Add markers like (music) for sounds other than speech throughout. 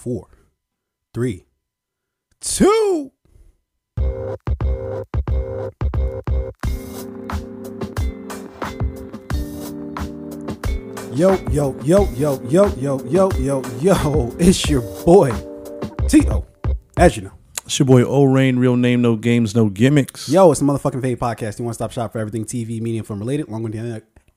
four, three, two. Yo, yo, yo, yo, yo, yo, yo, yo, yo. It's your boy, T.O. As you know. It's your boy O Rain, real name, no games, no gimmicks. Yo, it's the motherfucking Fade Podcast. You want to stop shop for everything TV, media, film related, along with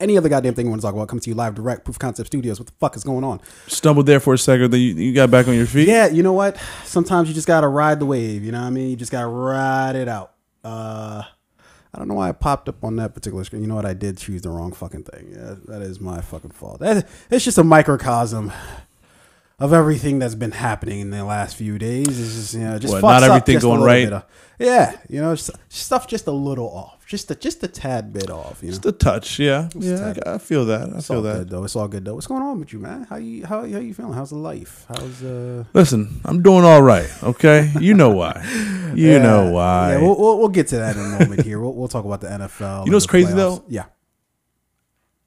any other goddamn thing you want to talk about. Come to you live, direct, Proof of Concept Studios. What the fuck is going on? Stumbled there for a second, then you, you got back on your feet. Yeah, you know what? Sometimes you just gotta ride the wave. You know what I mean? You just gotta ride it out. Uh, I don't know why I popped up on that particular screen. You know what? I did choose the wrong fucking thing. Yeah, that is my fucking fault. That, it's just a microcosm of everything that's been happening in the last few days. It's just you know just not everything just going right? of- yeah, you know, stuff just a little off, just a, just a tad bit off. You know, Just a touch, yeah. yeah. I, I feel that. I it's feel all that. good though. It's all good though. What's going on with you, man? How you how, how you feeling? How's the life? How's uh? Listen, I'm doing all right, okay? You know why. You (laughs) Yeah, know why. Yeah, we'll, we'll, we'll get to that in a moment here. We'll, we'll talk about the NFL. You know what's crazy, playoffs. though? Yeah.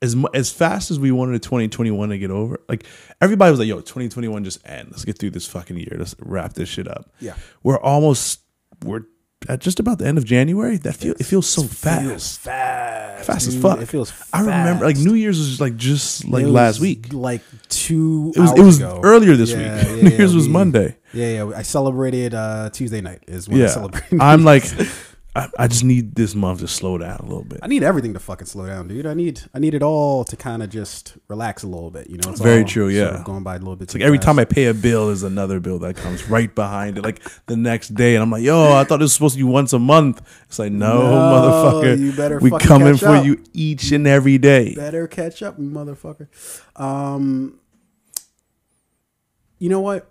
As as fast as we wanted 2021 to get over, like everybody was like, "Yo, 2021 just end. Let's get through this fucking year. Let's wrap this shit up." Yeah. we're almost we're at just about the end of January. That feel it feels so fast, Feels fast. fast as fuck. It feels I remember like. New Year's was just like just like last week. like two. It was it was ago. earlier this Yeah, week. yeah, (laughs) New yeah, Year's was Monday. Yeah, yeah. I celebrated uh, Tuesday night. Is when I celebrated. I'm like, (laughs) I, I just need this month to slow down a little bit. I need everything to fucking slow down, dude. I need I need it all to kind of just relax a little bit. You know, it's Very true, sort yeah. of going by a little bit. It's like every time I pay a bill, is another bill that comes right behind it, like the next day, and I'm like, "Yo, I thought this was supposed to be once a month." It's like, no, No, motherfucker, you better we coming for up. you each and every day. better catch up, motherfucker. Um, you know what?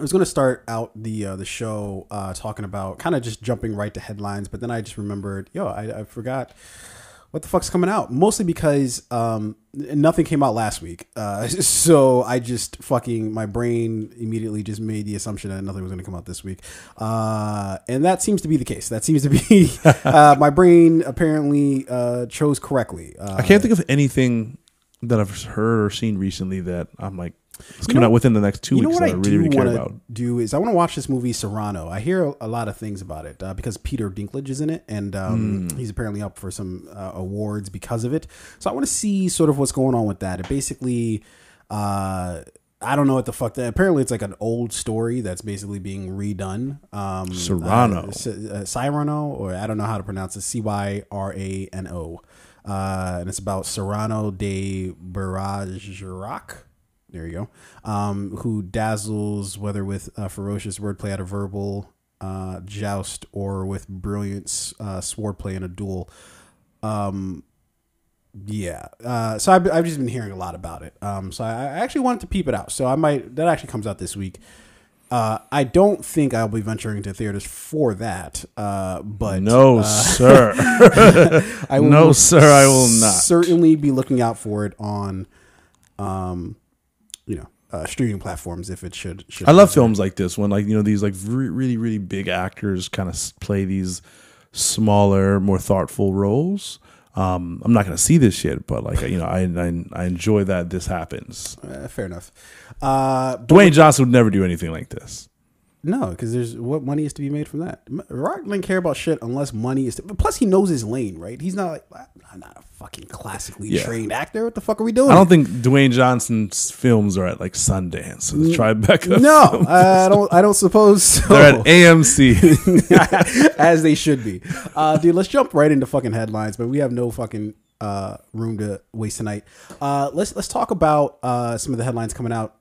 I was gonna start out the uh, the show uh, talking about kind of just jumping right to headlines, but then I just remembered, yo, I, I forgot what the fuck's coming out. Mostly because um, nothing came out last week, uh, (laughs) so I just fucking my brain immediately just made the assumption that nothing was gonna come out this week, uh, and that seems to be the case. That seems to be (laughs) uh, my brain apparently uh, chose correctly. Uh, I can't think of anything that I've heard or seen recently that I'm like, it's coming know- out within the next two you know weeks what that I I really, really care want about. to do is I want to watch this movie Serrano. I hear a, a lot of things about it uh, because Peter Dinklage is in it, and um, Hmm. he's apparently up for some uh, awards because of it. So I want to see sort of what's going on with that. It basically. Uh, I don't know what the fuck that. Apparently, it's like an old story that's basically being redone. Um, Serrano, uh, uh, Cyrano, or I don't know how to pronounce it. C y r a n o, uh, and it's about Serrano de Bergerac. There you go. Um, who dazzles whether with uh, ferocious wordplay at a verbal uh, joust or with brilliant uh, swordplay in a duel. Um, yeah. Uh, so I've, I've just been hearing a lot about it. Um, so I, I actually wanted to peep it out. So I might that actually comes out this week. Uh, I don't think I'll be venturing to theaters for that. Uh, but No, uh, sir. (laughs) I will No, sir, I will not. Certainly be looking out for it on, um, you know, uh, streaming platforms if it should. should I love films like this when like you know these like re- really really big actors kind of play these smaller, more thoughtful roles. Um, I'm not gonna see this shit, but like you know, I I, I enjoy that this happens. Uh, fair enough. Uh, Dwayne Johnson would never do anything like this. No, because there's what money is to be made from that. Rock doesn't care about shit unless money is. To, plus, he knows his lane, right? He's not like I'm not a fucking classically Yeah. trained actor. What the fuck are we doing? I don't think Dwayne Johnson's films are at like Sundance, the Tribeca. No. I don't. I don't suppose so. (laughs) they're at AMC. (laughs) as they should be. Uh, dude, let's jump right into fucking headlines, but we have no fucking uh, room to waste tonight. Uh, let's let's talk about uh, some of the headlines coming out.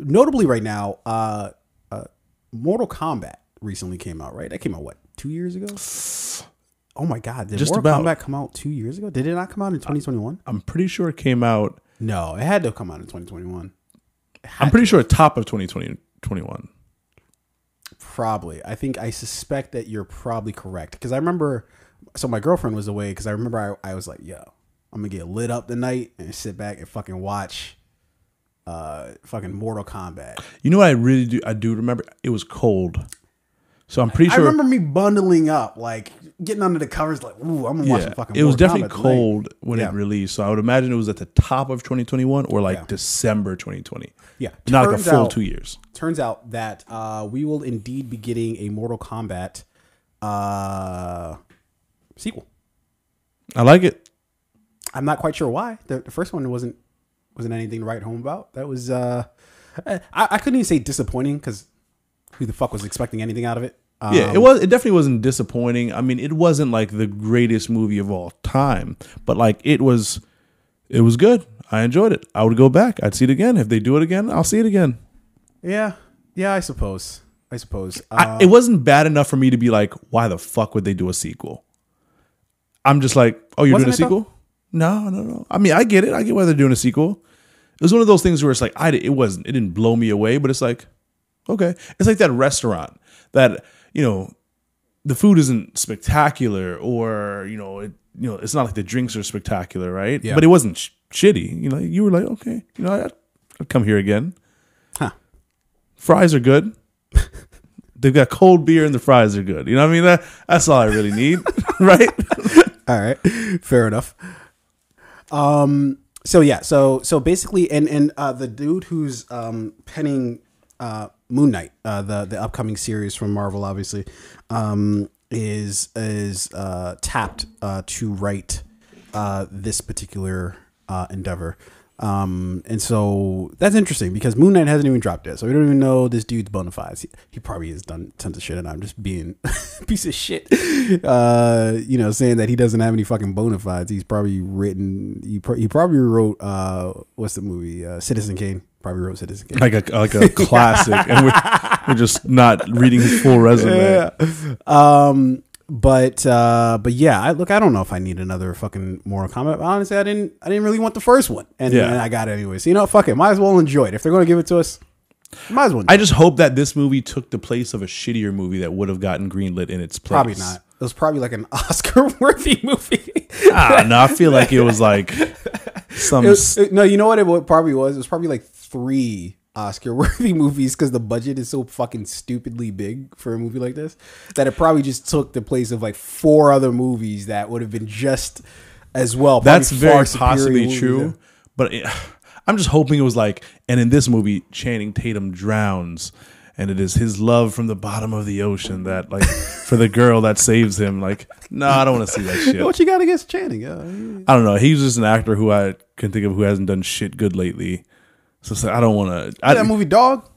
Notably, right now, uh, uh, Mortal Kombat recently came out. Right, that came out what two years ago? Oh my god, did Just Mortal about. Kombat come out two years ago? Did it not come out in 2021? I'm pretty sure it came out. No, it had to come out in 2021. I'm pretty sure top of 2020, 21. Probably. I think I suspect that you're probably correct because I remember. So my girlfriend was away because I remember I, I was like, "Yo, I'm gonna get lit up tonight and sit back and fucking watch, uh, fucking Mortal Kombat." You know what I really do? I do remember it was cold. So I'm pretty I sure. I remember me bundling up, like getting under the covers, like, ooh, I'm gonna watch yeah, some fucking. it was Mortal definitely Kombat tonight. cold when Yeah. it released. So I would imagine it was at the top of 2021 or like Yeah. December 2020. Yeah, Not like a full out- two years. Turns out that uh, we will indeed be getting a Mortal Kombat uh, sequel. I like it. I'm not quite sure why. The, the first one wasn't wasn't anything to write home about. That was uh, I, I couldn't even say disappointing because who the fuck was expecting anything out of it? Um, Yeah, it was. It definitely wasn't disappointing. I mean, it wasn't like the greatest movie of all time, but like it was, it was good. I enjoyed it. I would go back. I'd see it again. If they do it again, I'll see it again. yeah, yeah. I suppose. I suppose. I, Uh, it wasn't bad enough for me to be like, why the fuck would they do a sequel? I'm just like, oh, you're doing a it, though? sequel? No, no, no. I mean, I get it. I get why they're doing a sequel. It was one of those things where it's like, I, it wasn't, it didn't blow me away, but it's like, okay. It's like that restaurant that, you know, the food isn't spectacular or, you know, it, you know, it's not like the drinks are spectacular, right? Yeah. But it wasn't sh- shitty. You know, you were like, okay, you know, I'd, I'd come here again. Huh. Fries are good. (laughs) They've got cold beer and the fries are good. You know what I mean? That, that's all I really need, (laughs) right? (laughs) All right, fair enough. Um. So yeah. So so basically, and and uh, the dude who's um penning uh Moon Knight, uh the the upcoming series from Marvel, obviously, um is is uh tapped uh to write uh this particular uh endeavor. Um, and so that's interesting because Moon Knight hasn't even dropped yet, so we don't even know this dude's bona fides. He, he probably has done tons of shit, and I'm just being a (laughs) piece of shit. Uh, you know, saying that he doesn't have any fucking bona fides. He's probably written. He, pro- he probably wrote. Uh, what's the movie? Uh, Citizen Kane. Probably wrote Citizen Kane. like a like a classic, and we're, we're just not reading his full resume. (laughs) Yeah. Um, but uh, but yeah, I, look, I don't know if I need another fucking Mortal Kombat. Honestly, I didn't. I didn't really want the first one, and, Yeah. and I got it anyway. So you know, fuck it. Might as well enjoy it. If they're going to give it to us, might as well. I just hope that this movie took the place of a shittier movie that would have gotten greenlit in its place. probably not. It was probably like an (laughs) Oscar-worthy movie. Ah, no, I feel like it was like (laughs) some. It was- it- no, you know what it probably was? It was probably like three Oscar-worthy (laughs) movies because the budget is so fucking stupidly big for a movie like this that it probably just took the place of like four other movies that would have been just as well. that's very possibly true, but it, (sighs) I'm just hoping it was like. And in this movie, Channing Tatum drowns, and it is his love from the bottom of the ocean that, like, (laughs) for the girl that saves him. Like, no, I don't want to see that (laughs) shit. What you got against Channing? Uh, I don't know. He's just an actor who I can think of who hasn't done shit good lately. So it's like, I don't want to. that movie Dog?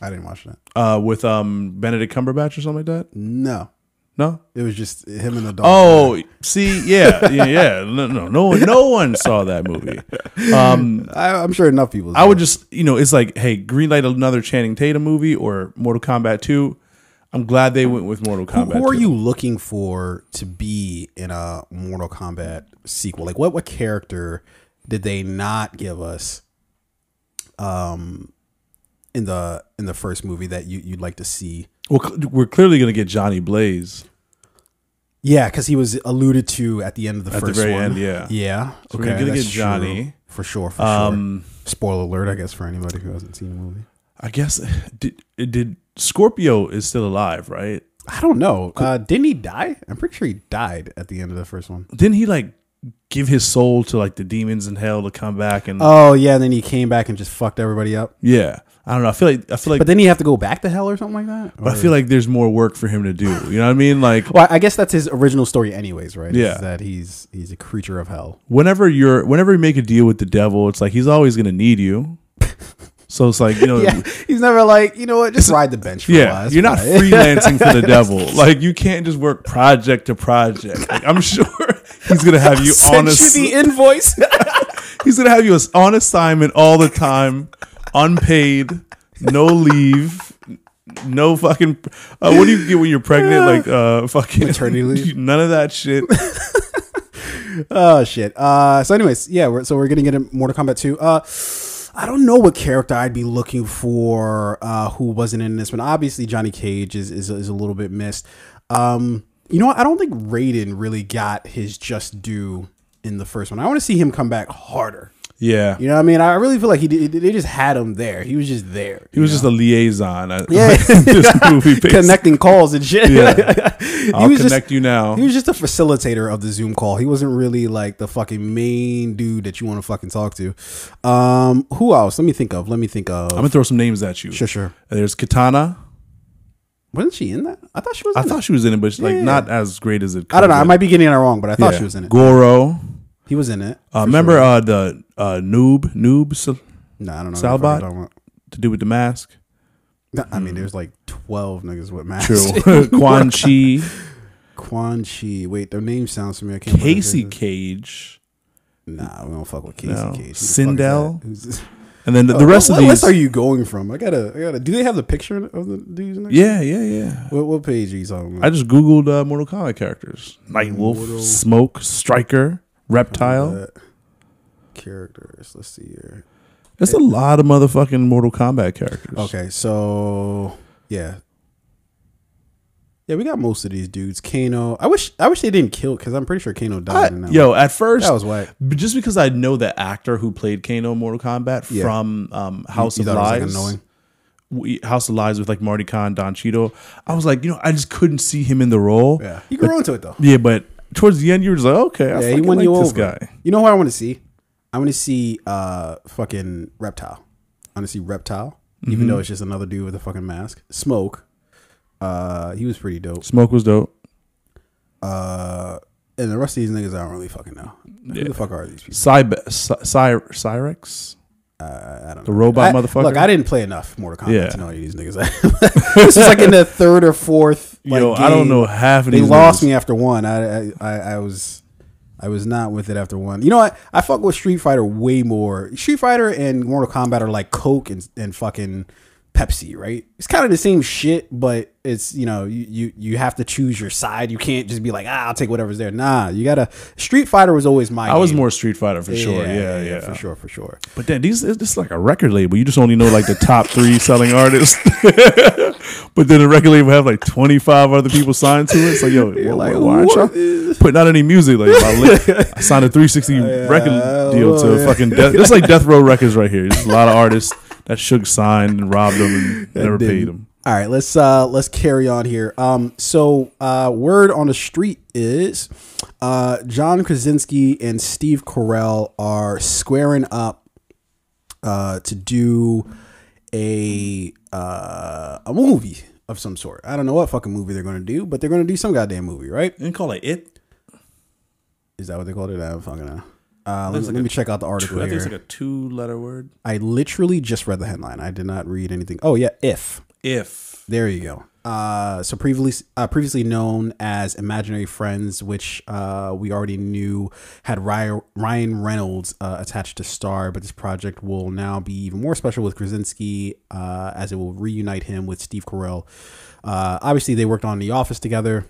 I didn't watch that. uh, with um Benedict Cumberbatch or something like that. No, No. it was just him and the dog. Oh, see, yeah, yeah, yeah. No, no, no, one- no one saw that movie. Um, I, I'm sure enough people. I would just, you know, it's like, hey, greenlight another Channing Tatum movie or Mortal Kombat Two. I'm glad they went with Mortal Who, Kombat. who are 2. you looking for to be in a Mortal Kombat sequel? Like, what what character did they not give us, um, in the in the first movie that you you'd like to see? Well, we're clearly gonna get Johnny Blaze. Yeah, because he was alluded to at the end of the At the first very one. end, yeah. yeah. So we're gonna get Johnny. true. for sure. For Um, sure. Spoiler alert, I guess, for anybody who hasn't seen the movie. I guess did did Scorpio is still alive, right? I don't know. Uh, didn't he die? I'm pretty sure he died at the end of the first one. Didn't he like give his soul to like the demons in hell to come back and Oh yeah, and then he came back and just fucked everybody up. yeah? I don't know. I feel like I feel like, But then he have to go back to hell or something like that. but I feel like there's more work for him to do. You know what I mean? Like Well, I guess that's his original story, anyways, right? Yeah. Is that he's he's a creature of hell. whenever you're whenever you make a deal with the devil, it's like he's always gonna need you. (laughs) So it's like you know, Yeah, he's never like you know what, just ride the bench. For a while. Yeah, That's you're not fine. freelancing for the (laughs) devil. Like you can't just work project to project. Like, I'm (laughs) sure he's gonna have you (laughs) on a, the invoice. (laughs) he's gonna have you on assignment all the time, unpaid, no leave, no fucking. Uh, what do you get when you're pregnant? Like uh, fucking Maternity (laughs) leave? None of that shit. oh shit. Uh, so anyways, yeah. We're, so we're gonna get a Mortal Kombat 2. Uh, I don't know what character I'd be looking for uh, who wasn't in this one. Obviously, Johnny Cage is is, is a little bit missed. Um, you know what? I don't think Raiden really got his just due in the first one. I want to see him come back harder. Yeah. You know what I mean? I really feel like he did, they just had him there. He was just there. He was just a liaison. Yeah. (laughs) this (laughs) movie, connecting calls and shit. Yeah. (laughs) he I'll was connect just, you now. He was just a facilitator of the Zoom call. He wasn't really like the fucking main dude that you want to fucking talk to. Um, who else? Let me think of. Let me think of. I'm gonna throw some names at you. sure, sure. There's Katana. Wasn't she in that? I thought she was. I thought she was in it, but like Yeah. not as great as it. Could. I don't know. I might be getting it wrong, but I thought Yeah. she was in it. Goro. He was in it. Uh, remember sure. uh, the uh, noob noobs No, I don't know. Saibot? what the fuck you're talking about. to do with the mask? I mean, there's like twelve niggas with masks. True. (laughs) (laughs) Quan Chi, Quan Chi. Wait, their name sounds to me. I can't. put it Casey. Cage, Nah, we don't fuck with Casey No. Cage. Sindel? (laughs) that? Who's this? and then the, the rest what, of what these. list are you going from? I gotta, I gotta. Do they have the picture of the dudes? Next yeah, yeah, yeah. What, what page are you talking I just googled uh, Mortal Kombat characters: Nightwolf, Mortal Smoke, Stryker, Reptile. Uh, characters. Let's see here. There's a lot of motherfucking Mortal Kombat characters. Okay, so yeah, yeah, we got most of these dudes. Kano. I wish, I wish they didn't kill because I'm pretty sure Kano died I- in that. yo, at first, that was whack. But just because I know the actor who played Kano in Mortal Kombat Yeah. from um, House You of was, like, Lies, annoying? we- House of Lies with like Marty Kaan, Don Cheadle, I was like, you know, I just couldn't see him in the role. Yeah, he grew into it though. Yeah, but towards the end, you were just like, okay, I Yeah, he won like you this over. guy. You know who I want to see? I want to see uh fucking reptile. I want to see reptile, Mm-hmm. even though it's just another dude with a fucking mask. Smoke. Uh, he was pretty dope. Smoke was dope. Uh, and the rest of these niggas, I don't really fucking know. Who the fuck are these people? Cybe- Cy- Cy- Cyrax, Uh, I don't the know. robot I- motherfucker. Look, I didn't play enough Mortal Kombat Yeah. to know any of these niggas. (laughs) this is like in the third or fourth. Like, Yo, I don't know half of They these. lost niggas. me after one. I, I I I was I was not with it after one. You know what? I fuck with Street Fighter way more. Street Fighter and Mortal Kombat are like Coke and, and fucking Pepsi, right? It's kind of the same shit, but it's you know you, you you have to choose your side. You can't just be like ah I'll take whatever's there. Nah, you gotta. Street Fighter was always my. I was game. more Street Fighter for sure. Yeah, yeah, for sure, for sure. But then these this is like a record label. You just only know like the top three selling artists. (laughs) but then the record label have like twenty five other people signed to it. So yo, (laughs) wh- like, why aren't y'all putting out any music? Like I signed a three sixty (laughs) record deal to well, yeah. fucking death. It's like Death Row Records right here. There's a lot of artists that Suge signed and robbed them and (laughs) never didn't. paid them. All right, let's uh let's carry on here. Um, so uh, word on the street is, uh, John Krasinski and Steve Carell are squaring up, uh, to do a uh a movie of some sort. I don't know what fucking movie they're gonna do, but they're gonna do some goddamn movie, right? And call it it. Is that what they called it? I don't fucking know. Uh, let, There's let me check out the article I think here. it's like a two letter word. I literally just read the headline. I did not read anything. Oh yeah, if. If There you go. Uh, so previously, uh, previously known as Imaginary Friends, which uh, we already knew had Ryan, Ryan Reynolds uh, attached to star, but this project will now be even more special with Krasinski, uh, as it will reunite him with Steve Carell. Uh, obviously, they worked on The Office together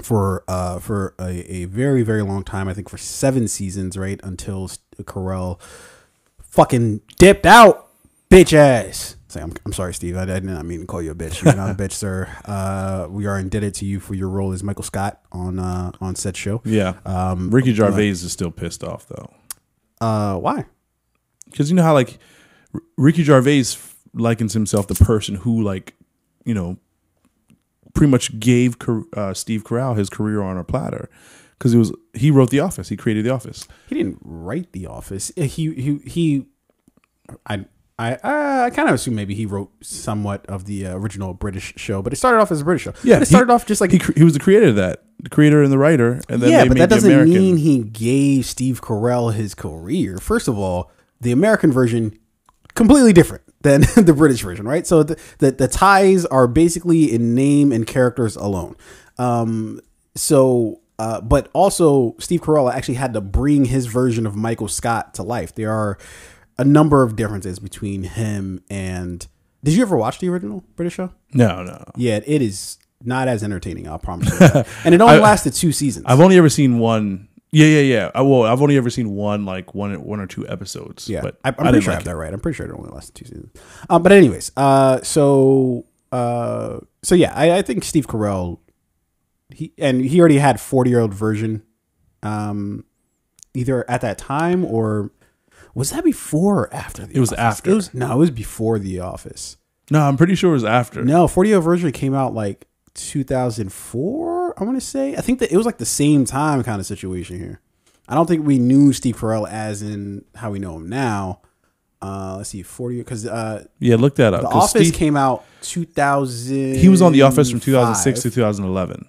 for uh for a, a very very long time. I think for seven seasons, right until Carell fucking dipped out, bitch ass. Say, I'm, I'm sorry, Steve. I, I did not mean to call you a bitch. You're not a bitch, sir. Uh, we are indebted to you for your role as Michael Scott on uh, on said show. yeah, Um, Ricky Gervais is still pissed off though. uh, why? because you know how like R- Ricky Gervais likens himself the person who like you know pretty much gave uh, Steve Carell his career on a platter because it was he wrote The Office, he created The Office. He didn't write The Office. He he he. I. I, I, I kind of assume maybe he wrote somewhat of the uh, original British show, but it started off as a British show. Yeah, But it he- started off just like he, he was the creator of that, the creator and the writer, and then yeah, but that doesn't American. mean he gave Steve Carell his career. First of all, the American version completely different than (laughs) the British version, right? So the, the the ties are basically in name and characters alone. Um, so. Uh, but also, Steve Carell actually had to bring his version of Michael Scott to life. There are a number of differences between him and. Did you ever watch the original British show? no, no. Yeah, it is not as entertaining. I'll promise you. (laughs) And it only I- lasted two seasons. I've only ever seen one. Yeah, yeah, yeah. I, well, I've only ever seen one, like one, one or two episodes. Yeah, but I, I'm I pretty sure I have it. that right. I'm pretty sure it only lasted two seasons. Um, but anyways, uh, so uh, so yeah, I, I think Steve Carell, he and he already had 40 year old virgin, um, either at that time or Was that before or after? The It was Office? after. It was no, it was before The Office. No, I'm pretty sure it was after. No, 40 Year old virgin came out like 2004. I want to say. I think that it was like the same time kind of situation here. I don't think we knew Steve Carell as in how we know him now. Uh, let's see, 40 because uh, Yeah, look that up. The Office Steve- came out 2000. he was on The Office from 2006 to 2011.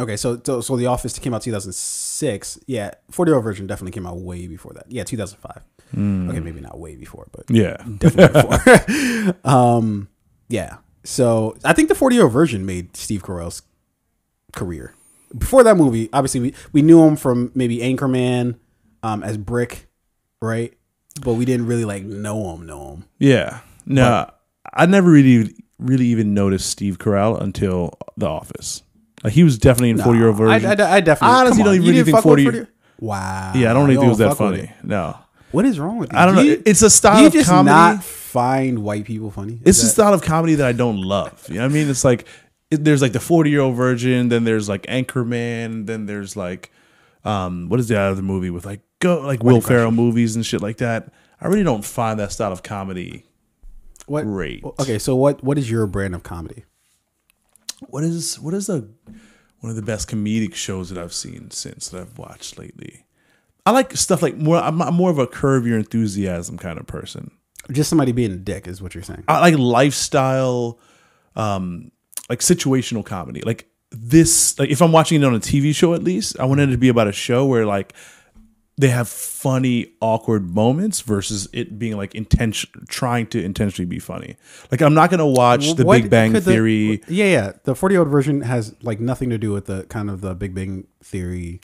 Okay, so, so so The Office came out 2006. Yeah, 40 Year Virgin definitely came out way before that. Yeah, 2005. Hmm. Okay, maybe not way before, but Yeah. definitely before. (laughs) um, yeah. So I think the 40 year virgin made Steve Carell's career. Before that movie, obviously we, we knew him from maybe Anchorman, um, as Brick, right? But we didn't really like know him, know him. Yeah. No, I never really, really even noticed Steve Carell until The Office. Like he was definitely in 40 year old virgin. I, I definitely I honestly don't on, even really think fuck with 40 Wow. yeah, I don't You think it was that funny. No. What is wrong with you? I don't know. You- It's a do style you of just comedy. not find white people funny? it's Is a style of comedy that I don't love. You know what I mean? It's like it, there's like the 40 year old virgin, then there's like Anchorman, then there's like um what is the other movie with like go like Will Ferrell movies and shit like that. I really don't find that style of comedy what, great. Okay, so what what is your brand of comedy? What is what is the one of the best comedic shows that I've seen since that I've watched lately? I like stuff like more. I'm, I'm more of a curb your enthusiasm kind of person. Just somebody being a dick is what you're saying. I like lifestyle, um, like situational comedy. Like this, like if I'm watching it on a TV show, at least I want it to be about a show where like they have funny, awkward moments versus it being like intention, trying to intentionally be funny. Like I'm not gonna watch The What Big Bang the- Theory. yeah, yeah. The 40 year old virgin has like nothing to do with the kind of the Big Bang Theory.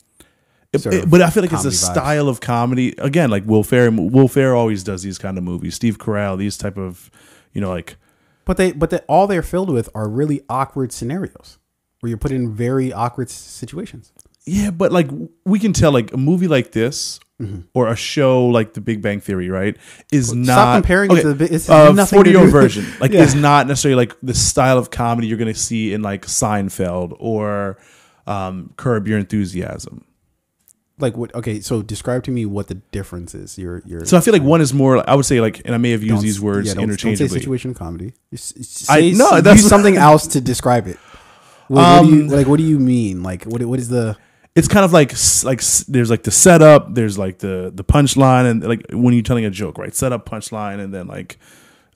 Sort It- but I feel like it's a vibes. style of comedy. Again, like Will Ferrell. Will Ferrell always does these kind of movies. Steve Carell, these type of, you know, like But they, but they, all they're filled with are really awkward scenarios where you're put in very awkward situations. yeah, but like we can tell, like a movie like this or a show like The Big Bang Theory, right, is not comparing it to the it's uh, forty year old virgin. Like Yeah. is not necessarily like the style of comedy you're going to see in like Seinfeld or um, Curb Your Enthusiasm. Like what? Okay, so describe to me what the difference is. Your, your. So I feel like one is more. I would say like, and I may have used these words yeah, don't- Don't interchangeably. say situation comedy. Just I- Say, no, that's- use (laughs) something else to describe it. What, what do you, Um, like, what do you mean? Like, what, what is the? it's kind of like like there's like the setup, there's like the the punchline, and like when you're telling a joke, right? Setup, punchline, and then like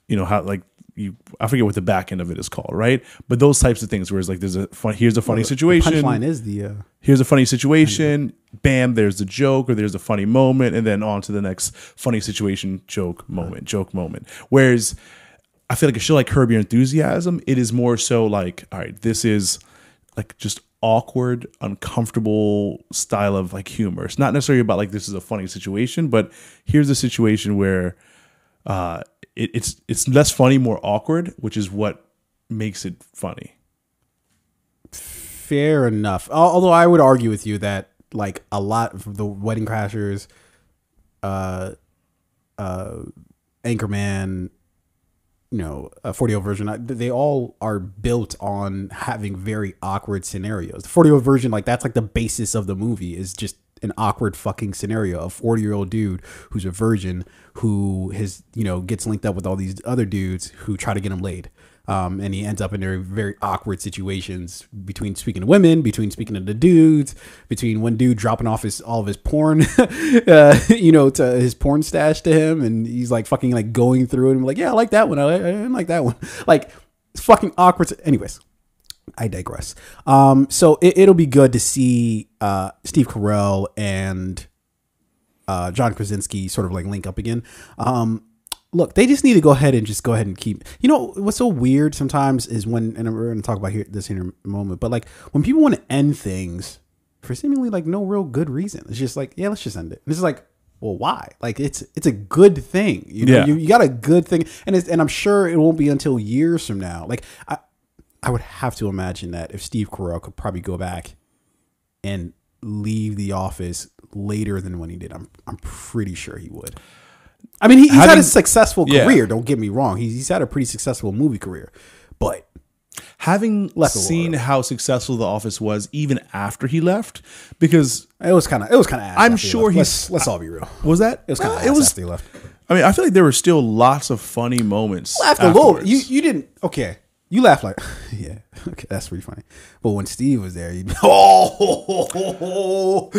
you know how like you I forget what the back end of it is called, right? But those types of things, where it's like there's a fun, here's a funny situation, Punchline is the. Uh, here's a funny situation, bam, there's the joke or there's a funny moment, and then on to the next funny situation, joke moment, joke moment. Whereas I feel like a show like Curb Your Enthusiasm, it is more so like, all right, this is like just awkward, uncomfortable style of like humor. It's not necessarily about like this is a funny situation, but here's a situation where uh it, it's it's less funny, more awkward, which is what makes it funny. Fair enough. Although I would argue with you that like a lot of the Wedding Crashers, uh, uh, Anchorman, you know, a 40 year virgin, they all are built on having very awkward scenarios. The 40 year virgin, like that's like the basis of the movie is just an awkward fucking scenario. A 40 year old dude who's a virgin who has, you know, gets linked up with all these other dudes who try to get him laid. Um, and he ends up in very, very awkward situations between speaking to women, between speaking to the dudes, between one dude dropping off his all of his porn, (laughs) uh, you know, to his porn stash to him, and he's like fucking like going through it and like, yeah, I like that one, I, I didn't like that one, like fucking awkward. Anyways, I digress. Um, so it, it'll be good to see uh, Steve Carell and uh, John Krasinski sort of like link up again. Um, look, they just need to go ahead and just go ahead and keep. You know what's so weird sometimes is when, and we're going to talk about here this in a moment, but like when people want to end things for seemingly like no real good reason, it's just like yeah, let's just end it. And it's like. Well, why? Like it's it's a good thing, you know. Yeah. You, you got a good thing, and it's, and I'm sure it won't be until years from now. Like I, I would have to imagine that if Steve Carell could probably go back and leave the office later than when he did, I'm I'm pretty sure he would. I mean, he, he's had a successful yeah. career. Don't get me wrong; he's he's had a pretty successful movie career, but having seen how successful The Office was even after he left, because It was kind of it was kind of. I'm sure he's- Let's, let's all be real. was that It was kind of it was after he left. I mean, I feel like there were still lots of funny moments. Laughed a little. afterwards. You you didn't. Okay, you laugh like (laughs) yeah. (laughs) Okay, that's pretty funny. But when Steve was there, you (laughs) oh.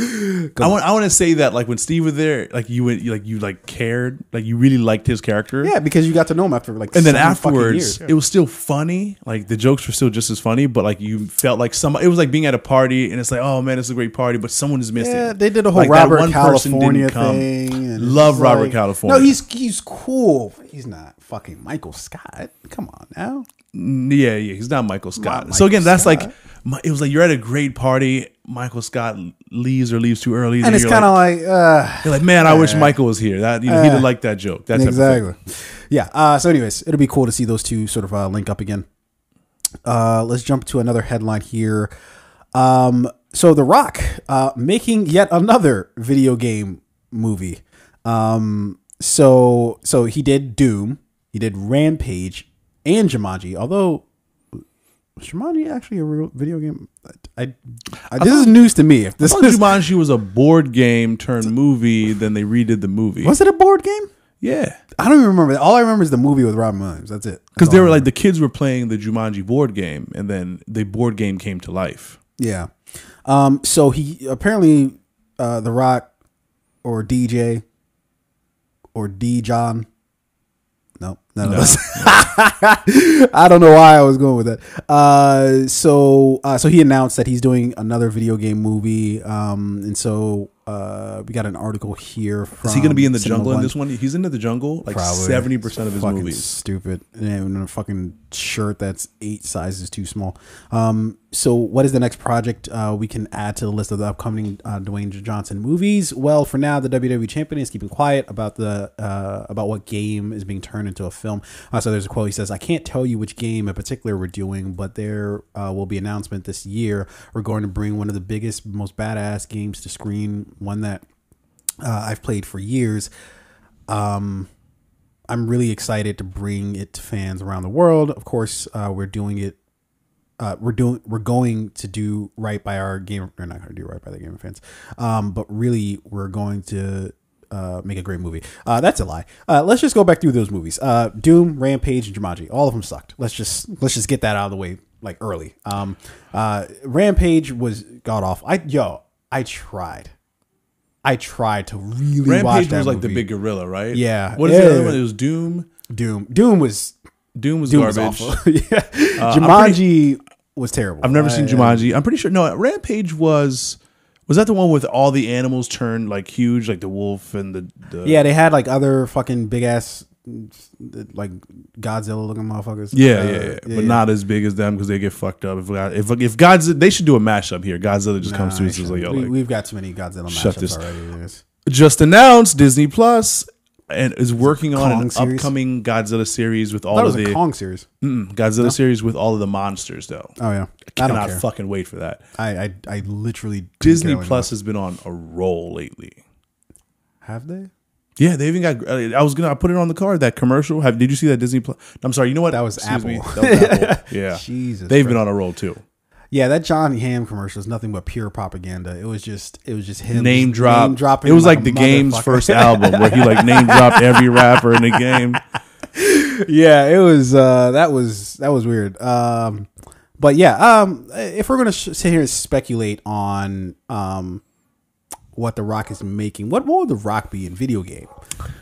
I want I want to say that like when Steve was there, like you went, you, like you like cared, like you really liked his character. Yeah, because you got to know him after like And then afterwards, it was still funny. Like the jokes were still just as funny, but like you felt like some. It was like being at a party, and it's like, oh man, it's a great party, but someone is missing. Yeah, they did a whole Like, Robert one person California didn't come. thing. Love Robert like- California. No, he's he's cool. He's not fucking Michael Scott. Come on now. Yeah, yeah, he's not Michael Scott. Not so again, Michael that's Scott. like my- it was like you're at a great party. Michael Scott leaves or leaves too early, And it's kind of like, uh, you're like, man, I wish Michael was here. That you know, he didn't like that joke. That's exactly. Yeah. Uh, so, anyways, it'll be cool to see those two sort of uh, link up again. Uh, let's jump to another headline here. Um, so, The Rock uh, making yet another video game movie. Um, so, so he did Doom, he did Rampage, and Jumanji. Although was Jumanji actually a real video game? I, I, this is news to me. If this I thought is, Jumanji was a board game turned movie. Then they redid the movie. was it a board game? Yeah, I don't even remember. All I remember is the movie with Robin Williams. That's it. because they were like the kids were playing the Jumanji board game, and then the board game came to life. yeah. Um. So he apparently, uh, The Rock, or DJ, or D John. No, of those. (laughs) I don't know why I was going with that. Uh, so uh, so he announced that he's doing another video game movie. Um, and so uh, we got an article here. From Is he going to be in the Cinema jungle in this one? He's into the jungle like seventy percent of his fucking movies. Stupid, and fucking shirt that's eight sizes too small. Um, so what is the next project uh, we can add to the list of the upcoming uh, Dwayne Johnson movies? Well, for now, the WWE champion is keeping quiet about the uh, about what game is being turned into a film. Uh, so there's a quote. He says, "I can't tell you which game in particular we're doing, but there uh, will be announcement this year. We're going to bring one of the biggest, most badass games to screen. One that." Uh, I've played for years. Um, I'm really excited to bring it to fans around the world. Of course, uh, we're doing it. Uh, we're doing. We're going to do right by our game. We're not going to do right by the game fans. Um, but really, we're going to uh, make a great movie. Uh, that's a lie. Uh, let's just go back through those movies. Uh, Doom, Rampage, and Jumanji. All of them sucked. Let's just let's just get that out of the way like early. Um, uh, Rampage was god off. I yo, I tried. I tried to really watch Rampage was like the big gorilla, right? Yeah. What is the other one? It was Doom. Doom. Doom was Doom was Doom was garbage. awful. (laughs) yeah. Uh, Jumanji was terrible. I've never seen Jumanji. I'm pretty sure. No, Rampage was. Was that the one with all the animals turned like huge, like the wolf and the, the Yeah, they had like other fucking big ass, like Godzilla looking motherfuckers. Yeah, Uh, yeah, yeah, but not as big as them because they get fucked up. If God, if if Godzilla, they should do a mashup here. Godzilla just comes through and says "Yo, we, like, we've got too many Godzilla Shut matchups this- already. Yes. just announced Disney Plus and is working on Kong an series? upcoming Godzilla series with I all of was the a Kong series. Godzilla series with all of the monsters though. Oh yeah, I Cannot care. fucking wait for that. I, I I literally Disney Plus has been on a roll lately. have they? Yeah, they even got. uh, I was gonna I put it on the card. That commercial. Have did you see that Disney Plus? I'm sorry. You know what? That was Excuse me, Apple. That was Apple. (laughs) Yeah, Jesus they've been on a roll too. Yeah, that Jon Hamm commercial is nothing but pure propaganda. It was just it was just him Name drop. dropping it was like like the game's (laughs) first album where he like name dropped every rapper in the game. (laughs) yeah, it was uh that was that was weird. Um but yeah, um if we're going to sh- sit here and speculate on um what the Rock is making, what would the Rock be in video game?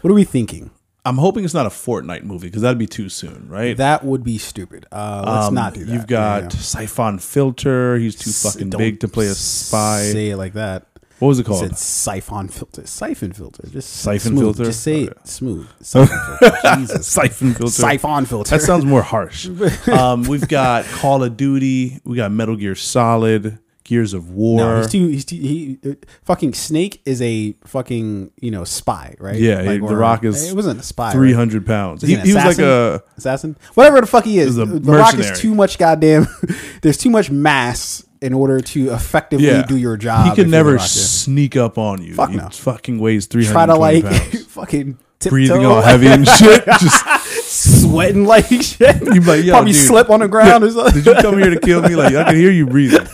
What are we thinking? I'm hoping it's not a Fortnite movie because that'd be too soon, right? That would be stupid. Uh let's Um, not do that. You've got Yeah. Syphon Filter. He's too fucking don't big to play a spy. Say it like that. what was it called? syphon filter. Syphon filter. Just Siphon smooth. filter? Just say it smooth. (laughs) Syphon filter. Jesus. Syphon Filter. Syphon filter. That sounds more harsh. (laughs) um, we've got Call of Duty. We got Metal Gear Solid. Gears of War. No, he's too. He's too. He uh, fucking Snake is a fucking you know spy, right? Yeah, The or- Rock is It wasn't a spy. Three right? pounds. He, he he was like a assassin, whatever the fuck he is. The Rock is too much goddamn. (laughs) there's too much mass in order to effectively yeah. do your job. He can never The yeah. sneak up on you. Fuck he no. fucking weighs three try to like pounds. (laughs) fucking breathing all heavy and (laughs) shit. Just sweating like shit. You like, Probably dude. slip on the ground or something. Did you come here to kill me? Like I can hear you breathing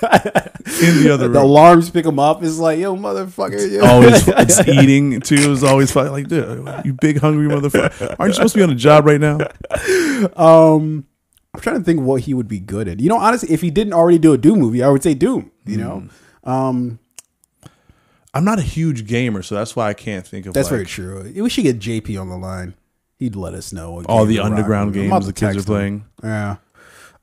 in the (laughs) other room. the alarms pick him up. It's like, yo, motherfucker. Yo. Always it's (laughs) eating too. It's always fucking like, dude, you big hungry motherfucker. Aren't you supposed to be on a job right now? Um, I'm trying to think what he would be good at. You know, honestly, if he didn't already do a Doom movie, I would say Doom. You know, Hmm. um, I'm not a huge gamer, so that's why I can't think of. that's like, very true. We should get JP on the line. He'd let us know all the rock underground about games the kids are text him. playing. Yeah.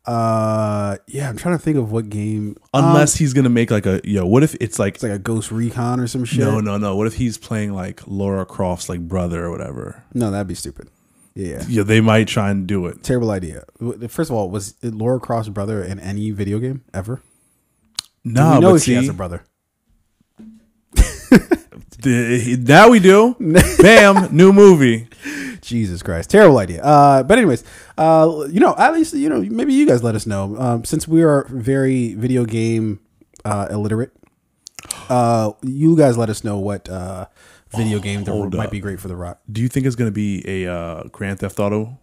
Uh, yeah. I'm trying to think of what game. Unless um, he's gonna make like a yo. What if it's like it's like a Ghost Recon or some shit. no, no, no? What if he's playing like Laura Croft's like brother or whatever? no, that'd be stupid. Yeah. Yeah, they might try and do it. Terrible idea. First of all, was Laura Croft's brother in any video game ever? No, we know but she see, has a brother. (laughs) (laughs) now we do. (laughs) Bam, new movie. Jesus Christ, terrible idea. Uh, but anyways, uh, you know, at least you know, maybe you guys let us know. Um, since we are very video game uh, illiterate, uh, you guys let us know what uh, video game that might up. be great for the Rock. Do you think it's gonna be a uh, Grand Theft Auto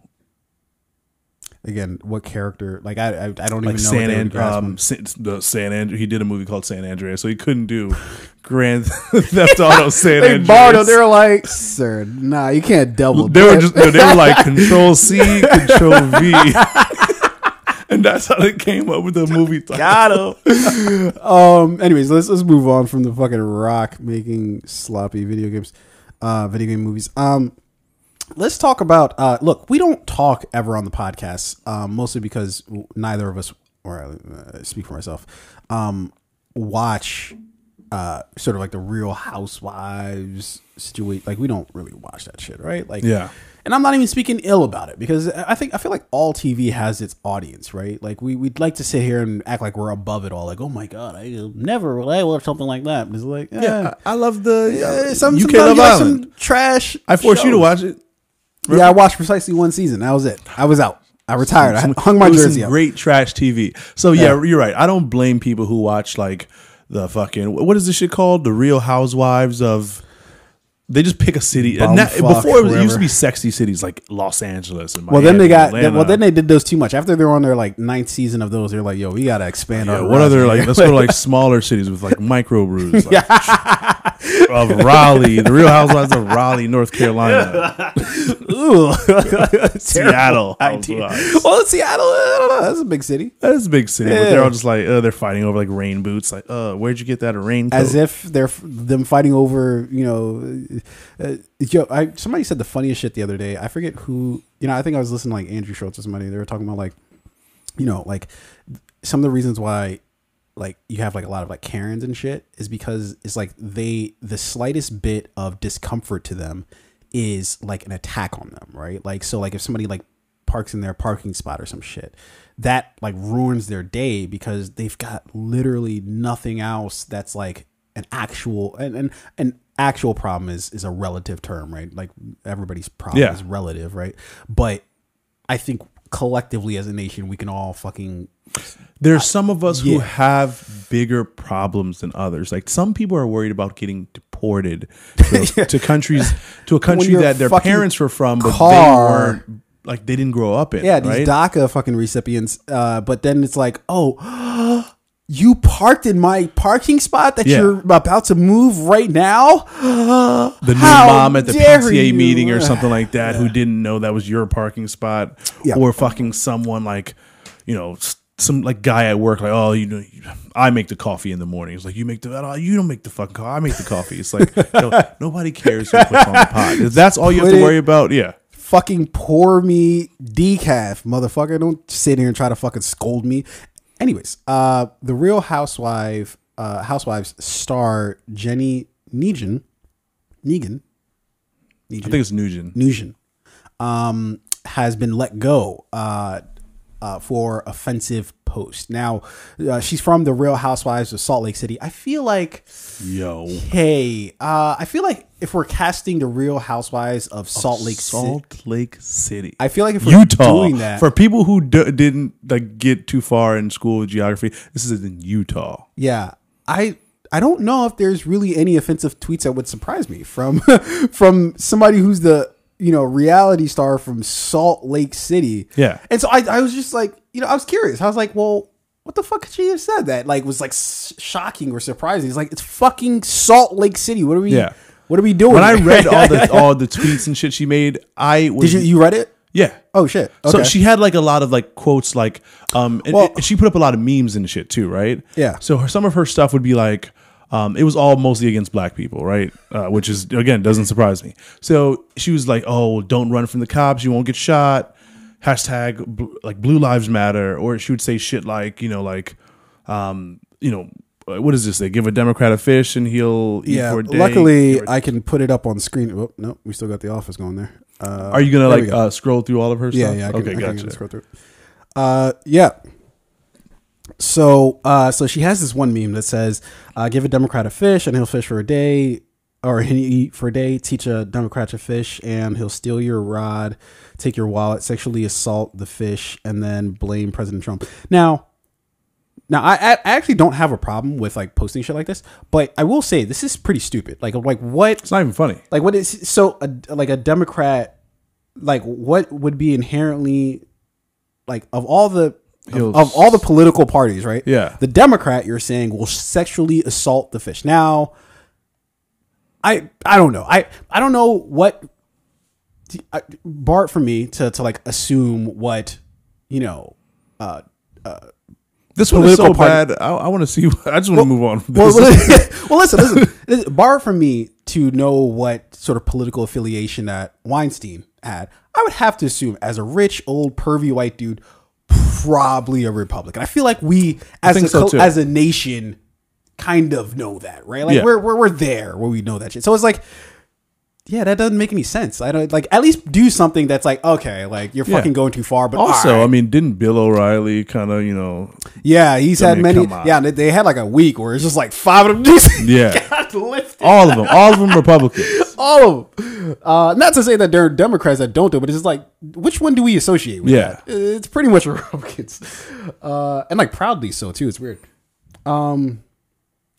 Again, what character? Like I, I, I don't like even know. San what and um on. San, the San Andreas? He did a movie called San Andreas, so he couldn't do Grand (laughs) Theft Auto San They Andreas. borrowed. it. They were like, "Sir, nah, you can't double." They were just no, they were like Control C, (laughs) Control V, (laughs) and that's how they came up with the movie. title. Got him. um. Anyways, let's let's move on from the fucking rock making sloppy video games, uh, video game movies. Um, let's talk about. Uh, look, we don't talk ever on the podcast, um, mostly because neither of us, or uh, speak for myself, um, watch uh sort of like the Real Housewives situation. Like we don't really watch that shit, right? Like Yeah. and I'm not even speaking ill about it because I think I feel like all TV has its audience, right? Like we we'd like to sit here and act like we're above it all. Like, oh my god, I never will I watch something like that. It's like, eh, Yeah, I, I love the eh, uh, some, UK Love like Island. some trash. I forced you to watch it. Yeah, I watched precisely one season. That was it. I was out. I retired. I (laughs) hung my some jersey up. Great trash TV. So yeah, you're right. I don't blame people who watch like the fucking what is this shit called? The Real Housewives of. They just pick a city. And that- Bumfuck, before it, was, it used to be sexy cities like Los Angeles and Well, then they got. Well, then they did those too much. After they were on their like ninth season of those, they're like, "Yo, we gotta expand Yeah, our." what other like let's go to like smaller cities with like microbrews (laughs) like, of Raleigh, the Real Housewives of Raleigh, North Carolina, (laughs) Ooh. (laughs) Seattle. Well, Seattle, I don't know. That's a big city. That is a big city, but they're all just like uh, they're fighting over like rain boots. Like, uh, where'd you get that raincoat? as if they're f- them fighting over you know uh, yo I somebody said the funniest shit the other day. I forget who you know I think I was listening to like Andrew Schulz or somebody they were talking about like you know like some of the reasons why like you have like a lot of like Karens and shit is because it's like they the slightest bit of discomfort to them is like an attack on them right? Like so like if somebody like parks in their parking spot or some shit that like ruins their day because they've got literally nothing else that's like an actual and and an actual problem is is a relative term right like everybody's problem Yeah. is relative right but i think collectively as a nation we can all fucking There's some of us who have bigger problems than others. Like some people are worried about getting deported to, (laughs) to countries to a country that their parents were from, but car- they weren't like they didn't grow up in. Yeah, these right? DACA fucking recipients. Uh, but then it's like, oh, you parked in my parking spot that Yeah. you're about to move right now. the new How mom at the PTA you. meeting or something like that who didn't know that was your parking spot, Yeah. or fucking someone like, you know, some like guy at work like, oh, you know, I make the coffee in the morning. It's like you make the, oh, you don't make the fucking coffee. I make the coffee. It's like (laughs) nobody cares who puts on the pot. If that's all you have to worry about, yeah. Fucking pour me decaf, motherfucker. Don't sit here and try to fucking scold me. Anyways, uh, the Real Housewife, uh, Housewives star Jenny Negan, Negan, I think it's Nugent. Nugent, um, has been let go uh, uh, for offensive post. Now, uh, she's from the Real Housewives of Salt Lake City. I feel like, Yo, hey, uh, I feel like if we're casting the Real Housewives of Salt Lake City, Salt Lake City. I feel like if we're Utah. doing that, For people who d- didn't like get too far in school geography, this is in Utah. yeah, I. I don't know if there's really any offensive tweets that would surprise me from (laughs) from somebody who's the you know, reality star from Salt Lake City. Yeah. And so I, I was just like, you know, I was curious. I was like, well, what the fuck could she have said that? Like, was like shocking or surprising. It's like, it's fucking Salt Lake City. What are we, Yeah. what are we doing? when I read (laughs) all the all the tweets and shit she made, I was Did you, you read it? yeah. Oh, shit. So she had like a lot of like quotes, like um, and, Well- and she put up a lot of memes and shit too, right? Yeah. So her, some of her stuff would be like, um, it was all mostly against black people, right? Uh, which is again doesn't surprise me. So she was like, "Oh, don't run from the cops, you won't get shot." Hashtag bl- like Blue Lives Matter, or she would say shit like, you know, like, um, you know, uh, what is this? They give a Democrat a fish and he'll eat yeah. for a day. Luckily, I can put it up on screen. Oh, no, we still got the office going there. Uh, Are you gonna like go. uh, scroll through all of her Yeah, stuff? yeah. I can, okay, I can gotcha. scroll through. Uh, yeah. So, uh, so she has this one meme that says, uh, "Give a Democrat a fish, and he'll fish for a day, or eat for a day. Teach a Democrat to fish, and he'll steal your rod, take your wallet, sexually assault the fish, and then blame President Trump." Now, now I, I I actually don't have a problem with like posting shit like this, but I will say this is pretty stupid. Like, like what It's not even funny. like what is so a, like a democrat like what would be inherently like of all the of, of all the political parties right Yeah. the democrat you're saying will sexually assault the fish now i i don't know i i don't know what I- bart for me to to like assume what you know uh This one is so Political party- bad. I, I want to see. (laughs) I just want to move on. From well, this. well, (laughs) (laughs) listen, listen. This- Bar for me to know what sort of political affiliation that Weinstein had, I would have to assume as a rich old pervy white dude, probably a Republican. I feel like we as a so, as a nation kind of know that, right? Like Yeah. we're, we're we're there where we know that shit. So it's like. Yeah, that doesn't make any sense. I don't like at least do something that's like okay, like you're Yeah. fucking going too far. But also, right. I mean, didn't Bill O'Reilly kind of, you know, yeah, he's had many. Yeah, they, they had like a week where it's just like five of them just (laughs) Yeah. got lifted. all of them, all of them Republicans. (laughs) all of them. Uh, not to say that there are Democrats that don't do it, but it's just like, which one do we associate with Yeah. that? It's pretty much (laughs) Republicans. Uh, and like proudly so too. It's weird. Um,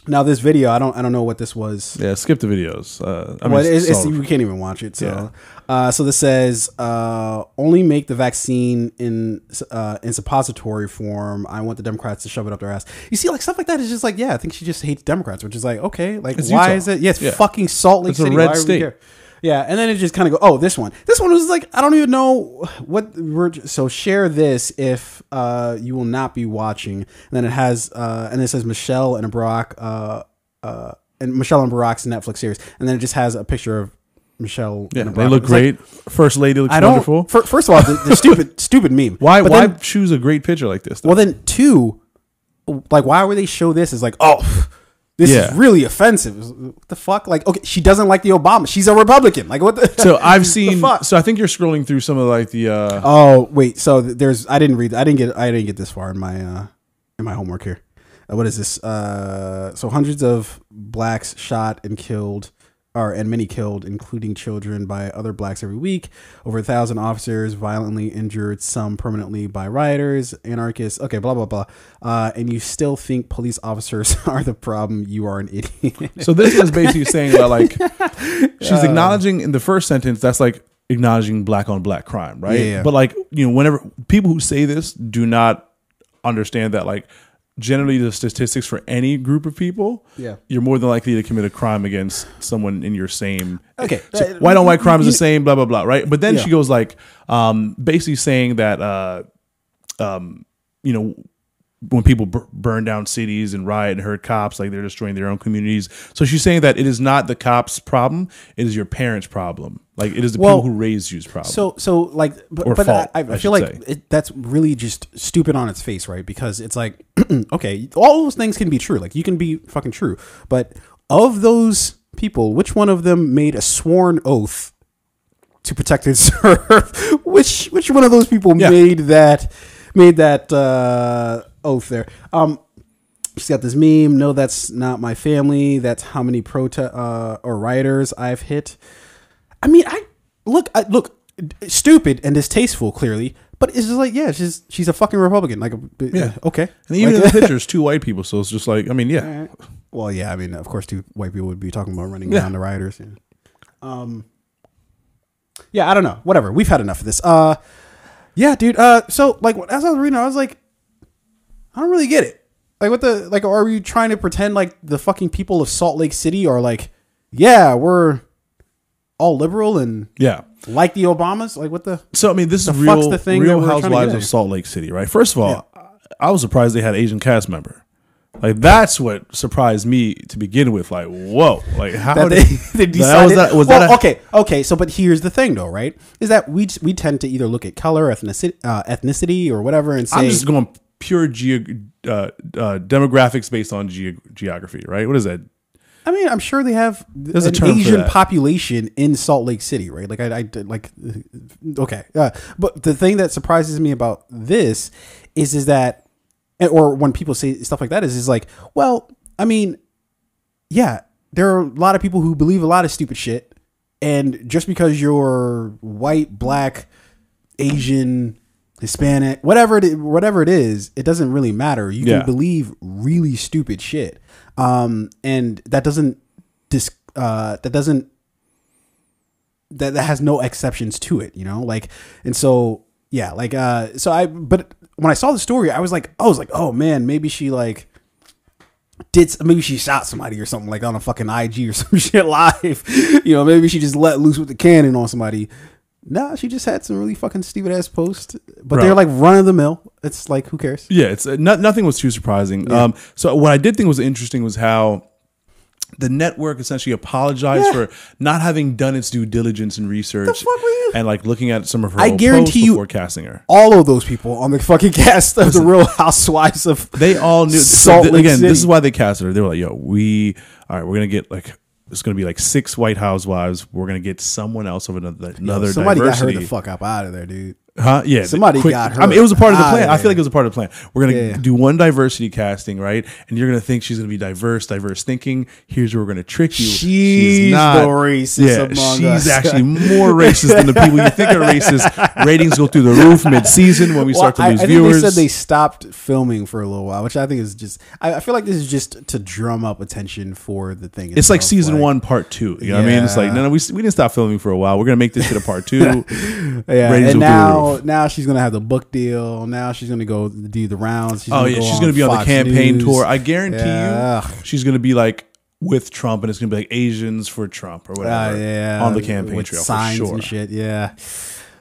now this video, I don't, I don't know what this was. Yeah, skip the videos. Uh, I mean, Well, it's, it's, we can't even watch it. So, Yeah. uh, so this says uh, only make the vaccine in uh, in suppository form. I want the Democrats to shove it up their ass. You see, like stuff like that is just like, yeah, I think she just hates Democrats, which is like, okay, like It's why Utah. is it? Yeah, it's Yeah. fucking Salt Lake It's a City. red Why state. Yeah, and then it just kind of go. Oh, this one. This one was like I don't even know what. We're, so share this if uh, you will not be watching. And then it has uh, and it says Michelle and Barack uh, uh, and Michelle and Barack's Netflix series, and then it just has a picture of Michelle. yeah, they look It's like, great. First lady looks I don't. wonderful. fir- first of all, the, the (laughs) stupid stupid meme. why? But Why then- choose a great picture like this? though? well, then two, like why would they show this Is like oh. This Yeah. is really offensive. What the fuck? Like, okay, she doesn't like the Obama. She's a Republican. Like, what the? so (laughs) I've seen. So I think you're scrolling through some of like the. uh Oh wait, so there's I didn't read I didn't get I didn't get this far in my uh in my homework here. Uh, what is this? Uh so hundreds of blacks shot and killed or and many killed, including children by other blacks every week. Over a thousand officers violently injured, some permanently by rioters, anarchists. Okay, blah blah blah. Uh, and you still think police officers (laughs) are the problem? You are an idiot. So this is basically (laughs) saying that like she's acknowledging in the first sentence that's like acknowledging black on black crime, right? Yeah, yeah. But like you know, whenever people who say this do not understand that like generally the statistics for any group of people, Yeah. you're more than likely to commit a crime against someone in your same. Okay. So white on white crime is the same, blah blah blah, right? But then Yeah. she goes like, um, basically saying that, uh, um, you know, when people bur- burn down cities and riot and hurt cops, like they're destroying their own communities. So she's saying that it is not the cops' problem; it is your parents' problem. Like it is the Well, people who raised you's problem. So, so like, but, but fault, I, I, I feel like it, that's really just stupid on its face, right? Because it's like, (clears throat) okay, all those things can be true. Like, you can be fucking true, but of those people, which one of them made a sworn oath to protect and (laughs) serve? which which one of those people Yeah. made that made that uh, oath there? Um, She's got this meme. No, that's not my family. That's how many protest uh, or rioters I've hit. I mean, I look, I, look, stupid and distasteful, clearly, but it's just like, yeah, she's she's a fucking Republican. Like, Yeah. okay, and even Like- in the (laughs) picture, it's two white people. So it's just like, I mean, yeah, well, yeah, I mean, of course, two white people would be talking about running Yeah. down the rioters. Yeah. Um, yeah, I don't know. Whatever. We've had enough of this. Uh, yeah, dude. Uh, so like as I was reading, I was like, I don't really get it. Like, what the like? Are we trying to pretend like the fucking people of Salt Lake City are like, yeah, we're all liberal and Yeah. like the Obamas? Like, what the? So I mean, this is real, the thing that real we're trying to Housewives of? Salt Lake City, right? First of all, I was surprised they had Asian cast member. Like that's what surprised me to begin with. Like, whoa! Like how that did they, (laughs) they that decided. was that was well, that a- okay, okay. So, but here's the thing, though, right? Is that we we tend to either look at color, ethnicity, uh, ethnicity, or whatever, and say, I'm just going pure geo, uh, uh, demographics based on ge- geography, right? What is that? I mean, I'm sure they have a an term for Asian that. population in Salt Lake City, right? Like, I, I did- like, (laughs) okay. Uh, but the thing that surprises me about this is, is that, or when people say stuff like that, is, is like, well, I mean, yeah, there are a lot of people who believe a lot of stupid shit, and just because you're white, black, Asian, Hispanic, whatever it is, whatever it is, it doesn't really matter. You Yeah. can believe really stupid shit, um, and that doesn't dis uh, that doesn't that that has no exceptions to it. You know, like and so yeah, like uh, so I but when I saw the story, I was like, I was like, oh man, maybe she like did maybe she shot somebody or something like on a fucking IG or (laughs) some shit live. you know, maybe she just let loose with the cannon on somebody. Nah, she just had some really fucking stupid ass posts, but they're like run of the mill. It's like who cares? Yeah, it's uh, no, nothing was too surprising. Um, so what I did think was interesting was how the network essentially apologized Yeah. for not having done its due diligence and research fuck were you- and like looking at some of her I guarantee you- casting her. All of those people on the fucking (laughs) cast of the Real Housewives of They all knew. Salt Lake again, City. this is why they casted her. They were like, "Yo, we all right. We're gonna get like it's gonna be like six White Housewives. We're gonna get someone else of another another somebody diversity." got her the fuck up out of there, dude. Huh? Yeah. Somebody got her I mean, it was a part of the plan. I ah, feel like it was a part of the plan. We're gonna Yeah. do one diversity casting, right? And you're gonna think she's gonna be diverse, diverse thinking. Here's where we're gonna trick you. She's the racist Yeah, among she's us. actually more racist than the (laughs) people you think are racist. Ratings go through the roof mid-season when we Well, start to I, lose I viewers. they said they stopped filming for a little while, which I think is just. I, I feel like this is just to drum up attention for the thing. it's like season one, part two. You know what I mean? It's like no, no, we, we didn't stop filming for a while. We're gonna make this shit a part two. (laughs) Yeah, Ratings and the now now she's gonna have the book deal. Now she's gonna go do the rounds. She's Oh gonna yeah, go she's gonna be on the campaign News. tour. I guarantee Yeah. you, she's gonna be like with Trump, and it's gonna be like Asians for Trump or Uh, whatever yeah, on the campaign with trail signs for sure. and shit. Yeah,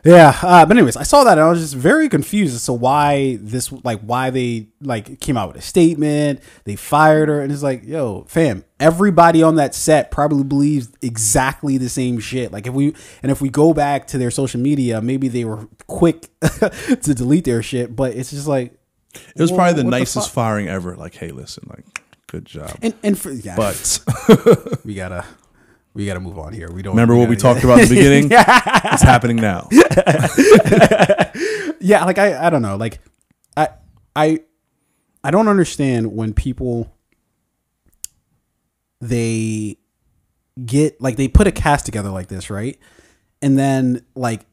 yeah. Uh, but anyways, I saw that and I was just very confused as to why this, like, why they like came out with a statement. They fired her, and it's like, yo, fam, everybody on that set probably believes exactly the same shit. Like, if we and if we go back to their social media, maybe they were quick (laughs) to delete their shit, but it's just like. It was probably the nicest firing ever. Like, hey, listen, like, good job. And and for yeah, But (laughs) we gotta we gotta move on here. We don't remember what we talked about in the beginning? (laughs) It's happening now. (laughs) yeah like i i don't know like i i i don't understand when people they get like they put a cast together like this right and then like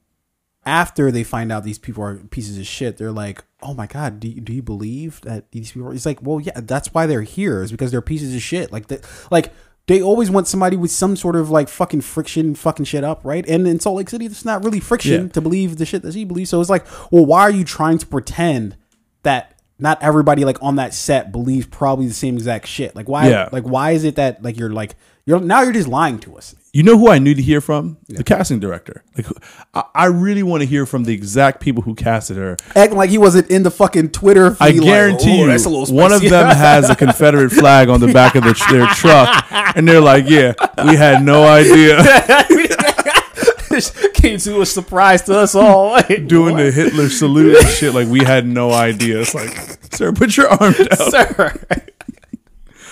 after they find out these people are pieces of shit they're like oh my god do you, do you believe that these people are, it's like well yeah that's why they're here is because they're pieces of shit like that like they always want somebody with some sort of like fucking friction fucking shit up right and in salt lake city it's not really friction Yeah. to believe the shit that she believes so it's like well why are you trying to pretend that not everybody like on that set believes probably the same exact shit like why Yeah. like why is it that like you're like you're now you're just lying to us You know who I need to hear from? The casting director. Like, I, I really want to hear from the exact people who casted her. acting like he wasn't in the fucking Twitter. I like, guarantee "Oh, you, that's a little one of them (laughs) has a Confederate flag on the back of the, their truck, and they're like, "Yeah, we had no idea." (laughs) came to a surprise to us all. (laughs) Like, Doing what? the Hitler salute and shit, like we had no idea. It's like, sir, put your arm down. sir.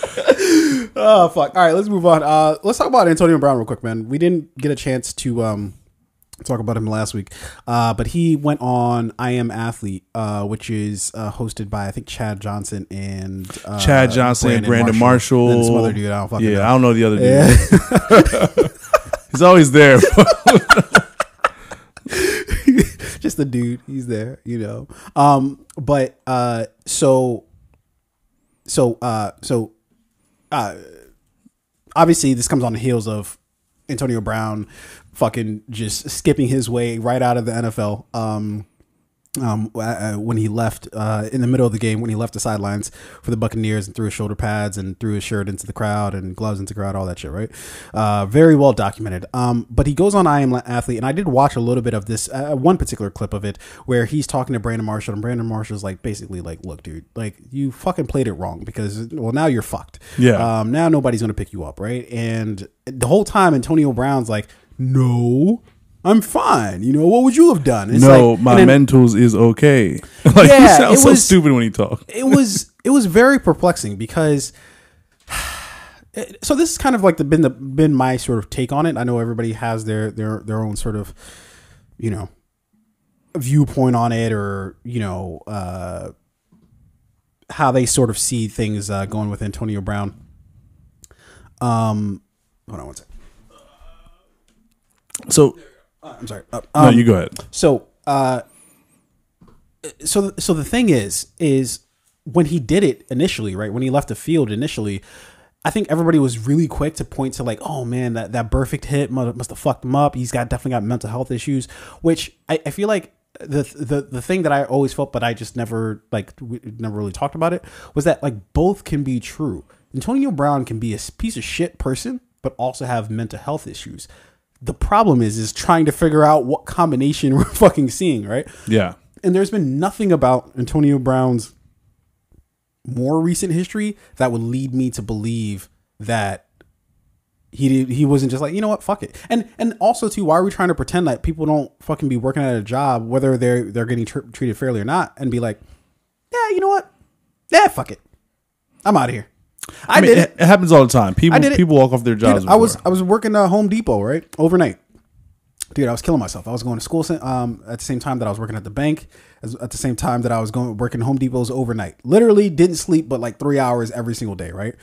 (laughs) oh fuck! All right, let's move on. Uh, let's talk about Antonio Brown real quick, man. We didn't get a chance to um talk about him last week, uh, but he went on I Am Athlete, uh, which is uh, hosted by I think Chad Johnson and uh, Chad Johnson, and Brandon Marshall, and some other dude. I don't fucking yeah, know. I don't know the other dude. (laughs) He's always there. (laughs) just the dude he's there you know um but uh so so uh so uh obviously this comes on the heels of Antonio Brown fucking just skipping his way right out of the NFL. Um, um, uh, when he left uh, in the middle of the game, when he left the sidelines for the Buccaneers and threw his shoulder pads and threw his shirt into the crowd and gloves into the crowd, all that shit, right? Uh, very well documented. Um, but he goes on I Am Athlete, and I did watch a little bit of this, uh, one particular clip of it, where he's talking to Brandon Marshall, and Brandon Marshall's like, basically, like, look, dude, like, you fucking played it wrong because, well, now you're fucked. Yeah. Um, now nobody's going to pick you up, right? And the whole time, Antonio Brown's like, no, I'm fine. You know, what would you have done? It's no, like- my then- mentals is okay. (laughs) like Yeah, he it sounds so was- stupid when he talks. it was (laughs) it was very perplexing because so this is kind of like the been the been my sort of take on it. I know everybody has their their their own sort of you know viewpoint on it or you know uh how they sort of see things uh, going with Antonio Brown. Um, hold on one second. So I'm sorry. Uh, no, um, you go ahead. So, uh, so so the thing is, is when he did it initially, right? When he left the field initially, I think everybody was really quick to point to like, oh man, that that perfect hit must, must have fucked him up. He's got definitely got mental health issues, which I, I feel like. The, the the thing that I always felt, but I just never like we never really talked about it, was that like both can be true. Antonio Brown can be a piece of shit person, but also have mental health issues. The problem is, is trying to figure out what combination (laughs) we're fucking seeing, right? Yeah. And there's been nothing about Antonio Brown's more recent history that would lead me to believe that he did, he wasn't just like you know what? Fuck it. And and also too why are we trying to pretend that people don't fucking be working at a job whether they're they're getting tr- treated fairly or not and be like yeah you know what? Yeah fuck it. I'm out of here I, I mean, did it, it happens all the time. People people walk off their jobs. Dude, I was. I was working at Home Depot right overnight. Dude, I was killing myself. I was going to school um, at the same time that I was working at the bank. As, at the same time that I was going working Home Depots overnight. Literally didn't sleep but like three hours every single day, right?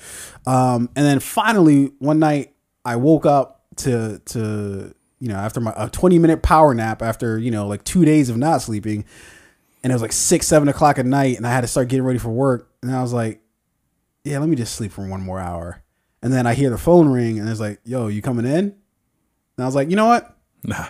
Um, and then finally one night I woke up to to you know after my a twenty minute power nap after you know like two days of not sleeping, and it was like six seven o'clock at night, and I had to start getting ready for work, and I was like, yeah, let me just sleep for one more hour. And then I hear the phone ring and it's like, yo, you coming in? And I was like, you know what? nah.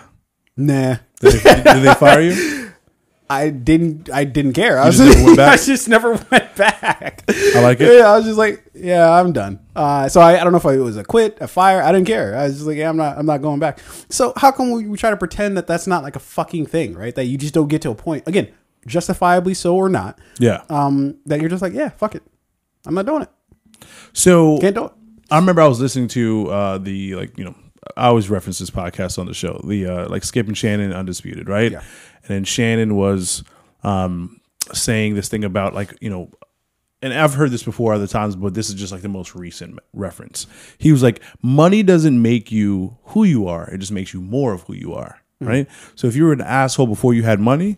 Nah. Did they, did they fire you? (laughs) I didn't I didn't care. I was just never went (laughs) back? I just never went back. I like it. Yeah, I was just like, yeah, I'm done. Uh, so I, I don't know if it was a quit, a fire. I didn't care. I was just like, yeah, I'm not I'm not going back. So how come we, we try to pretend that that's not like a fucking thing, right? That you just don't get to a point again, justifiably so or not. Yeah. Um, that you're just like, yeah, fuck it, I'm not doing it. So Can't do it. I remember I was listening to uh, the like you know I always reference this podcast on the show the uh, like Skip and Shannon Undisputed right Yeah. and then Shannon was um, saying this thing about like you know and I've heard this before other times but this is just like the most recent reference he was like money doesn't make you who you are it just makes you more of who you are Hmm. right so if you were an asshole before you had money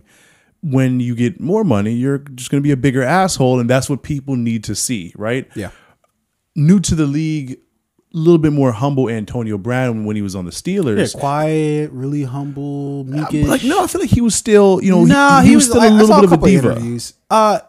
when you get more money you're just going to be a bigger asshole and that's what people need to see right Yeah. new to the league, a little bit more humble Antonio Brown when he was on the Yeah, Steelers. quiet, really humble, meekish. But like no, I feel like he was still, you know, Nah, he, he was, still I- a little bit of a diva. Interviews. Uh,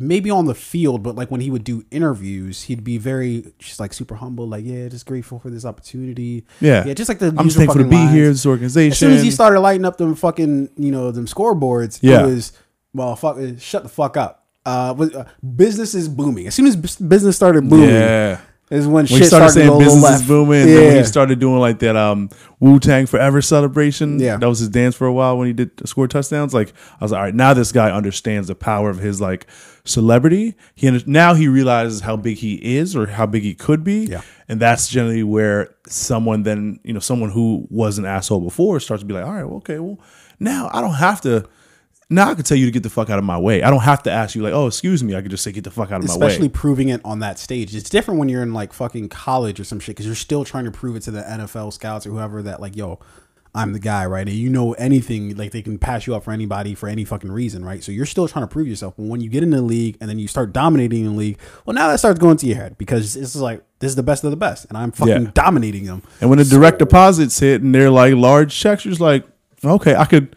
maybe on the field, but like when he would do interviews, he'd be very just like super humble, like yeah, just grateful for this opportunity. Yeah. yeah, just like the. I'm just thankful to be lines. here, this organization. As soon as he started lighting up them fucking, you know, them scoreboards, Yeah. it was well, fuck, uh, shut the fuck up. Uh, uh, business is booming. As soon as business started booming, yeah. Is when, When shit started started, saying to go a little business left. is booming, and yeah. then when he started doing like that um Wu Tang Forever celebration, Yeah. that was his dance for a while when he did score touchdowns. Like I was like, all right, now this guy understands the power of his like celebrity. He now he realizes how big he is or how big he could be, Yeah. and that's generally where someone then you know someone who was an asshole before starts to be like, all right, well, okay, well now I don't have to. Now I can tell you to get the fuck out of my way. I don't have to ask you like, oh, excuse me. I could just say get the fuck out of my way. especially proving it on that stage. It's different when you're in like fucking college or some shit because you're still trying to prove it to the NFL scouts or whoever that like, yo, I'm the guy, right? And you know anything, like they can pass you up for anybody for any fucking reason, right? So you're still trying to prove yourself. But when you get in the league and then you start dominating the league, well, now that starts going to your head because this is like this is the best of the best, and I'm fucking Yeah. dominating them. And when the direct deposits hit and they're like large checks, you're just like, okay, I could,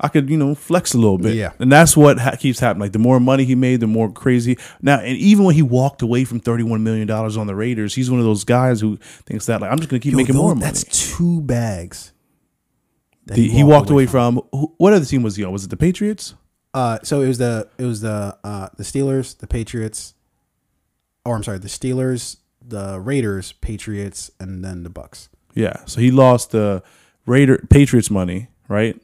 I could, you know, flex a little bit. Yeah. And that's what ha- keeps happening. Like the more money he made, the more crazy. Now, and even when he walked away from $31 million on the Raiders, he's one of those guys who thinks that, like, I'm just going to keep Yo, making those- more money. That's two bags. that The- he walked away from, who- what other team was he on? Was it the Patriots? Uh, so it was the it was the uh the Steelers, the Patriots, or I'm sorry, the Steelers, the Raiders, Patriots, and then the Bucks. Yeah. So he lost the Raider Patriots money, right?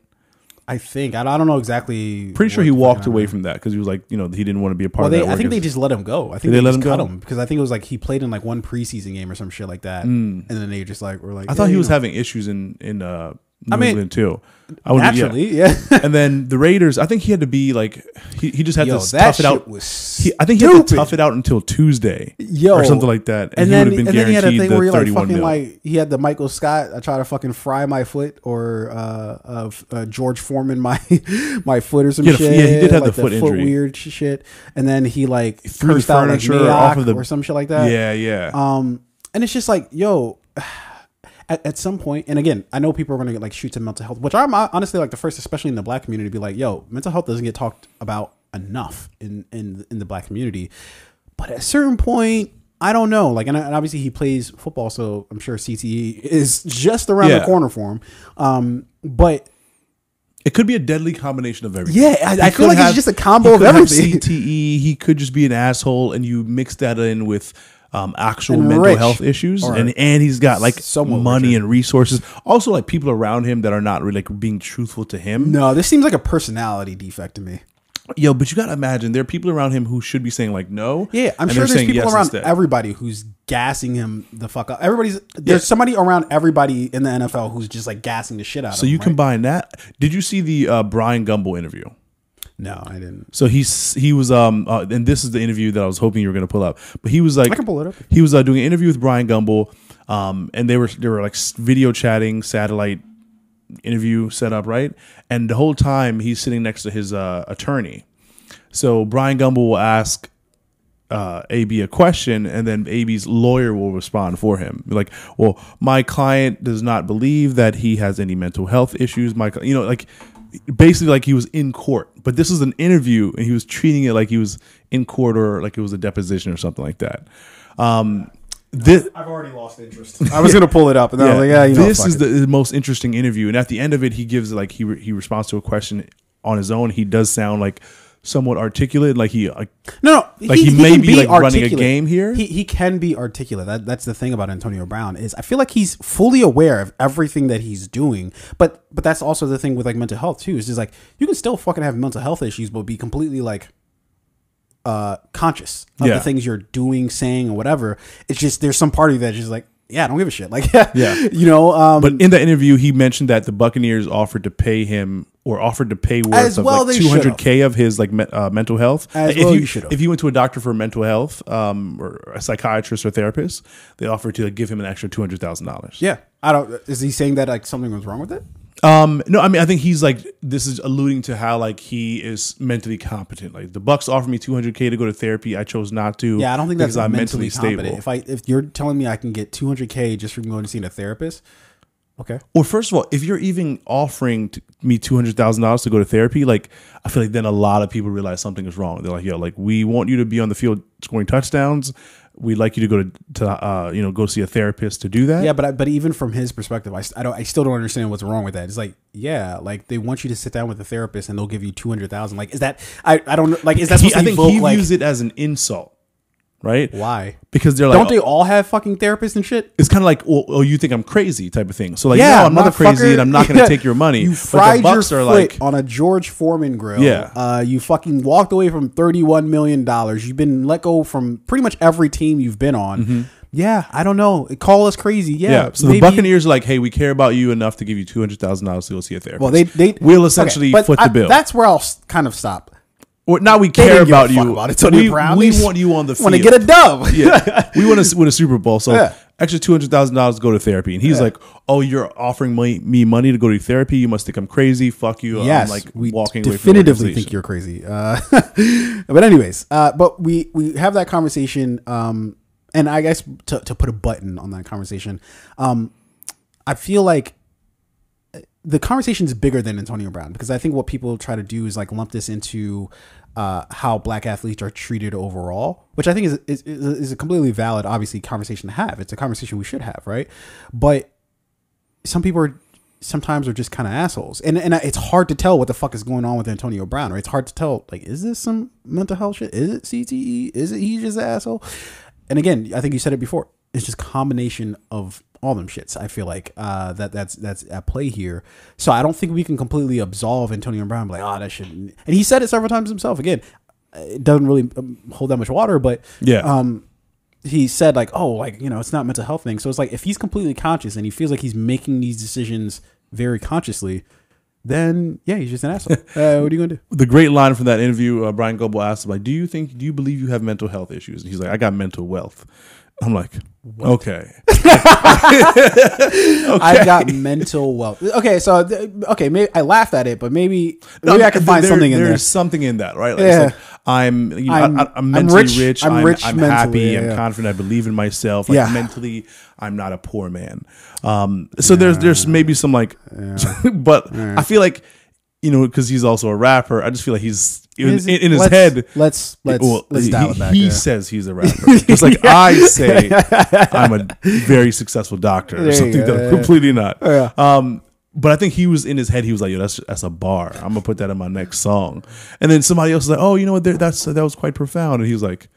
I think I, I don't know exactly. Pretty sure he walked away from that because he was like, you know, he didn't want to be a part Well, of they that. I think they just let him go. I think they they, let just him cut go? him because I think it was like he played in like one preseason game or some shit like that, and then they just like were like. I thought yeah, he was know. having issues in in uh, New I mean, England too. I would- yeah. naturally, yeah. (laughs) and then the Raiders, I think he had to be like he, he just had Yo, to tough it out. He, I think he had to tough it out until Tuesday, Yo. or something like that, and, And he then, would have been and then he had a guaranteed thing where he like fucking mil. like he had the Michael Scott. I try to fucking fry my foot, or uh, of uh, George Foreman my (laughs) my foot or some Yeah, shit. yeah, he did have like the foot injury. weird shit. And then he like Threw the cursed out like furniture off of the- or some shit like that. yeah, yeah. Um, and it's just like, yo, at, at some point, and again, I know people are gonna get like shoot to mental health, which I'm uh, honestly like the first, especially in the black community, to be like, yo, mental health doesn't get talked about enough in in in the black community. But at a certain point, I don't know. Like, and, and obviously he plays football, so I'm sure CTE is just around Yeah. the corner for him. Um, but it could be a deadly combination of everything. yeah, I, I feel like have- it's just a combo of everything. CTE. He could just be an asshole, and you mix that in with um, actual And mental rich. health issues, Or and and he's got like somewhat money richer. and resources. Also, like people around him that are not really like being truthful to him. No, this seems like a personality defect to me. Yo, but you got to imagine there are people around him who should be saying like no. Yeah, I'm and sure they're there's saying people yes around instead. everybody who's gassing him the fuck up. Everybody's there's Yeah. somebody around everybody in the NFL who's just like gassing the shit out of So him. you right? combine that. Did you see the uh, Brian Gumbel interview? No, I didn't. So he's he was um uh, and this is the interview that I was hoping you were going to pull up. But he was like I can pull it up. He was uh, doing an interview with Brian Gumbel, um, and they were they were like video chatting, satellite interview set up, right? And the whole time he's sitting next to his uh, attorney. So Brian Gumbel will ask uh, AB a question, and then AB's lawyer will respond for him. Like, well, my client does not believe that he has any mental health issues. My, you know, like basically like he was in court, but this is an interview, and he was treating it like he was in court or like it was a deposition or something like that. Um, this, I've already lost interest. I was gonna pull it up, and then I was like, yeah, you know, this fuck is it. the, the most interesting interview, and at the end of it, he gives like he re- he responds to a question on his own. He does sound like somewhat articulate, like he like no, no. like he may can be, like, running a game here. He he can be articulate. That that's the thing about Antonio Brown is I feel like he's fully aware of everything that he's doing. But but that's also the thing with like mental health too. Is just like you can still fucking have mental health issues, but be completely like uh conscious of Yeah. the things you're doing, saying, or whatever. It's just there's some part of you that's just like yeah, I don't give a shit. Like yeah, (laughs) Yeah. you know. Um, But in that interview, he mentioned that the Buccaneers offered to pay him or offered to pay worth As of well like they two hundred k of his like me, uh, mental health. As if well you, you if you went to a doctor for mental health, um, or a psychiatrist or therapist, they offered to like, give him an extra two hundred thousand dollars. yeah, I don't. Is he saying that like something was wrong with it? Um, no, I mean, I think he's like this is alluding to how like he is mentally competent. Like the Bucks offered me 200k to go to therapy. I chose not to. Yeah, I don't think that's because I'm mentally, mentally stable. If I if you're telling me I can get 200k just from going to see a therapist, okay. Or first of all, if you're even offering to me two hundred thousand dollars to go to therapy, like I feel like then a lot of people realize something is wrong. They're like, "Yo, like we want you to be on the field scoring touchdowns. We'd like you to go to, to uh, you know go see a therapist to do that." Yeah, but I, but even from his perspective, I don't I still don't understand what's wrong with that. It's like yeah, like they want you to sit down with a therapist and they'll give you 200,000. Like is that I I don't like is that He- supposed to I think evoke he like views it as an insult, right? why? Because they're like, Don't they all have fucking therapists and shit? it's kind of like, well, oh, you think I'm crazy type of thing. So like, Yeah, no, I'm not crazy, and I'm not going (laughs) to take your money. You But the fried your Bucks foot like, on a George Foreman grill. Yeah. Uh, you fucking walked away from thirty-one million dollars. You've been let go from pretty much every team you've been on. Yeah, I don't know. Call us crazy. Yeah. Mm-hmm. yeah. So maybe- the Buccaneers are like, hey, we care about you enough to give you two hundred thousand dollars to go see a therapist. Well, they they will essentially okay, foot the bill. That's where I'll kind of stop. Or now we care didn't give a about you. about we, Brown. we want you on the field. Want to get a dub? (laughs) yeah, we want to win a Super Bowl. So Yeah. extra two hundred thousand dollars to go to therapy, and he's like, "Oh, you're offering me, me money to go to therapy? You must think I'm crazy. Fuck you. yes, I'm like we walking away from definitively think you're crazy. Uh, (laughs) but anyways, uh, but we we have that conversation, um, and I guess to to put a button on that conversation, um, I feel like the conversation is bigger than Antonio Brown because I think what people try to do is like lump this into uh, how black athletes are treated overall, which I think is, is is a completely valid, obviously, conversation to have. It's a conversation we should have, right? But some people are sometimes are just kind of assholes, and and it's hard to tell what the fuck is going on with Antonio Brown. Right? It's hard to tell. Like, is this some mental health shit? Is it CTE? Is it he's just an asshole? And again, I think you said it before. It's just combination of all them shits. I feel like uh, that that's that's at play here. So I don't think we can completely absolve Antonio Brown. Like, oh, that shouldn't. And he said it several times himself. Again, it doesn't really um, hold that much water, but Yeah. um, he said like, oh, like you know, it's not mental health thing. So it's like if he's completely conscious and he feels like he's making these decisions very consciously, then yeah, he's just an asshole. (laughs) uh, what are you gonna do? the great line from that interview, uh, Brian Gumbel asked him, like, "Do you think? Do you believe you have mental health issues?" And he's like, "I got mental wealth." I'm like, okay, (laughs) (laughs) I got mental wealth. Okay, so okay, maybe I laughed at it, but maybe maybe I can There- find something in there. There's something in that, right? Like, Yeah. like, I'm, you know, I'm- I, am I'm mentally rich- rich. I'm I'm, rich I'm mentally, happy. yeah, I'm yeah. confident. I believe in myself. Like Yeah. mentally, I'm not a poor man. Um, so there's there's maybe some like, (laughs) but I feel like you know because he's also a rapper. I just feel like he's in, in, in his let's- head. Let's let's well, let's he, dial it back. he yeah. says he's a (laughs) rapper, just like I say I'm a (laughs) very successful doctor There or something that yeah. completely not. Yeah. Um, but I think he was in his head. He was like, "Yo, that's that's a bar. I'm gonna put that in my next song." And then somebody else was like, "Oh, you know what? That's that was quite profound." And he was like,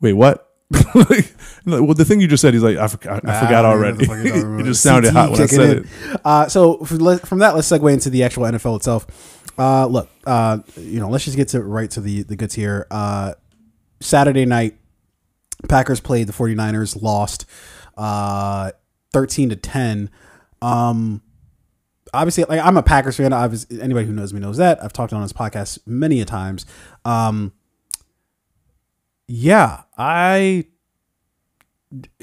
"Wait, what?" (laughs) like, well, the thing you just said, he's like, "I, forgot- I forgot Ah, already." what the fuck you're talking it just sounded CTE hot when I said in. it. Uh, so from, from that, let's segue into the actual NFL itself. Uh, look, uh, you know, let's just get to right to the the goods here. Uh, Saturday night, Packers played the 49ers, lost uh, 13 to 10. Um, obviously, like I'm a Packers fan. Obviously, anybody who knows me knows that. I've talked on this podcast many a times. Um, yeah, I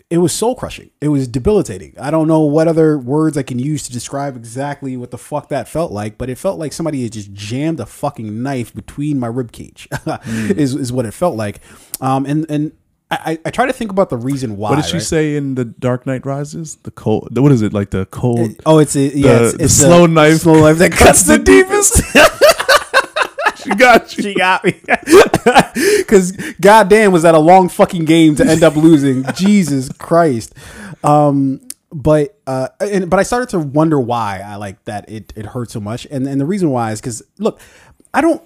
it was soul crushing. It was debilitating. I don't know what other words I can use to describe exactly what the fuck that felt like, but it felt like somebody had just jammed a fucking knife between my rib cage. (laughs) is is what it felt like. Um, and and I, I try to think about the reason why. What did she right? say in the Dark Knight Rises? The cold. What is it like? The cold. Oh, it's a, yeah, The- it's, the it's slow a knife slow knife that (laughs) cuts the deepest. (laughs) (laughs) she got you. she got me. (laughs) Because goddamn, was that a long fucking game to end up losing? (laughs) Jesus Christ. Um, but uh, and, but I started to wonder why I like that it it hurt so much, and and the reason why is because look, I don't.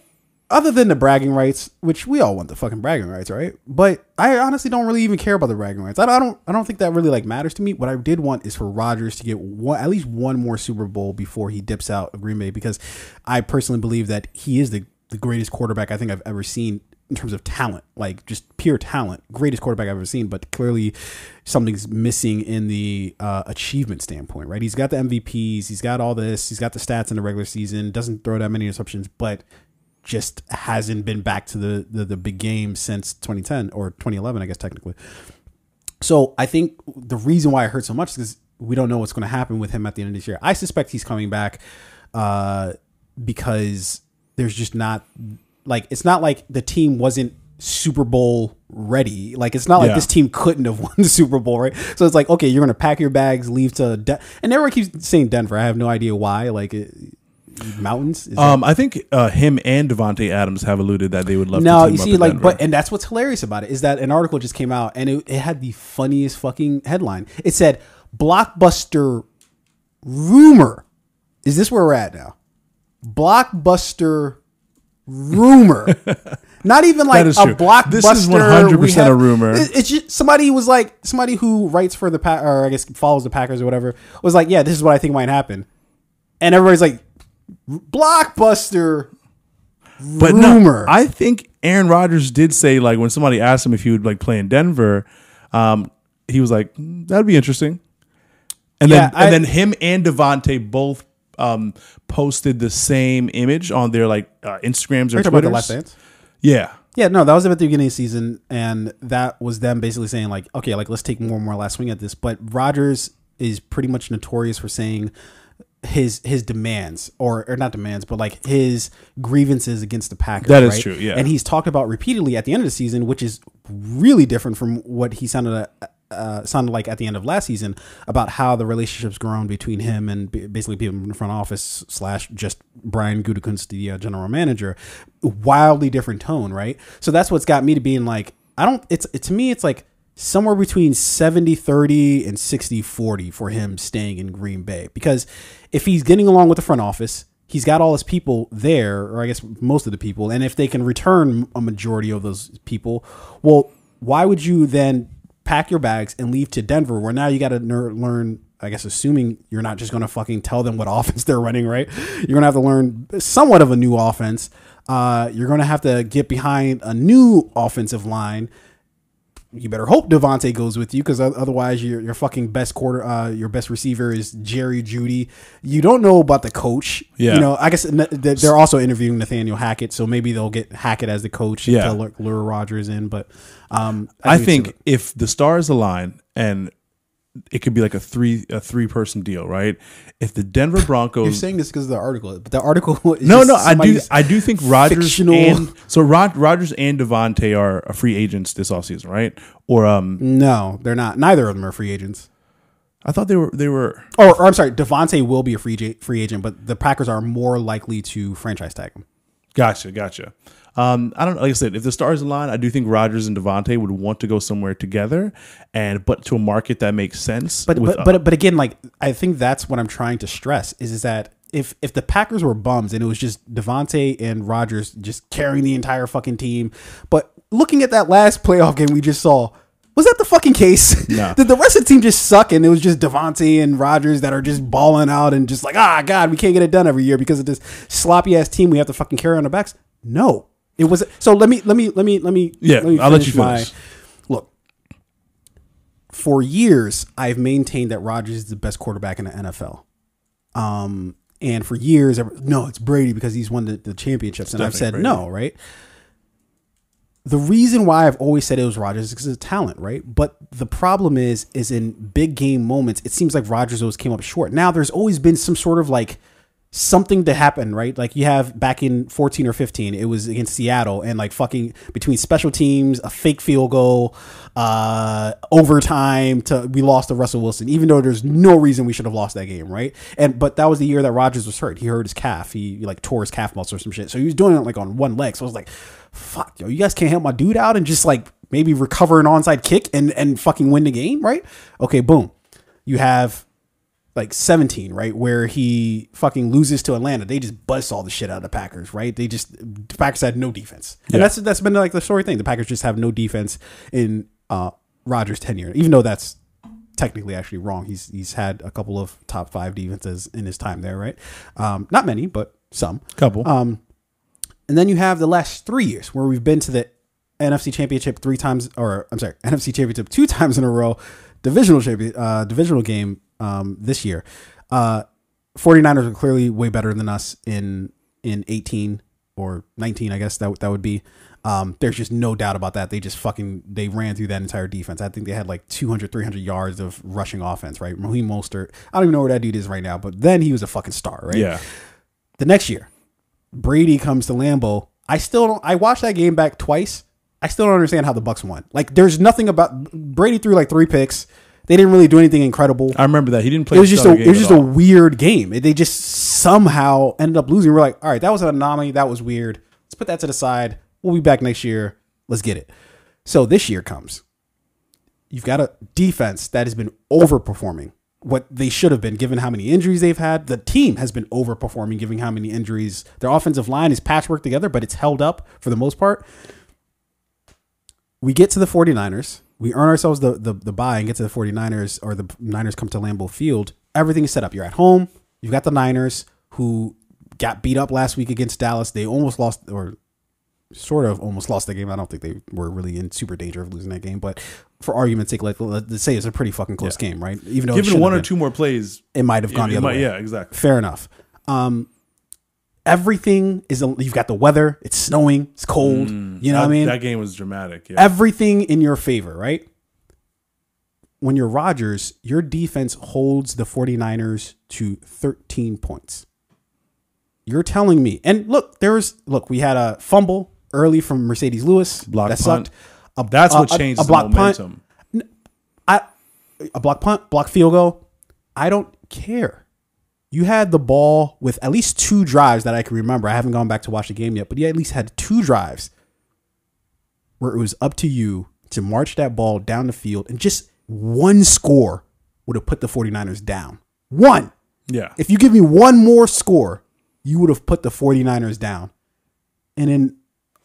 Other than the bragging rights, which we all want the fucking bragging rights, right? But I honestly don't really even care about the bragging rights. I don't, I don't, I don't think that really like matters to me. What I did want is for Rodgers to get one, at least one more Super Bowl before he dips out of Green Bay, because I personally believe that he is the the greatest quarterback I think I've ever seen in terms of talent, like just pure talent, greatest quarterback I've ever seen. But clearly, something's missing in the uh, achievement standpoint, right? He's got the MVPs, he's got all this, he's got the stats in the regular season, doesn't throw that many interceptions, but just hasn't been back to the, the the big game since 2010 or 2011, I guess technically. So I think the reason why it hurt so much is because we don't know what's going to happen with him at the end of this year. I suspect he's coming back uh, because there's just not like it's not like the team wasn't Super Bowl ready. Like it's not like Yeah. this team couldn't have (laughs) won the Super Bowl, right? So it's like okay, you're going to pack your bags, leave to De- and everyone keeps saying Denver. I have no idea why. Like it, mountains. Is that- Um, I think uh, him and Davante Adams have alluded that they would love. no, to you see, like, but and that's what's hilarious about it is that an article just came out and it, it had the funniest fucking headline. It said blockbuster rumor. Is this where we're at now? Blockbuster rumor. (laughs) Not even like That is a true. blockbuster. This is 100% a rumor. It's just somebody was like somebody who writes for the pack or I guess follows the Packers or whatever was like, yeah, this is what I think might happen, and everybody's like, blockbuster but rumor. no, I think Aaron Rodgers did say like when somebody asked him if he would like play in Denver, um, he was like, "Mm, "That'd be interesting." And Yeah, then I- and then him and Davante both um, posted the same image on their like uh, Instagrams or talking about the Twitters. last dance? Yeah, Yeah, no, that was at the beginning of the season, and that was them basically saying like, okay, like let's take more and more last swing at this. But Rodgers is pretty much notorious for saying his his demands or or not demands, but like his grievances against the Packers. That is right? true, yeah. and he's talked about repeatedly at the end of the season, which is really different from what he sounded at, uh, sounded like at the end of last season about how the relationship's grown between him and b- basically people in the front office slash just Brian Gutekunst, the uh, general manager. Wildly different tone, right? So that's what's got me to being like, I don't. It's it, to me, it's like somewhere between 70 30 and 60 40 for him staying in Green Bay because if he's getting along with the front office he's got all his people there, or I guess most of the people, and if they can return a majority of those people, well, why would you then pack your bags and leave to Denver, where now you got to ner- learn? I guess assuming you're not just going to fucking tell them what (laughs) offense they're running, right? You're going to have to learn somewhat of a new offense. Uh, you're going to have to get behind a new offensive line you better hope Davante goes with you because otherwise your your fucking best quarter uh your best receiver is Jerry Jeudy. You don't know about the coach. Yeah. You know, I guess they're also interviewing Nathaniel Hackett, so maybe they'll get Hackett as the coach Yeah. to lure- Rodgers in. But um, I it's think a- if the stars align and it could be like a three a three person deal, right? If the Denver Broncos, you're saying this because of the article, but the article (laughs) is No, no, I do. I do think Rodgers fictional- and so Rod, Rodgers and Davante are free agents this offseason, right? Or um, no, they're not. Neither of them are free agents. I thought they were. They were. Or, or I'm sorry, Davante will be a free free agent, but the Packers are more likely to franchise tag him. Gotcha, gotcha. Um, I don't know, like I said, if the stars align, I do think Rodgers and Davante would want to go somewhere together, and but to a market that makes sense. But with, but, but but again, like I think that's what I'm trying to stress is is that if if the Packers were bums and it was just Davante and Rodgers just carrying the entire fucking team, but looking at that last playoff game we just saw. Was that the fucking case? (laughs) No. Did the rest of the team just suck and it was just Davante and Rodgers that are just balling out and just like, ah, God, we can't get it done every year because of this sloppy ass team we have to fucking carry on our backs? No. It was so let me let me let me let me Yeah, let me I'll let you finish. My, look for years I've maintained that Rodgers is the best quarterback in the NFL. Um, and for years, no, it's Brady because he's won the, the championships, and I've said Brady. no, right? The reason why I've always said it was Rodgers is because of talent, right? But the problem is, is in big game moments, it seems like Rodgers always came up short. Now there's always been some sort of like something to happen, right? Like you have back in 14 or 15, it was against Seattle and like fucking between special teams, a fake field goal, uh, overtime to we lost to Russell Wilson, even though there's no reason we should have lost that game, right? And but that was the year that Rodgers was hurt. He hurt his calf. He like tore his calf muscle or some shit. So he was doing it like on one leg. So I was like, fuck, yo, you guys can't help my dude out and just like maybe recover an onside kick and and fucking win the game, right? Okay, boom. You have like 17, right? Where he fucking loses to Atlanta. They just bust all the shit out of the Packers, right? They just the Packers had no defense. And Yeah. that's that's been like the story thing. The Packers just have no defense in uh Rodgers' tenure. Even though that's technically actually wrong. He's he's had a couple of top 5 defenses in his time there, right? Um not many, but some. couple. Um, and then you have the last three years where we've been to the NFC Championship three times, or I'm sorry, NFC Championship two (laughs) times in a row, divisional champion, uh, divisional game um, this year. Uh, 49ers are clearly way better than us in in 18 or 19, I guess that that would be. Um, there's just no doubt about that. They just fucking they ran through that entire defense. I think they had like 200, 300 yards of rushing offense, right? Raheem Mostert. I don't even know where that dude is right now, but then he was a fucking star, right? yeah, the next year, Brady comes to Lambeau. I still don't. I watched that game back twice. I still don't understand how the Bucks won. Like, there's nothing about Brady threw like three picks. They didn't really do anything incredible. I remember that he didn't play. It was just a it was just a weird game. They just somehow ended up losing. We're like, all right, that was an anomaly. That was weird. Let's put that to the side. We'll be back next year. Let's get it. So this year comes. You've got a defense that has been overperforming what they should have been given how many injuries they've had. The team has been overperforming given how many injuries. Their offensive line is patchwork together, but it's held up for the most part. We get to the 49ers. We earn ourselves the, the, the bye and get to the 49ers, or the Niners come to Lambeau Field. Everything is set up. You're at home. You've got the Niners who got beat up last week against Dallas. They almost lost, or sort of almost lost the game. I don't think they were really in super danger of losing that game, but for argument's sake, like let's say it's a pretty fucking close game, right? Even though Given one or been. two more plays, it might have gone the other might- way. yeah, exactly. Fair enough. Um, everything is you've got the weather. It's snowing. It's cold. Mm, you know that, what I mean? That game was dramatic. Yeah, everything in your favor, right? When you're Rodgers, your defense holds the 49ers to 13 points. You're telling me, and look, there's look, we had a fumble early from Marcedes Lewis. Block that punt. sucked. A- that's a- what changed a the block punt. momentum. I a block punt, block field goal. I don't care. You had the ball with at least two drives that I can remember. I haven't gone back to watch the game yet, but you at least had two drives where it was up to you to march that ball down the field and just one score would have put the 49ers down. One. Yeah. If you give me one more score, you would have put the 49ers down. And in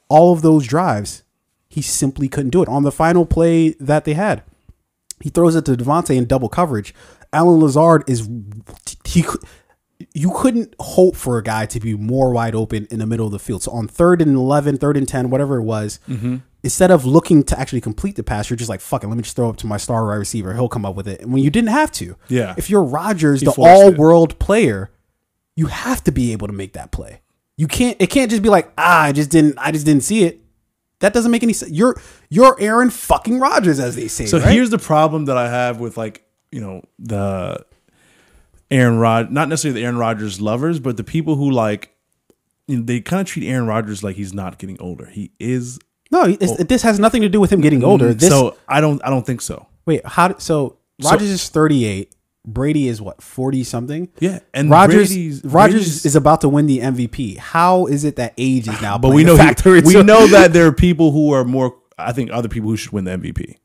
all of those drives, he simply couldn't do it. On the final play that they had, he throws it to Davante in double coverage. Allen Lazard is he you couldn't hope for a guy to be more wide open in the middle of the field. So on third and 11, third and 10, whatever it was, instead of looking to actually complete the pass, you're just like, fuck it, let me just throw it to my star wide receiver. He'll come up with it. And when you didn't have to. Yeah. If you're Rodgers, the all world player, you have to be able to make that play. You can't it can't just be like, ah, I just didn't I just didn't see it. That doesn't make any sense. You're you're Aaron fucking Rodgers, as they say. So right? here's the problem that I have with like you know the Aaron Rod, not necessarily the Aaron Rodgers lovers, but the people who like they kind of treat Aaron Rodgers like he's not getting older. He is. No, it's, this has nothing to do with him getting older. Mm-hmm. This so I don't. I don't think so. wait, how? So Rodgers is thirty eight. Brady is what forty something. Yeah, and Rodgers Brady's- Rodgers Brady's- is about to win the MVP. How is it that age is now? (laughs) But we know he- we know that there are (laughs) people who are more. I think other people who should win the MVP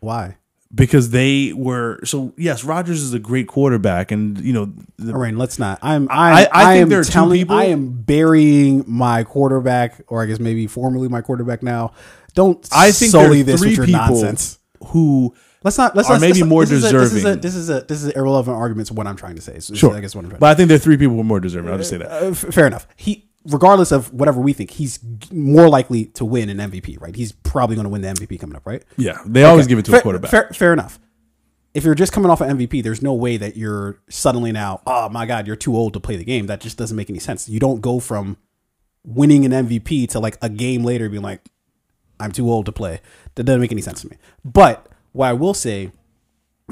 why. Because they were. So yes, Rodgers is a great quarterback, and you know the, All right, let's not. I'm. I'm I- I, am there are two telling. people- I am burying my quarterback, or I guess maybe formerly my quarterback now. Don't I think are this three with your people nonsense. who Let's not. Let's are let's- maybe let's- more this is a- This is, a, this is a this is irrelevant argument Of what I'm trying to say. So sure. I guess what I'm trying. But I think there are three people who are more deserving. I'll just say that. Uh, fair enough. He, regardless of whatever we think, he's more likely to win an MVP. Right? He's probably going to win the MVP coming up. Right? Yeah, they always Okay. give it to fair, a quarterback. Fair, fair enough. If you're just coming off an MVP, there's no way that you're suddenly now, oh my God, you're too old to play the game. That just doesn't make any sense. You don't go from winning an MVP to like a game later being like, I'm too old to play. That doesn't make any sense to me. But what I will say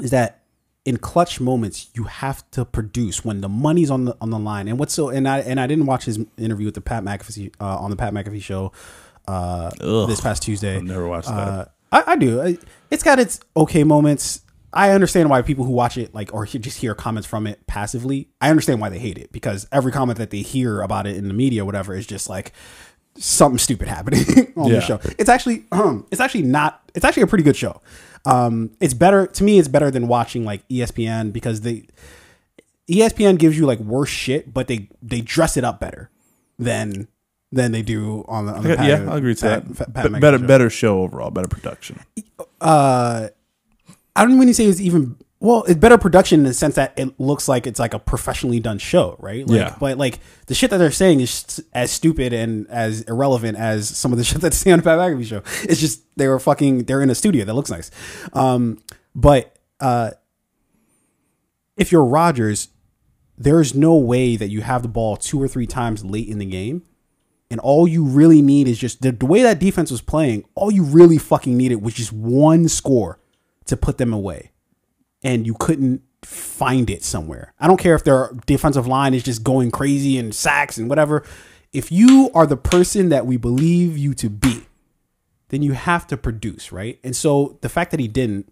is that in clutch moments, you have to produce when the money's on the on the line. And what's so and I and I didn't watch his interview with the Pat McAfee uh, on the Pat McAfee show uh, Ugh. this past Tuesday. I've never watched that. Uh, I, I do. It's got its okay moments. I understand why people who watch it like or just hear comments from it passively. I understand why they hate it because every comment that they hear about it in the media, or whatever, is just like something stupid happening (laughs) on Yeah. the show. It's actually um, (clears throat) it's actually not. It's actually a pretty good show. Um, it's better to me. It's better than watching like ESPN because they ESPN gives you like worse shit, but they they dress it up better than than they do on the. On the yeah, Pat- I agree to Pat- that. Pat McAfee better, show. better show overall, better production. uh I don't even say it's even well, it's better production in the sense that it looks like it's like a professionally done show, right? Like, Yeah. But like the shit that they're saying is as stupid and as irrelevant as some of the (laughs) shit that's on the Pat McAfee show. It's just they were fucking. They're in a studio that looks nice. Um, but uh, if you're Rodgers, there's no way that you have the ball two or three times late in the game and all you really need is just the, the way that defense was playing. All you really fucking needed was just one score to put them away, and you couldn't find it somewhere. I don't care if their defensive line is just going crazy and sacks and whatever. If you are the person that we believe you to be, then you have to produce, right? And so the fact that he didn't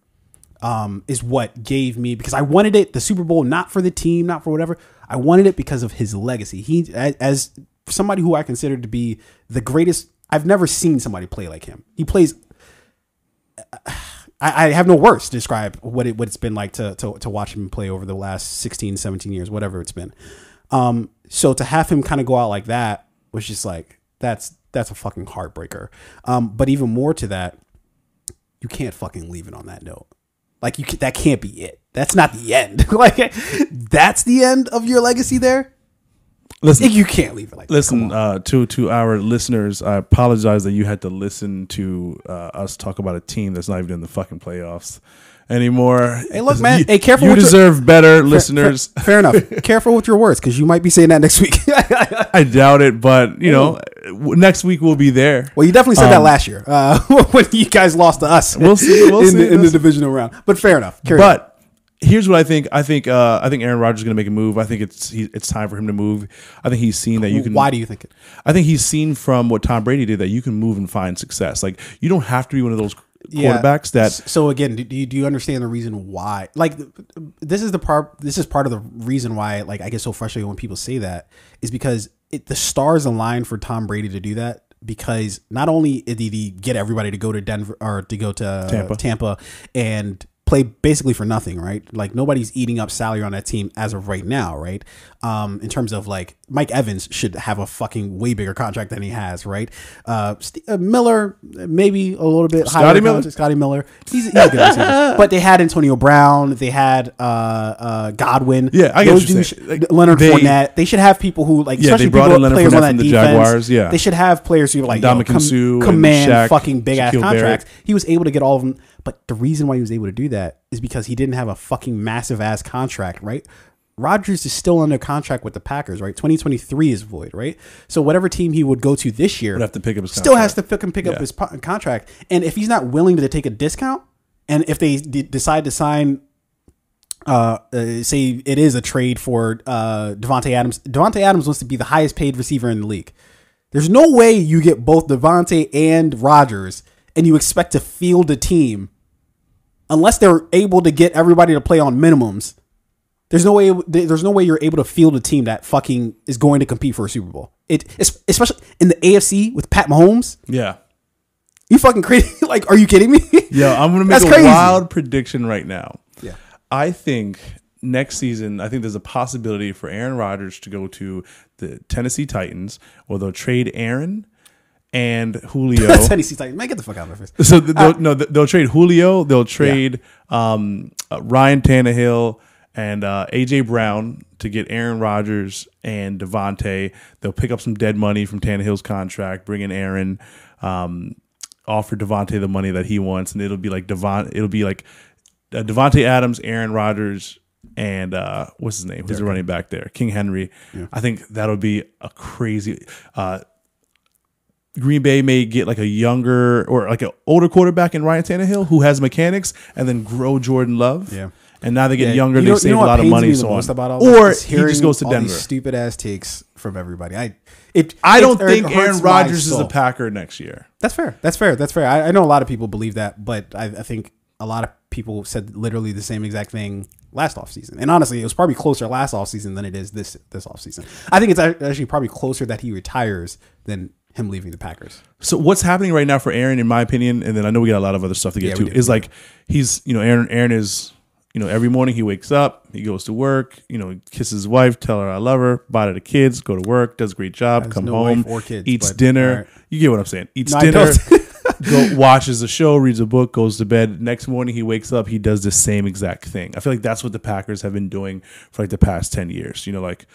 um, is what gave me because I wanted it the Super Bowl not for the team, not for whatever. I wanted it because of his legacy. He as, as somebody who I consider to be the greatest. I've never seen somebody play like him. He plays. I, I have no words to describe what it what it's been like to, to to watch him play over the last 16, 17 years, whatever it's been. Um, so to have him kind of go out like that was just like that's that's a fucking heartbreaker. Um, but even more to that, you can't fucking leave it on that note. Like you, can, that can't be it. That's not the end. (laughs) like that's the end of your legacy. There, Listen, you can't leave it like. that. listen uh, to to our listeners. I apologize that you had to listen to uh, us talk about a team that's not even in the fucking playoffs anymore. Hey, look, man. You, Hey, careful You with your- deserve better, listeners. Fair, fair enough. (laughs) Careful with your words because you might be saying that next week. I doubt it, but you know, next week we'll be there. well, you definitely said that last year uh, (laughs) when you guys lost to us. Um, We'll see, we'll in, see. The, in the divisional round. But fair enough. Carry on. Here's what I think. I think uh, I think Aaron Rodgers is going to make a move. I think it's he, it's time for him to move. I think he's seen that you can. why do you think it? I think he's seen from what Tom Brady did that you can move and find success. Like you don't have to be one of those Yeah. quarterbacks that So again, do do you, do you understand the reason why? Like, this is the part. This is part of the reason why, like, I get so frustrated when people say that is because it, the stars align for Tom Brady to do that. Because not only did he get everybody to go to Denver or to go to Tampa. Tampa and play basically for nothing, right? Like nobody's eating up salary on that team as of right now, right? Um, in terms of like Mike Evans should have a fucking way bigger contract than he has, right? Uh, St- uh Miller maybe a little bit higher. Scotty Miller? Scotty Miller, he's, he's a good (laughs) but they had Antonio Brown, they had uh, uh, Godwin. Yeah, I get Those what you're dudes Like, Leonard they- Fournette. They should have people who like, Yeah, especially they brought people, players Fournette on that from the defense. Jaguars, yeah. they should have players who like yo, Ndamukong Suh and command Shaq, fucking big ass Shaquille Barrett. contracts. He was able to get all of them. But the reason why he was able to do that is because he didn't have a fucking massive ass contract, right? Rodgers is still under contract with the Packers, right? 2023 is void, right? So whatever team he would go to this year would have to pick up his still has to pick fucking pick up his po- contract. And if he's not willing to take a discount, and if they d- decide to sign, uh, uh, say it is a trade for uh, Davante Adams, Davante Adams wants to be the highest paid receiver in the league. There's no way you get both Davante and Rodgers, and you expect to field a team unless they're able to get everybody to play on minimums. There's no way. There's no way you're able to field a team that fucking is going to compete for a Super Bowl. It, especially in the AFC with Pat Mahomes. Yeah. You fucking crazy? (laughs) like, are you kidding me? Yeah, I'm gonna make a crazy. wild prediction right now. Yeah. I think next season, I think there's a possibility for Aaron Rodgers to go to the Tennessee Titans, or they'll trade Aaron and (laughs) Julio. Tennessee Titans. Man, get the fuck out of my face. so they'll, no, they'll trade Julio. They'll trade um, uh, Ryan Tannehill and uh, AJ Brown to get Aaron Rodgers and Davante. They'll pick up some dead money from Tannehill's contract, bring in Aaron, um, offer Davante the money that he wants, and it'll be like Devon. It'll be like uh, Davante Adams, Aaron Rodgers, and uh, what's his name? Who's the running back there? King Henry. I think that'll be a crazy. Uh, Green Bay may get like a younger or like an older quarterback in Ryan Tannehill who has mechanics, and then grow Jordan Love. Yeah. And now they get Yeah, younger, you they know- you know a lot of money, so most about all Or he just goes to Denver. Stupid ass takes from everybody. I it. I don't it think Aaron Rodgers is a Packer next year. That's fair. That's fair. That's fair. I, I know a lot of people believe that, but I, I think a lot of people said literally the same exact thing last offseason. And honestly, it was probably closer last offseason than it is this this offseason. I think it's actually probably closer that he retires than him leaving the Packers. So what's happening right now for Aaron, in my opinion, and then I know we got a lot of other stuff to get Yeah, to, is like he's you know Aaron Aaron is you know every morning he wakes up, he goes to work, you know kisses his wife, tell her I love her, buy her the kids, go to work, does a great job, come no home, or kids, eats but- dinner. alright. You get what I'm saying? Eats No, dinner. (laughs) go watches the show, reads a book, goes to bed. Next morning he wakes up, he does the same exact thing. I feel like that's what the Packers have been doing for like the past ten years. You know, like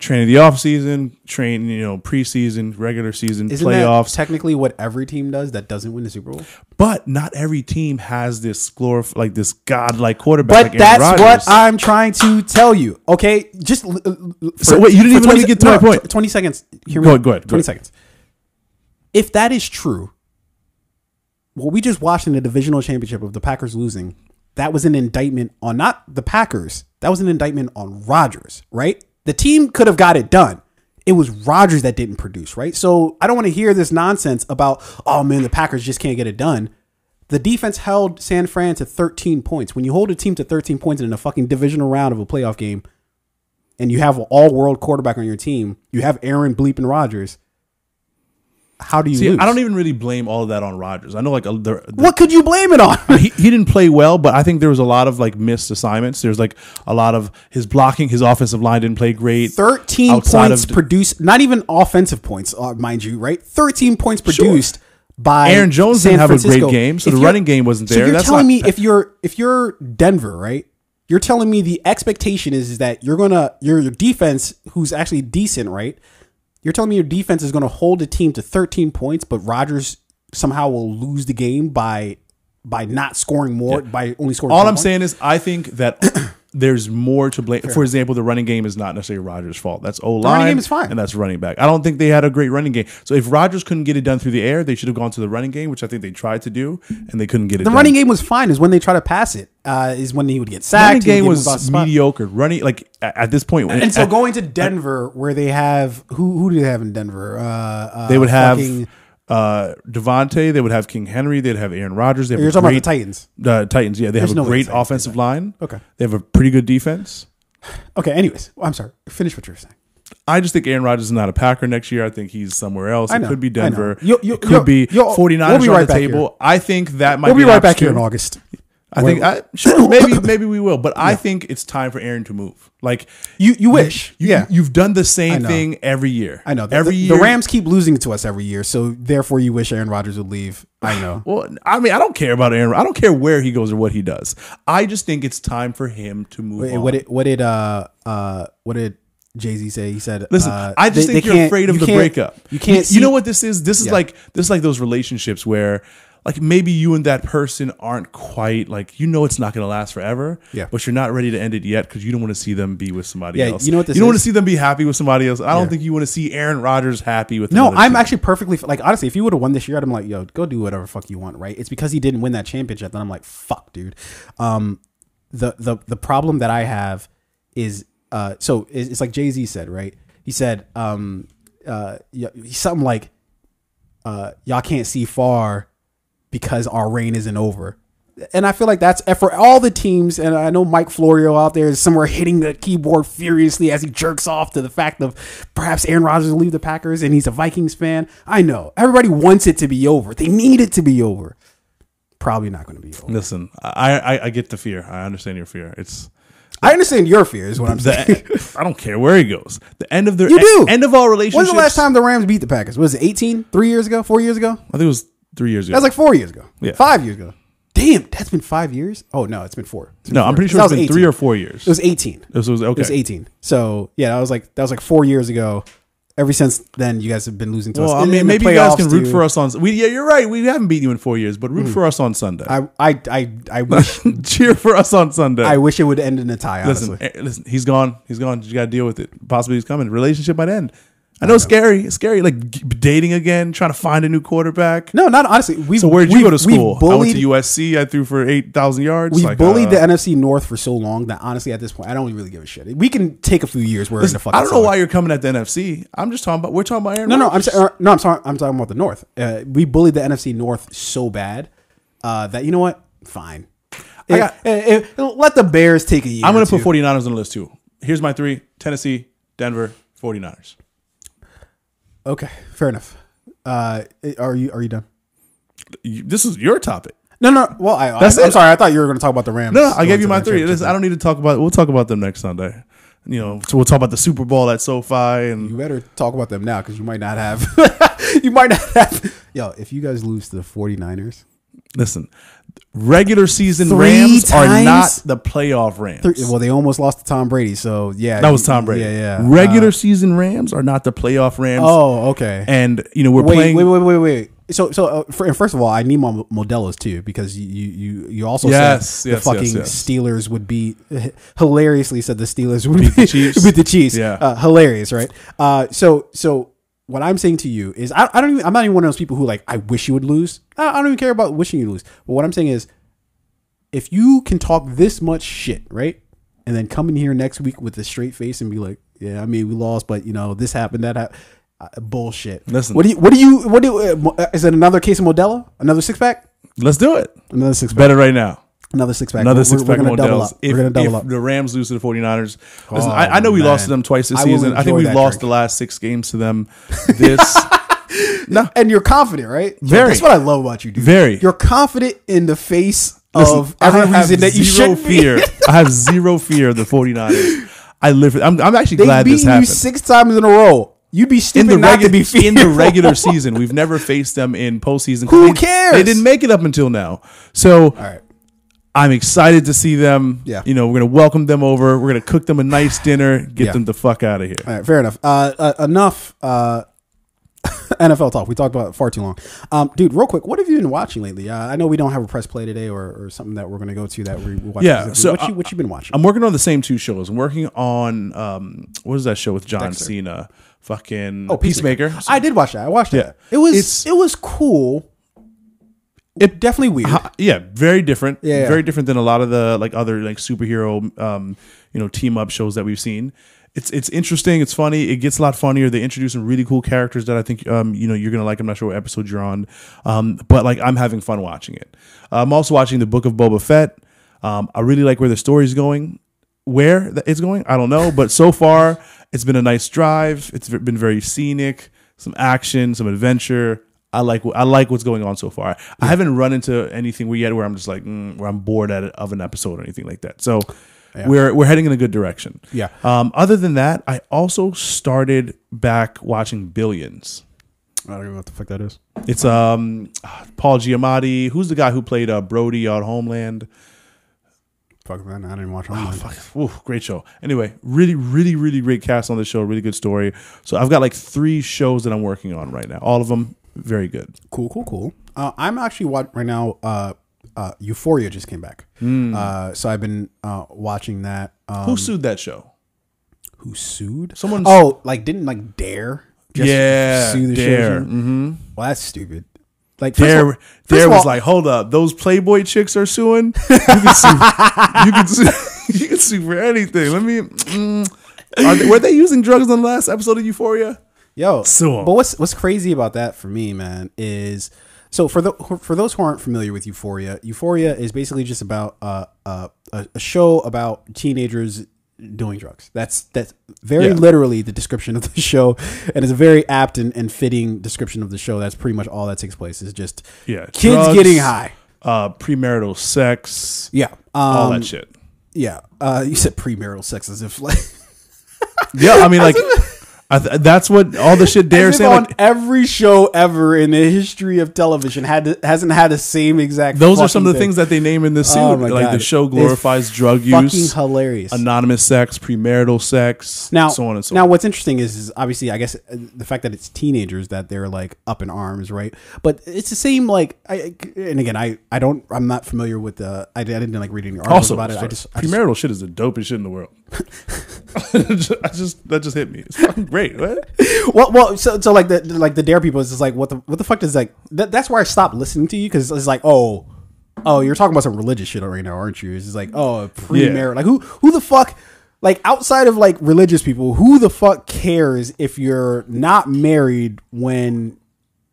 training the off season, train, you know, preseason, regular season, Isn't playoffs. technically what every team does that doesn't win the Super Bowl? but not every team has this glorif- like this godlike quarterback. But like that's what I'm trying to tell you. Okay, just l- l- for- So wait, you didn't even let me 20 get to my point. Twenty seconds. Hear me Go ahead, go ahead, go Twenty ahead. seconds. If that is true, what we just watched in the divisional championship of the Packers losing, that was an indictment on not the Packers. That was an indictment on Rodgers, right? The team could have got it done. It was Rodgers that didn't produce, right? So I don't want to hear this nonsense about, oh man, the Packers just can't get it done. The defense held San Fran to 13 points. When you hold a team to 13 points in a fucking divisional round of a playoff game, and you have an all world quarterback on your team, you have Aaron Bleeping Rodgers. How do you See, lose? I don't even really blame all of that on Rodgers. I know like a, the, the- What could you blame it on? (laughs) he, he didn't play well, but I think there was a lot of like missed assignments. There's like a lot of his blocking, his offensive line didn't play great. 13 points of- produced, not even offensive points, uh, mind you, right? 13 points produced by Aaron Jones San didn't have a great game, so If the running game wasn't there. So you're That's telling not- me (laughs) if you're if you're Denver, right? You're telling me the expectation is, is that you're gonna your your defense, who's actually decent, right? You're telling me your defense is gonna hold a team to 13 points, but Rodgers somehow will lose the game by by not scoring more by only scoring. All I'm points? saying is, I think that (clears throat) there's more to blame. For example, the running game is not necessarily Rodgers' fault. That's O line. running game is fine. and that's running back. I don't think they had a great running game. So if Rodgers couldn't get it done through the air, they should have gone to the running game, which I think they tried to do, and they couldn't get it. the done. running game was fine. Is when they try to pass it. Uh, is when he would get sacked. would game was moved off the spot. mediocre. Running like at, at this point, And so at- going to Denver, where they have who who do they have in Denver? Uh, uh, they would have uh, Davante. They would have King Henry. They'd have Aaron Rodgers. They have You're a talking about the Titans. uh, Titans. Yeah, they There's have no a way great the Titans do offensive line. Okay. They have a pretty good defense. Okay. Anyways, I'm sorry. Finish what you were saying. I just think Aaron Rodgers is not a Packer next year. I think he's somewhere else. I It know, could be I know. Denver. You- you- it could you'll- be you'll- 49ers we'll be on the back table. I think that might We'll be an right back here in. August. I think I, sure (coughs) maybe maybe we will, but I think it's time for Aaron to move. Like You you wish. you, yeah. you've done the same know. thing every year. I know. The, every the, year. the Rams keep losing to us every year, so therefore you wish Aaron Rodgers would leave. I know. (sighs) Well, I mean, I don't care about Aaron. I don't care where he goes or what he does. I just think it's time for him to move Wait, what did what did uh uh what did Jay Z say? He said, Listen, uh, I just they- think they you're afraid of you the breakup. You can't. You, see, you know what this is? This is Yeah. like this is like those relationships where like maybe you and that person aren't quite like you know it's not going to last forever. Yeah. But you're not ready to end it yet because you don't want to see them be with somebody Yeah, else. you know what this You don't want to see them be happy with somebody else. I don't Yeah. think you want to see Aaron Rodgers happy with. No, I'm team. actually perfectly like honestly. If you would have won this year, I'd be like, yo, go do whatever fuck you want, right? It's because he didn't win that championship. Then I'm like, fuck, dude. Um, the the the problem that I have is uh, so it's, it's like Jay Z said, right? He said, um, uh, something like, uh, y'all can't see far because our reign isn't over. And I feel like that's for all the teams, and I know Mike Florio out there is somewhere hitting the keyboard furiously as he jerks off to the fact of perhaps Aaron Rodgers will leave the Packers and he's a Vikings fan. I know everybody wants it to be over. They need it to be over. Probably not going to be over. Listen, I, I I get the fear. I understand your fear. It's I understand your fear is what I'm saying. the I don't care where he goes. The end of their You do. end of all relationships. When's the last time the Rams beat the Packers? Was it 18? Three years ago? Four years ago? I think it was three years ago. That was like four years ago. Yeah. Five years ago. Damn, that's been five years? Oh, no, it's been four. It's been no, I'm pretty sure That it's was been 18. three or four years. It was 18. This was okay. It was 18. So yeah, that was like that was like four years ago. Ever since then, you guys have been losing to Well, us. I mean, in maybe you guys can root too. for us on. We, yeah, you're right. We haven't beaten you in four years, but root for us on Sunday. I I I, I wish (laughs) Cheer for us on Sunday. I wish it would end in a tie. Honestly, listen, eh, listen. He's gone. He's gone. You got to deal with it. Possibly he's coming. Relationship might end. I know it's scary. It's scary. Like g- dating again, trying to find a new quarterback. no, not honestly. We So where did you go to school? I Bullied, went to USC. I threw for eight thousand yards. We've Like, bullied uh, the NFC North for so long that honestly, at this point, I don't really give a shit. We can take a few years. We're in the fucking. I don't know why you're coming at the NFC. I'm just talking about. We're talking about Aaron. No, no, I'm Rodgers. saying no. I'm sorry. I'm talking about the North. Uh, we bullied the NFC North so bad uh, that you know what? Fine. I got- Eh, eh, eh, let the Bears take a year. I'm going to put 49ers on the list too. Here's my three: Tennessee, Denver, 49ers. Okay, fair enough. Uh, are you are you done? This is your topic. No, no. Well, I, That's I, am sorry. I thought you were going to talk about the Rams. No, no, I gave you my three. Listen, I don't need to talk about. We'll talk about them next Sunday. You know, so we'll talk about the Super Bowl at SoFi and You better talk about them now because you might not have. (laughs) you might not have. Yo, if you guys lose to the 49ers, listen. Regular season Three Rams are times? not the playoff Rams. three, well, they almost lost to Tom Brady. So yeah, that was Tom Brady. Yeah, yeah. Regular Uh, season Rams are not the playoff Rams. oh, okay. and you know we're wait, playing. wait, wait, wait, wait. So, so uh, first of all, I need my Modelo's too because you, you, you, also Yes, said yes, the fucking yes. Steelers would be (laughs) hilariously said the Steelers would beat the Chiefs. (laughs) beat the Chiefs. Yeah. uh, hilarious, right? Uh, so, so what I'm saying to you is, I, I don't, even, I'm not even one of those people who like, I wish you would lose. I, I don't even care about wishing you lose. But what I'm saying is, if you can talk this much shit, right, and then come in here next week with a straight face and be like, yeah, I mean, we lost, but you know, this happened, that happened. Uh, bullshit. Listen. What do you? What do you? What do? Uh, uh, is it another case of Modelo? Another six pack? Let's do it. Another six pack. Better right now. Another six pack. Another We're- six we're, pack We're gonna double up. If, we're gonna double if up. the Rams lose to the 49ers, listen, Oh, I, I know we lost to them twice this I season. I think we lost drink. the last six games to them. This (laughs) no, and you're confident, right? Very. That's what I love about you, dude. Very. You're confident in the face Listen, of every reason that you should fear. (laughs) I have zero fear of the 49ers. I live. For, I'm, I'm actually They've glad this beaten you six times in a row. You'd be in stupid the, not regu- to be in the regular (laughs) season, we've never faced them in postseason. Who they- cares? They didn't make it up until now. So All right. I'm excited to see them. Yeah. You know, we're gonna welcome them over. We're gonna cook them a nice dinner. Get Yeah. them the fuck out of here. All right, fair enough. Uh, uh, enough uh, (laughs) NFL talk. We talked about it far too long. Um, dude, real quick, what have you been watching lately? Uh, I know we don't have a press play today or, or something that we're going to go to that we watch. Yeah, so, what, you, what you been watching? I'm working on the same two shows. I'm working on um, what is that show with John Dexter. Cena? Fucking Oh, Peacemaker. I did watch that. I watched Yeah. that. It was It's- it was cool. It- definitely weird. Yeah, very different. Yeah, yeah. very different than a lot of the like other like superhero, um, you know, team up shows that we've seen. it's it's interesting. It's funny. It gets a lot funnier. They introduce some really cool characters that I think um you know you're gonna like. I'm not sure what episode you're on, um but like I'm having fun watching it. I'm also watching the Book of Boba Fett. Um, I really like where the story's going. Where it's going, I don't know, but so far it's been a nice drive. It's been very scenic, some action, some adventure. I like I like what's going on so far. I haven't run into anything yet where I'm just like mm, where I'm bored at it, of an episode or anything like that. So we're we're heading in a good direction. Yeah. Um, other than that, I also started back watching Billions. I don't know what the fuck that is. It's um Paul Giamatti. Who's the guy who played uh, Brody on Homeland? Fuck man, I didn't watch Oh, Homeland. fuck. Ooh, great show. Anyway, really, really, really great cast on the show. Really good story. So I've got like three shows that I'm working on right now. All of them very good. Cool, cool, cool. Uh, I'm actually watching right now. Uh, uh, Euphoria just came back, uh, so I've been uh, watching that. Um, Who sued that show? who sued? Someone- Oh, like didn't like Dare? Just yeah, sue the Dare. show. Mm-hmm. Well, that's stupid. Like Dare, all- first Dare of was all- like, hold up, those Playboy chicks are suing. You can sue. (laughs) you can sue. (laughs) You can sue for anything. Let me. Mm, are they, were they using drugs on the last episode of Euphoria? Yo, 'em. but what's what's crazy about that for me, man, is so for the for those who aren't familiar with Euphoria, Euphoria is basically just about uh, uh, a show about teenagers doing drugs. That's that's very Yeah. literally the description of the (laughs) show, and it's a very apt and, and fitting description of the show. That's pretty much all that takes place is just Yeah, kids drugs, getting high. uh, premarital sex, Yeah, all um, that shit. Yeah, uh, you said premarital sex as if like Yeah, I mean, (laughs) like, th- that's what all the shit Dare saying. on Like, every show ever in the history of television had to, hasn't had the same exact. those are some of the fucking things that they name in the suit. Oh like God. the show It's glorifies drug thing. Fucking use, hilarious. anonymous sex, premarital sex, now, so on and so now on. what's interesting is, is obviously, I guess, uh, the fact that it's teenagers that they're like up in arms, right? But it's the same, like, I, and again, I, I don't, I'm not familiar with the, I, didn't like read any articles Also, about it. I sorry, just, I just premarital shit is the dopest shit in the world. (laughs) I just that just hit me. It's fucking great. What? (laughs) well, well, so, so like the like the dare people is just like what the what the fuck does like that, that's where I stopped listening to you because it's like oh oh you're talking about some religious shit right now aren't you? It's just like oh pre-marriage like who who the fuck like outside of like religious people who the fuck cares if you're not married when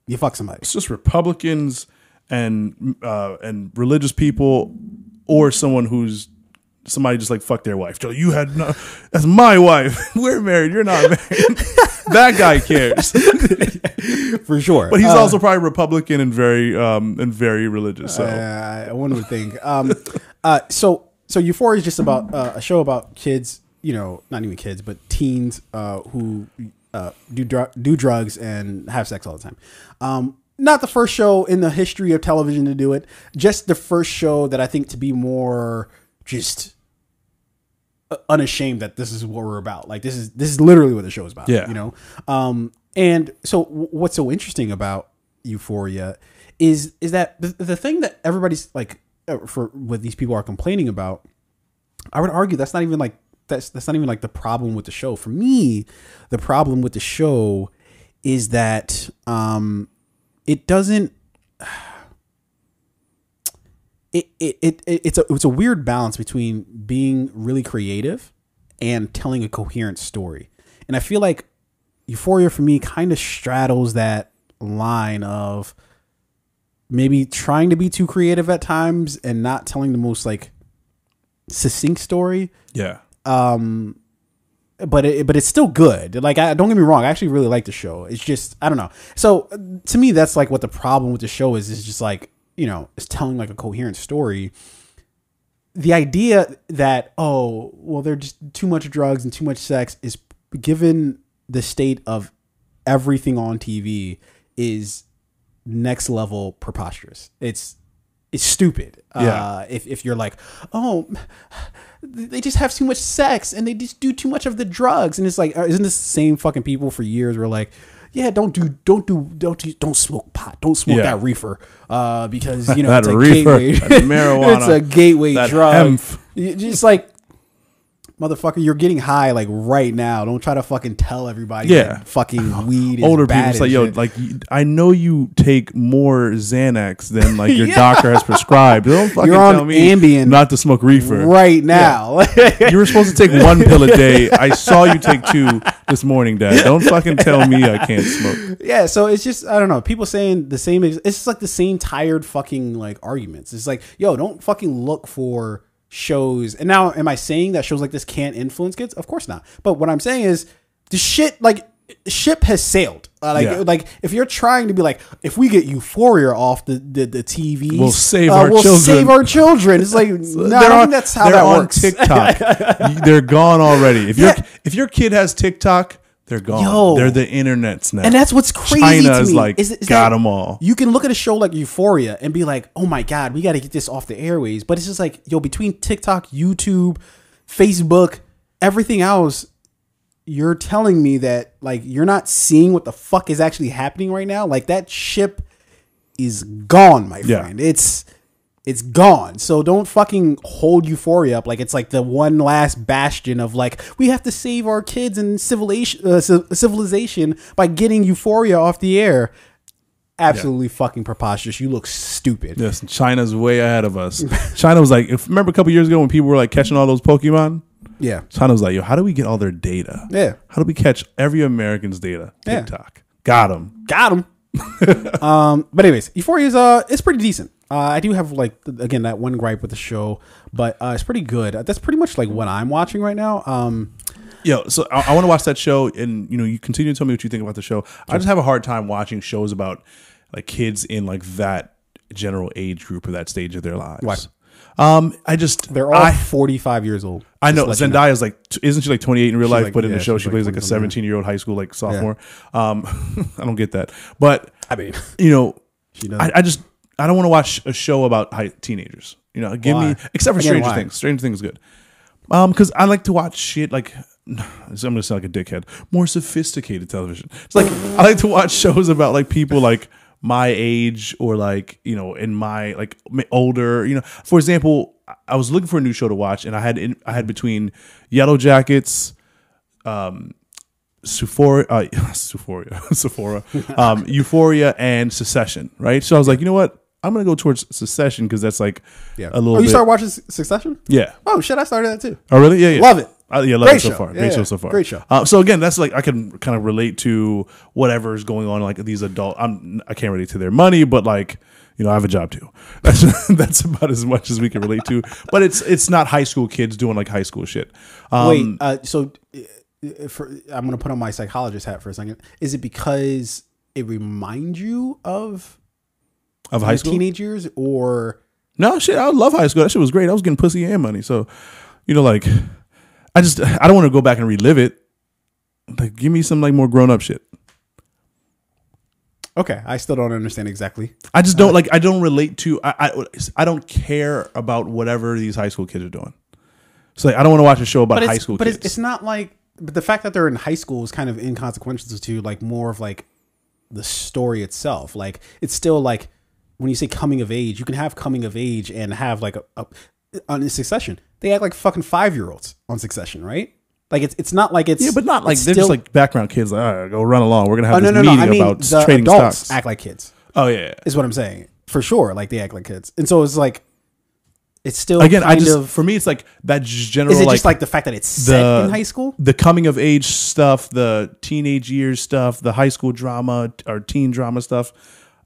you fuck somebody? It's just Republicans and uh, and religious people, or someone who's somebody just like fuck their wife. Joe, you had no. That's my wife. (laughs) We're married. You're not married. (laughs) that guy cares, (laughs) For sure, but he's Uh, also probably Republican and very um and very religious. So Uh, one would think. Um, uh, so so Euphoria is just about uh, a show about kids. You know, not even kids, but teens uh, who uh, do dr- do drugs and have sex all the time. Um, not the first show in the history of television to do it. Just the first show that I think to be more just unashamed that this is what we're about. Like this is this is literally what the show is about. Yeah. you know. Um, and so w- what's so interesting about Euphoria is is that the, the thing that everybody's like uh, for what these people are complaining about. I would argue that's not even like that's that's not even like the problem with the show. For me, the problem with the show is that um, it doesn't. It, it, it, it it's a it's a weird balance between being really creative and telling a coherent story. And I feel like Euphoria for me kind of straddles that line of maybe trying to be too creative at times and not telling the most like succinct story. Yeah, um but it, but it's still good. Like I, don't get me wrong i actually really like the show. It's just i don't know. So to me that's like what the problem with the show is. Is just like you know is telling like a coherent story the idea that oh well there's just too much drugs and too much sex is given the state of everything on tv is next level preposterous. It's it's stupid. Yeah. uh, if, if you're like oh they just have too much sex and they just do too much of the drugs. And it's like uh, isn't this the same fucking people for years we're like yeah don't do don't do don't do, don't smoke pot. Don't smoke Yeah. that reefer uh, because you (laughs) know it's a reefer, gateway. Marijuana, (laughs) it's a gateway drug. hemp. Just like motherfucker, you're getting high like right now. Don't try to fucking tell everybody. Yeah. fucking (laughs) weed. Older people. It's like, yo, shit. like I know you take more Xanax than like your (laughs) Yeah. doctor has prescribed. Don't (laughs) fucking You're on tell me Ambien not to smoke reefer. right now. You were supposed to take one pill a day. I saw you take two this morning, Dad. Don't fucking tell me I can't smoke. yeah, so it's just I don't know. People saying the same. It's just like the same tired fucking like arguments. It's like, yo, don't fucking look for shows. And now, am I saying that shows like this can't influence kids? Of course not. But what I'm saying is, the shit like ship has sailed. Uh, like Yeah. like if you're trying to be like, if we get Euphoria off the the, the TV, We'll save our we'll children. save our children. It's like (laughs) no, I don't think that's how they're that on works. (laughs) TikTok. they're gone already. If your if your kid has TikTok, they're gone. Yo. they're the internets now. And that's what's crazy China to is like is, is got them all. You can look at a show like Euphoria and be like, "Oh my god, we got to get this off the airways." But it's just like, yo, between TikTok, YouTube, Facebook, everything else, you're telling me that like you're not seeing what the fuck is actually happening right now. Like that ship is gone, my Yeah. friend. It's it's gone. So don't fucking hold Euphoria up like it's like the one last bastion of like we have to save our kids and civilization uh, civilization by getting Euphoria off the air. Absolutely fucking preposterous. You look stupid. Yes, China's way ahead of us. China was like, if remember a couple years ago when people were like catching all those Pokemon, Yeah. China was like, yo, how do we get all their data? Yeah. How do we catch every American's data? Yeah. TikTok. Got them. Got him. (laughs) um, but anyways, Euphoria is uh, it's pretty decent. Uh, I do have like again that one gripe with the show, but uh, it's pretty good. Uh, That's pretty much like what I'm watching right now. Um, Yo, so I, I want to watch that show, and you know, you continue to tell me what you think about the show. I just have a hard time watching shows about like kids in like that general age group or that stage of their lives. Why? Um, I just they're all I, 45 years old. I know Zendaya you know. Zendaya's like, isn't she like 28 in real life? like- but in yeah, the show, she like plays like a 17 year old high school like sophomore. Um, (laughs) I don't get that, but I mean, you know. I, I just I don't want to watch a show about high teenagers. You know, give me except for Again, Stranger why? Things. Stranger Things is good. Um, because I like to watch shit like (sighs) I'm gonna sound like a dickhead. More sophisticated television. It's like I like to watch (laughs) shows about like people like my age or like you know in my like m- older. You know, for example, I- I was looking for a new show to watch, and I had in, I had between Yellow Jackets, Sephora, uh, (laughs) Sephora, (laughs) Sephora, um, Euphoria, and Succession. Right. So I was like, you know what? I'm gonna go towards Succession because that's like yeah. a little oh, you bit. start watching Succession? yeah. Oh shit, I started that too. Oh, really? Yeah, yeah. Love it. Uh, yeah, love Great it so show. far. Yeah, Great yeah. show so far. Great show. Uh, so again, that's like I can kind of relate to whatever is going on. Like these adult, I'm I can't relate to their money, but like you know, I have a job too. (laughs) That's that's about as much as we can relate to. But it's it's not high school kids doing like high school shit. Um, Wait, uh, so uh, for, I'm gonna put on my psychologist hat for a second. Is it because it reminds you of of high school. teenage years, or No shit, I love high school. That shit was great. I was getting pussy and money. So, you know, like, I just I don't want to go back and relive it. Like, give me some like more grown up shit. okay? I still don't understand exactly. I just don't uh, like. I don't relate to. I, I I don't care about whatever these high school kids are doing. So like, I don't want to watch a show about high school but kids. it's, it's not like. But the fact that they're in high school is kind of inconsequential to like more of like the story itself. Like it's still like when you say coming of age, you can have coming of age and have like a, a on Succession. They act like fucking five year olds on Succession, right? Like it's it's not like it's yeah, but not like they're still- just like background kids. Like, all right, go run along. We're gonna have oh this no no no. I mean about the trading adults stocks. act like kids. oh yeah. Is what I'm saying for sure. Like they act like kids, and so it's like it's still Again, I just of. for me, it's like that general. Is it like, just like the fact that it's set in high school? the coming of age stuff, the teenage years stuff, the high school drama or teen drama stuff.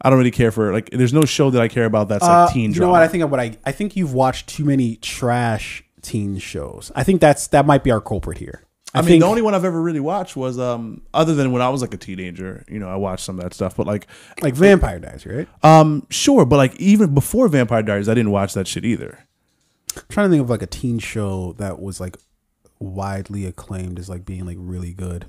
I don't really care for like. There's no show that I care about that's Uh, like teen you drama. know what? I think what I I think you've watched too many trash teen shows. I think that's that might be our culprit here. I, I mean, think the only one I've ever really watched was um other than when I was like a teenager. You know, I watched some of that stuff, but like like Vampire Diaries, right? um sure, but like even before Vampire Diaries, I didn't watch that shit either. I'm trying to think of like a teen show that was like widely acclaimed as like being like really good.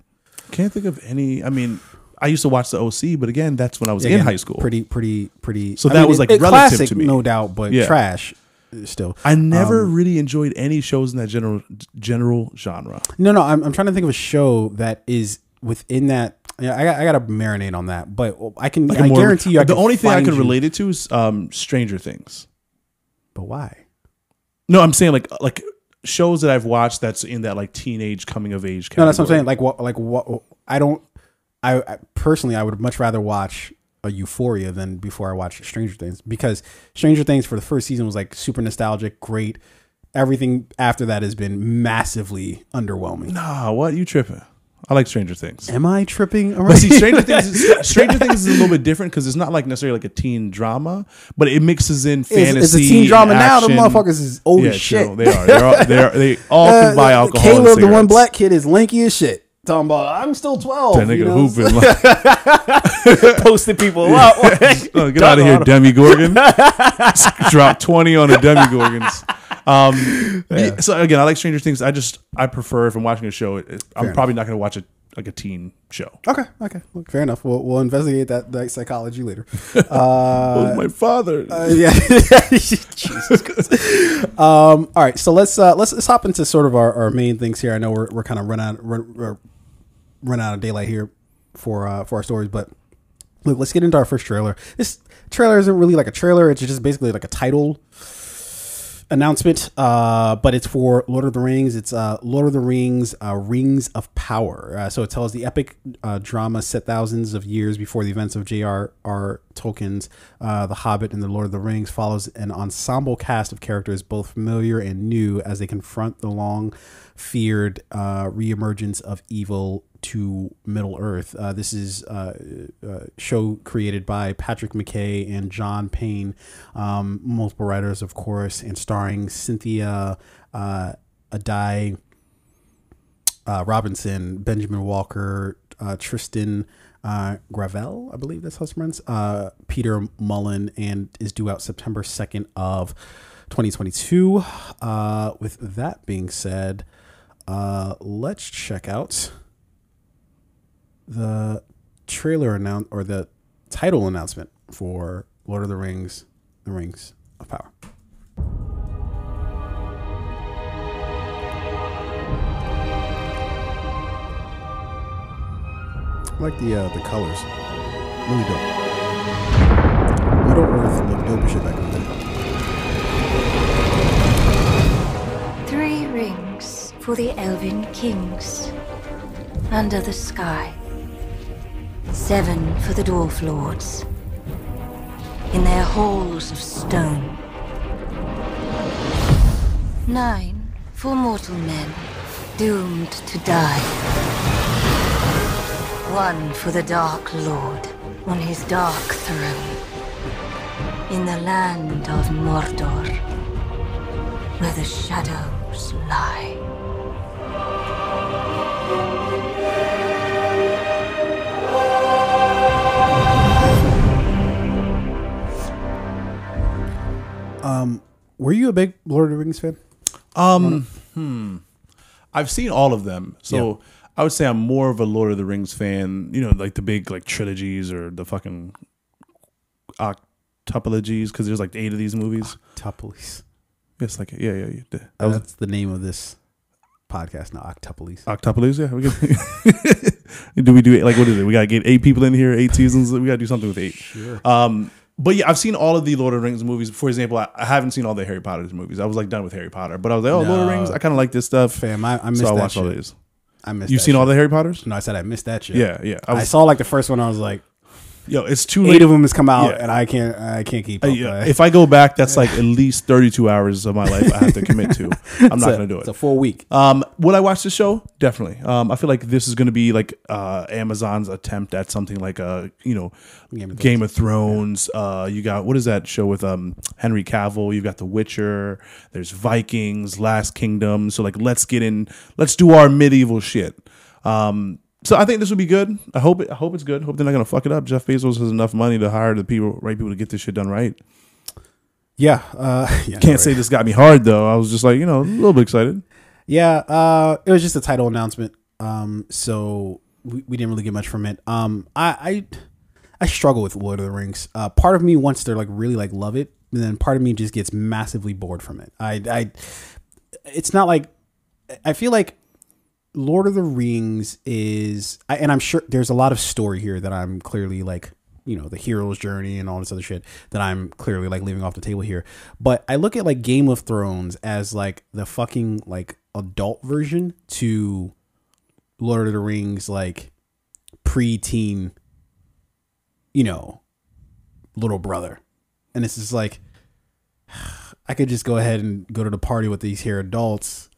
Can't think of any. I mean, I used to watch the OC, but again, that's when I was in high school. Pretty, pretty, pretty. So that was, like, relative classic, to me. no doubt, but Yeah. trash uh, still. I never Um, really enjoyed any shows in that general general genre. No, no, I'm, I'm trying to think of a show that is within that. Yeah, I got, I got to marinate on that, but I can. I more- guarantee you, I the can only thing I find could you- relate it to is um, Stranger Things. But why? No, I'm saying like like shows that I've watched that's in that like teenage coming of age. No, that's what I'm saying. Like what? Like what? I don't. I, I personally, I would much rather watch a Euphoria than before I watch Stranger Things because Stranger Things for the first season was like super nostalgic, great. Everything after that has been massively underwhelming. Nah, what you tripping? I like Stranger Things. Am I tripping? But see, Stranger Things, is, (laughs) Stranger Things is a little bit different because it's not like necessarily like a teen drama, but it mixes in fantasy. it's, it's a teen drama now. The motherfuckers is old yeah, as shit. true. They are. They're all, they're, they all can buy alcohol. Caleb, the one black kid, is lanky as shit. Talking about, I'm still 12. That nigga you know? hooping. (laughs) Like, posted people up. (laughs) oh, get out of here, Demogorgon. (laughs) Drop twenty on the Demi Gorgons. Um, yeah, So again, I like Stranger Things. I just I prefer if I'm watching a show, it, it- I'm Fair probably not going to watch it like a teen show. okay, okay. Well, fair enough. We'll, we'll investigate that, that psychology later. Oh, my father. Uh, yeah. Jesus Christ. Um, all right, so let's uh, let's let's hop into sort of our, our main things here. I know we're, we're kind of run out run, run- out of daylight here for uh, for our stories, but look, let's get into our first trailer. This trailer isn't really like a trailer; it's just basically like a title announcement. Uh, but it's for Lord of the Rings. It's uh, Lord of the Rings: uh, Rings of Power. Uh, so it tells the epic uh, drama set thousands of years before the events of J.R.R. Tolkien's uh, The Hobbit and The Lord of the Rings. Follows an ensemble cast of characters, both familiar and new, as they confront the long feared reemergence of evil to Middle Earth. Uh, this is uh, a show created by Patrick McKay and John Payne, um, multiple writers, of course, and starring Cynthia uh, Addai uh, Robinson, Benjamin Walker, uh, Trystan uh, Gravelle, I believe that's how it's pronounced, uh, Peter Mullan, and is due out September 2nd of 2022. Uh, with that being said, uh, let's check out the trailer announce or the title announcement for Lord of the Rings: The Rings of Power. I like the uh, the colors, really dope. Middle Earth looked dope shit back in the day. Three rings for the Elven kings. Under the sky. Seven for the Dwarf lords. In their halls of stone. Nine for mortal men, doomed to die. One for the Dark Lord on his dark throne. In the land of Mordor where the shadows lie. Were you a big Lord of the Rings fan? Um, hmm. I've seen all of them, so I would say I'm more of a Lord of the Rings fan. You know, like the big like trilogies or the fucking octuplologies, because there's like eight of these movies. Octopolis. It's like yeah, yeah, yeah. That was That's the name of this podcast now. Octopolis. Octopolis, yeah. We can, (laughs) do we do it like what is it? We gotta get eight people in here, eight seasons. We gotta do something with eight. Sure. Um, but yeah, I've seen all of the Lord of the Rings movies. For example, I, I haven't seen all the Harry Potter's movies. I was like done with Harry Potter, but I was like, oh, Lord of the Rings. I kind of like this stuff. Fam, I, I missed so I that watched shit. all these. I missed. You've seen all the Harry Potters? No, I said I missed that shit. Yeah, yeah. I I, saw like the first one. I was like, yo, it's too eight late. of them has come out, Yeah. and I can't. I can't keep Uh, up. yeah, Uh, if I go back, that's like (laughs) at least 32 hours of my life I have to commit to. (laughs) I'm not going to do it. It's a full week. Um, would I watch the show? Definitely. Um, I feel like this is going to be like uh, Amazon's attempt at something like a you know Game of Game of Thrones. Uh, you got what is that show with um Henry Cavill? You've got The Witcher. There's Vikings, Last Kingdom. So like, let's get in. Let's do our medieval shit. Um, so I think this will be good. I hope it. I hope it's good. Hope they're not going to fuck it up. Jeff Bezos has enough money to hire the people, right people, to get this shit done right. Yeah. Uh, (laughs) yeah. Can't say this got me hard though. I was just like, you know, a little bit excited. Yeah, uh, it was just a title announcement. Um, so we, we didn't really get much from it. Um, I, I I struggle with Lord of the Rings. Uh, part of me wants to like really like love it, and then part of me just gets massively bored from it. I I it's not like I feel like Lord of the Rings is, and I'm sure there's a lot of story here that I'm clearly like you know the hero's journey and all this other shit that I'm clearly like leaving off the table here. But I look at like Game of Thrones as like the fucking like adult version to Lord of the Rings like pre-teen, you know, little brother, and it's just like (sighs) I could just go ahead and go to the party with these here adults,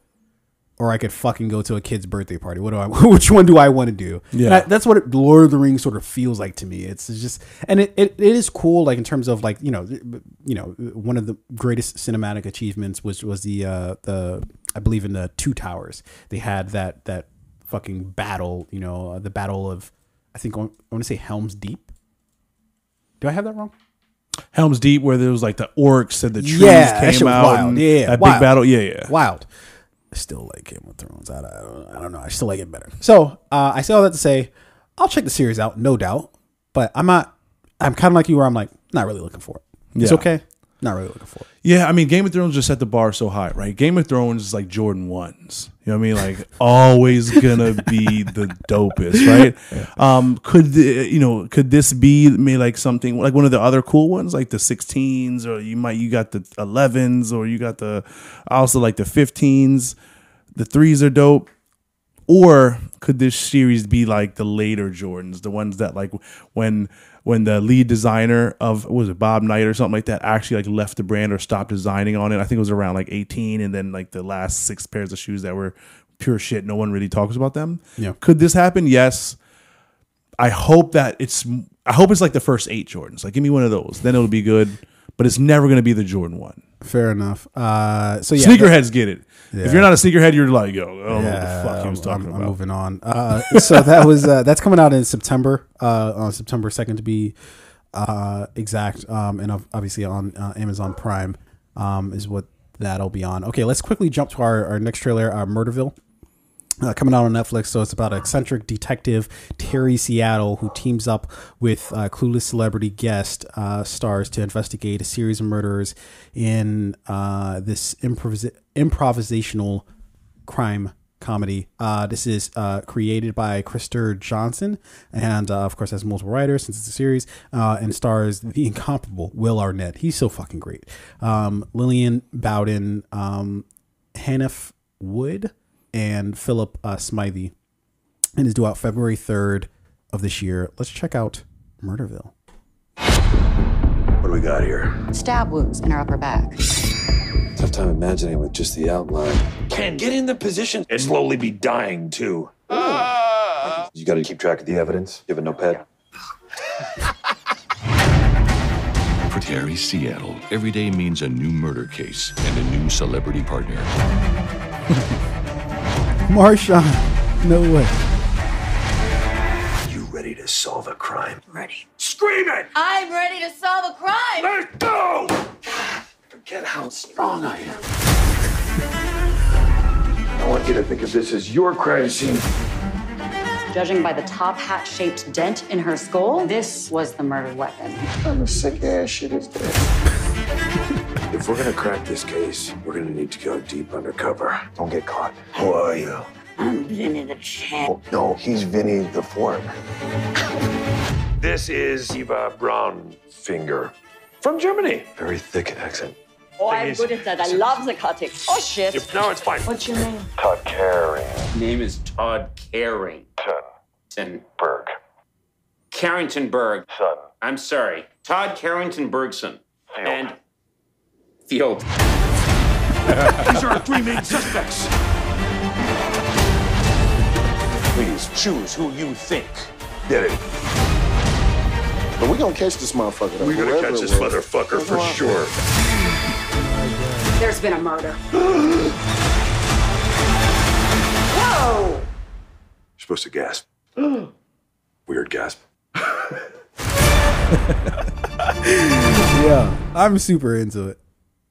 or I could fucking go to a kid's birthday party. What do I? (laughs) Which one do I want to do? Yeah. I- that's what it, Lord of the Rings sort of feels like to me. It's just, and it, it, it is cool, like in terms of like you know, you know, one of the greatest cinematic achievements was was the uh the I believe in the Two Towers. They had that that fucking battle, you know, uh, the battle of I think I want to say Helm's Deep. Do I have that wrong? Helm's Deep, where there was like the orcs and the trees Yeah, came out. wild. Yeah, that wild. big battle. Yeah, yeah. Wild. Still like Game of Thrones. I, I, don't, I don't know. I still like it better. So uh, I say all that to say, I'll check the series out, no doubt. But I'm not. I'm kind of like you, where I'm like not really looking for it. It's Yeah. okay. Not really looking for it. Yeah, I mean, Game of Thrones just set the bar so high, right? Game of Thrones is like Jordan ones. You know what I mean? Like (laughs) always gonna be the dopest, (laughs) right? Um, could the, you know? Could this be maybe like something like one of the other cool ones, like the 16s, or you might you got the 11s, or you got the I also like the 15s. The threes are dope. Or could this series be like the later Jordans, the ones that like when when the lead designer of was it Bob Knight or something like that actually like left the brand or stopped designing on it? I think it was around like 18 and then like the last six pairs of shoes that were pure shit, no one really talks about them. Yeah. Could this happen? Yes. I hope that it's I hope it's like the first 8 Jordans. Like give me one of those. Then it'll be good, but it's never going to be the Jordan 1. Fair enough. Uh, so yeah, Sneakerheads get it. Yeah. If you're not a sneakerhead, you're like, yo, I don't know what the fuck he was I'm- talking I'm, I'm moving on. Uh, so that was uh, that's coming out in September, uh, on September second to be uh, exact, um, and obviously on uh, Amazon Prime um, is what that'll be on. Okay, let's quickly jump to our, our next trailer, uh, Murderville. Uh, coming out on Netflix, so it's about eccentric detective Terry Seattle who teams up with uh, clueless celebrity guest uh, stars to investigate a series of murders in uh, this improvisa- improvisational crime comedy. Uh, this is uh, created by Krister Johnson, and of course has multiple writers since it's a series, and stars the incomparable Will Arnett. He's so fucking great. Um, Lilan Bowden, um, Wood, and Philip uh, Smythe, and is due out February third of this year. Let's check out Murderville. What do we got here? Stab wounds in her upper back. Tough time imagining with just the outline. Ken, get in the position and slowly be dying too. You got to keep track of the evidence. You have a notepad. (laughs) For Terry Seattle, every day means a new murder case and a new celebrity partner. (laughs) Marshawn, no way. You ready to solve a crime? Ready. Scream it! I'm ready to solve a crime! Let's go! Forget how strong I am. I want you to think of this as your crime scene. Judging by the top hat shaped dent in her skull, this was the murder weapon. I'm a sick ass shit is dead. If we're gonna crack this case, we're gonna need to go deep undercover. Don't get caught. Who are you? I'm Vinny the Champ. Oh, no, he's Vinny the Fork. This is Eva Braunfinger from Germany. Very thick accent. Oh, I'm Please. good at that. I love the cutting. Oh, shit. If- no, it's fine. What's your name? Todd Carey. name is Todd Carrington. Berg. Carrington Berg. Son. I'm sorry. Todd Carrington Bergson. Field. And Field. These are our three main suspects. Please choose who you think. Get it. But we're gonna catch this motherfucker. We're gonna whoever catch this motherfucker for Come sure. There's been a murder. Whoa! (gasps) You're supposed to gasp. (gasps) Weird gasp. (laughs) Yeah, I'm super into it.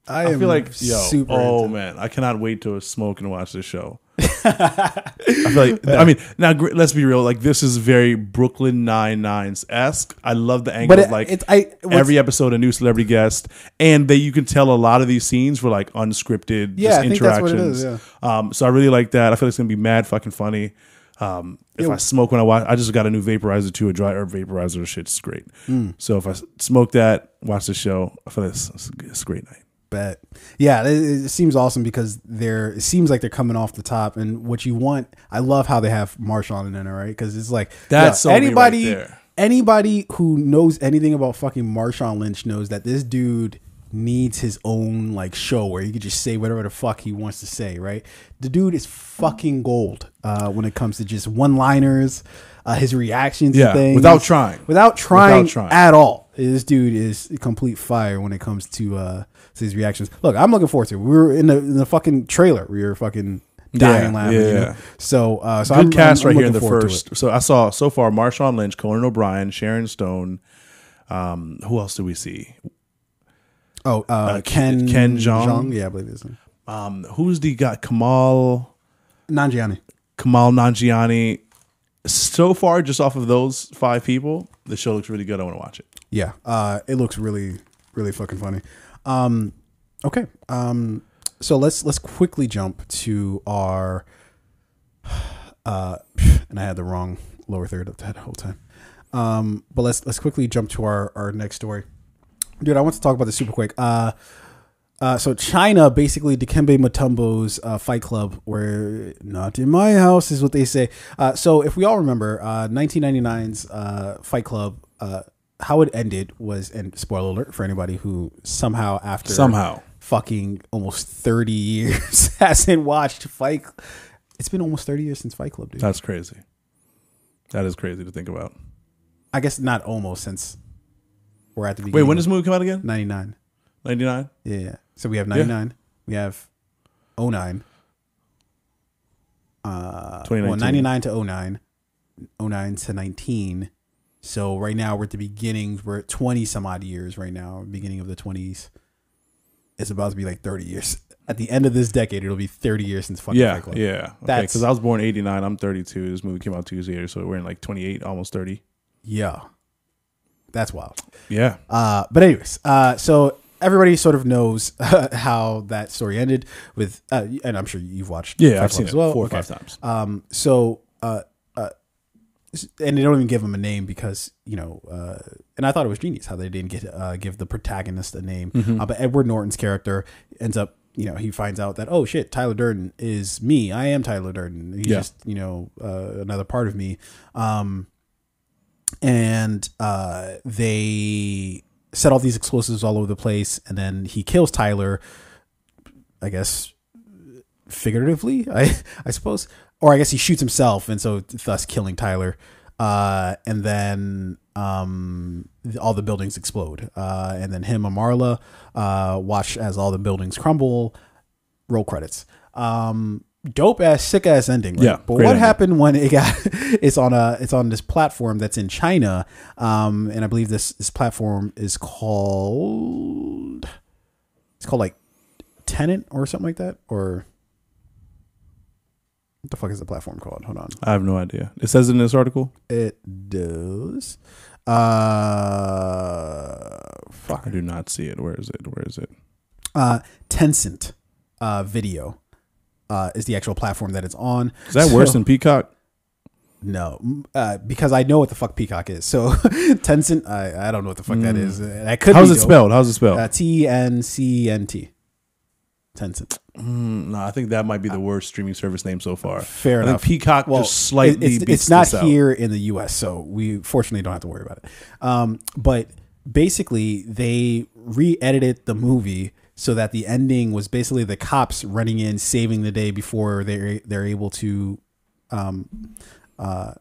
I, I feel like yo, super. oh man, I cannot wait to smoke and watch this show. (laughs) I feel like I mean now let's be real, like this is very Brooklyn Nine Nines esque. I love the angle But of it- like it's- I- every episode a new celebrity guest, and that you can tell a lot of these scenes were like unscripted, Yeah, just I think that's what it interactions. is, Um, so I really like that. I feel like it's gonna be mad fucking funny. Um, if I smoke when I watch, I just got a new vaporizer too, a dry herb vaporizer. Shit's great. Hmm. So if I smoke that, watch the show, I feel this it's, it's a great night. Bet. Yeah, it, it seems awesome because they're. It seems like they're coming off the top, and what you want. I love how they have Marshawn in it, right? Because it's like That's yeah, me right anybody. Anybody who knows anything about fucking Marshawn Lynch knows that this dude needs his own like show where he could just say whatever the fuck he wants to say, right? The dude is fucking gold uh, when it comes to just one-liners, uh, his reactions, Yeah, to things, without trying. without trying, Without trying. at all. This dude is complete fire when it comes to uh his reactions. Look, I'm looking forward to it. We were in the in the fucking trailer. We were fucking dying Yeah, laughing. yeah, you know? yeah. So uh so Good I'm, cast I'm- I'm right here in the first. So I saw so far Marshawn Lynch, Conan O'Brien, Sharon Stone. Um, who else do we see? Oh, uh, Uh, Ken Ken Jeong? Yeah, I believe it's him. Um, who's the guy? Kumail Nanjiani. Kumail Nanjiani. So far, just off of those five people, the show looks really good. I want to watch it. Yeah, uh, it looks really, really fucking funny. Um, okay, um, so let's let's quickly jump to our. (sighs) Uh, (sighs) and I had the wrong lower third of that whole time. Um, but let's let's quickly jump to our our next story, dude. I want to talk about this super quick. Uh, uh, so China, basically Dikembe Mutombo's uh, Fight Club, where not in my house is what they say. Uh, so if we all remember, uh, 1999's uh, Fight Club, uh, how it ended was, and spoiler alert for anybody who somehow after Somehow. fucking almost 30 years (laughs) hasn't watched Fight. It's been almost 30 years since Fight Club, dude. That's crazy. That is crazy to think about. I guess not almost since we're at the Wait, when does the movie come out again? 99? 99? Yeah, yeah. So we have 99. We have 09. Uh, 2019. well, 99 to 09. 09 to 19. So right now we're at the beginnings. We're at 20 some odd years right now, beginning of the 20s. It's about to be like 30 years. At the end of this decade, it'll be 30 years since fucking Yeah, Fight Club. yeah. Okay, That's- because I was born 89. I'm 32. This movie came out two years later, so we're in like 28, almost 30. Yeah. That's wild. Yeah. Uh, but anyways, uh, so everybody sort of knows (laughs) how that story ended with, uh, and I'm sure you've watched. Yeah, Fight I've Club seen as it well. four or Okay. five times. Um, so, uh, uh, and they don't even give him a name because you know, uh, and I thought it was genius how they didn't get uh, give the protagonist a name. Mhm. Uh, but Edward Norton's character ends up, you know, he finds out that oh shit, Tyler Durden is me. I am Tyler Durden. He's Yeah. just you know uh, another part of me. Um, and uh, they set all these explosives all over the place, and then he kills Tyler. I guess figuratively, (laughs) I I suppose, or I guess he shoots himself, and so thus killing Tyler. Uh, and then um, all the buildings explode, uh, and then him and Marla uh, watch as all the buildings crumble. Roll credits. Um, dope ass, sick ass ending. Right? Yeah, but what ending. happened when it got? (laughs) it's on a it's on this platform that's in China, um, and I believe this this platform is called it's called like Tenant or something like that, or what the fuck is the platform called? Hold on. I have no idea. It says in this article. It does. Uh, fuck. I do not see it. Where is it? Where is it? Uh, Tencent uh, Video uh, is the actual platform that it's on. Is that worse than Peacock? No, uh, because I know what the fuck Peacock is. So (laughs) Tencent, I, I don't know what the fuck that Mm. is. That could How's it dope. spelled? How's it spelled? Uh, T N C N T. Tencent. Mm, no, I think that might be the worst streaming service name so far. Fair I enough. Think Peacock Well, just slightly. It's, it's not this out. here in the U.S., so we fortunately don't have to worry about it. Um, but basically, they re-edited the movie so that the ending was basically the cops running in, saving the day before they're they're able to um, uh,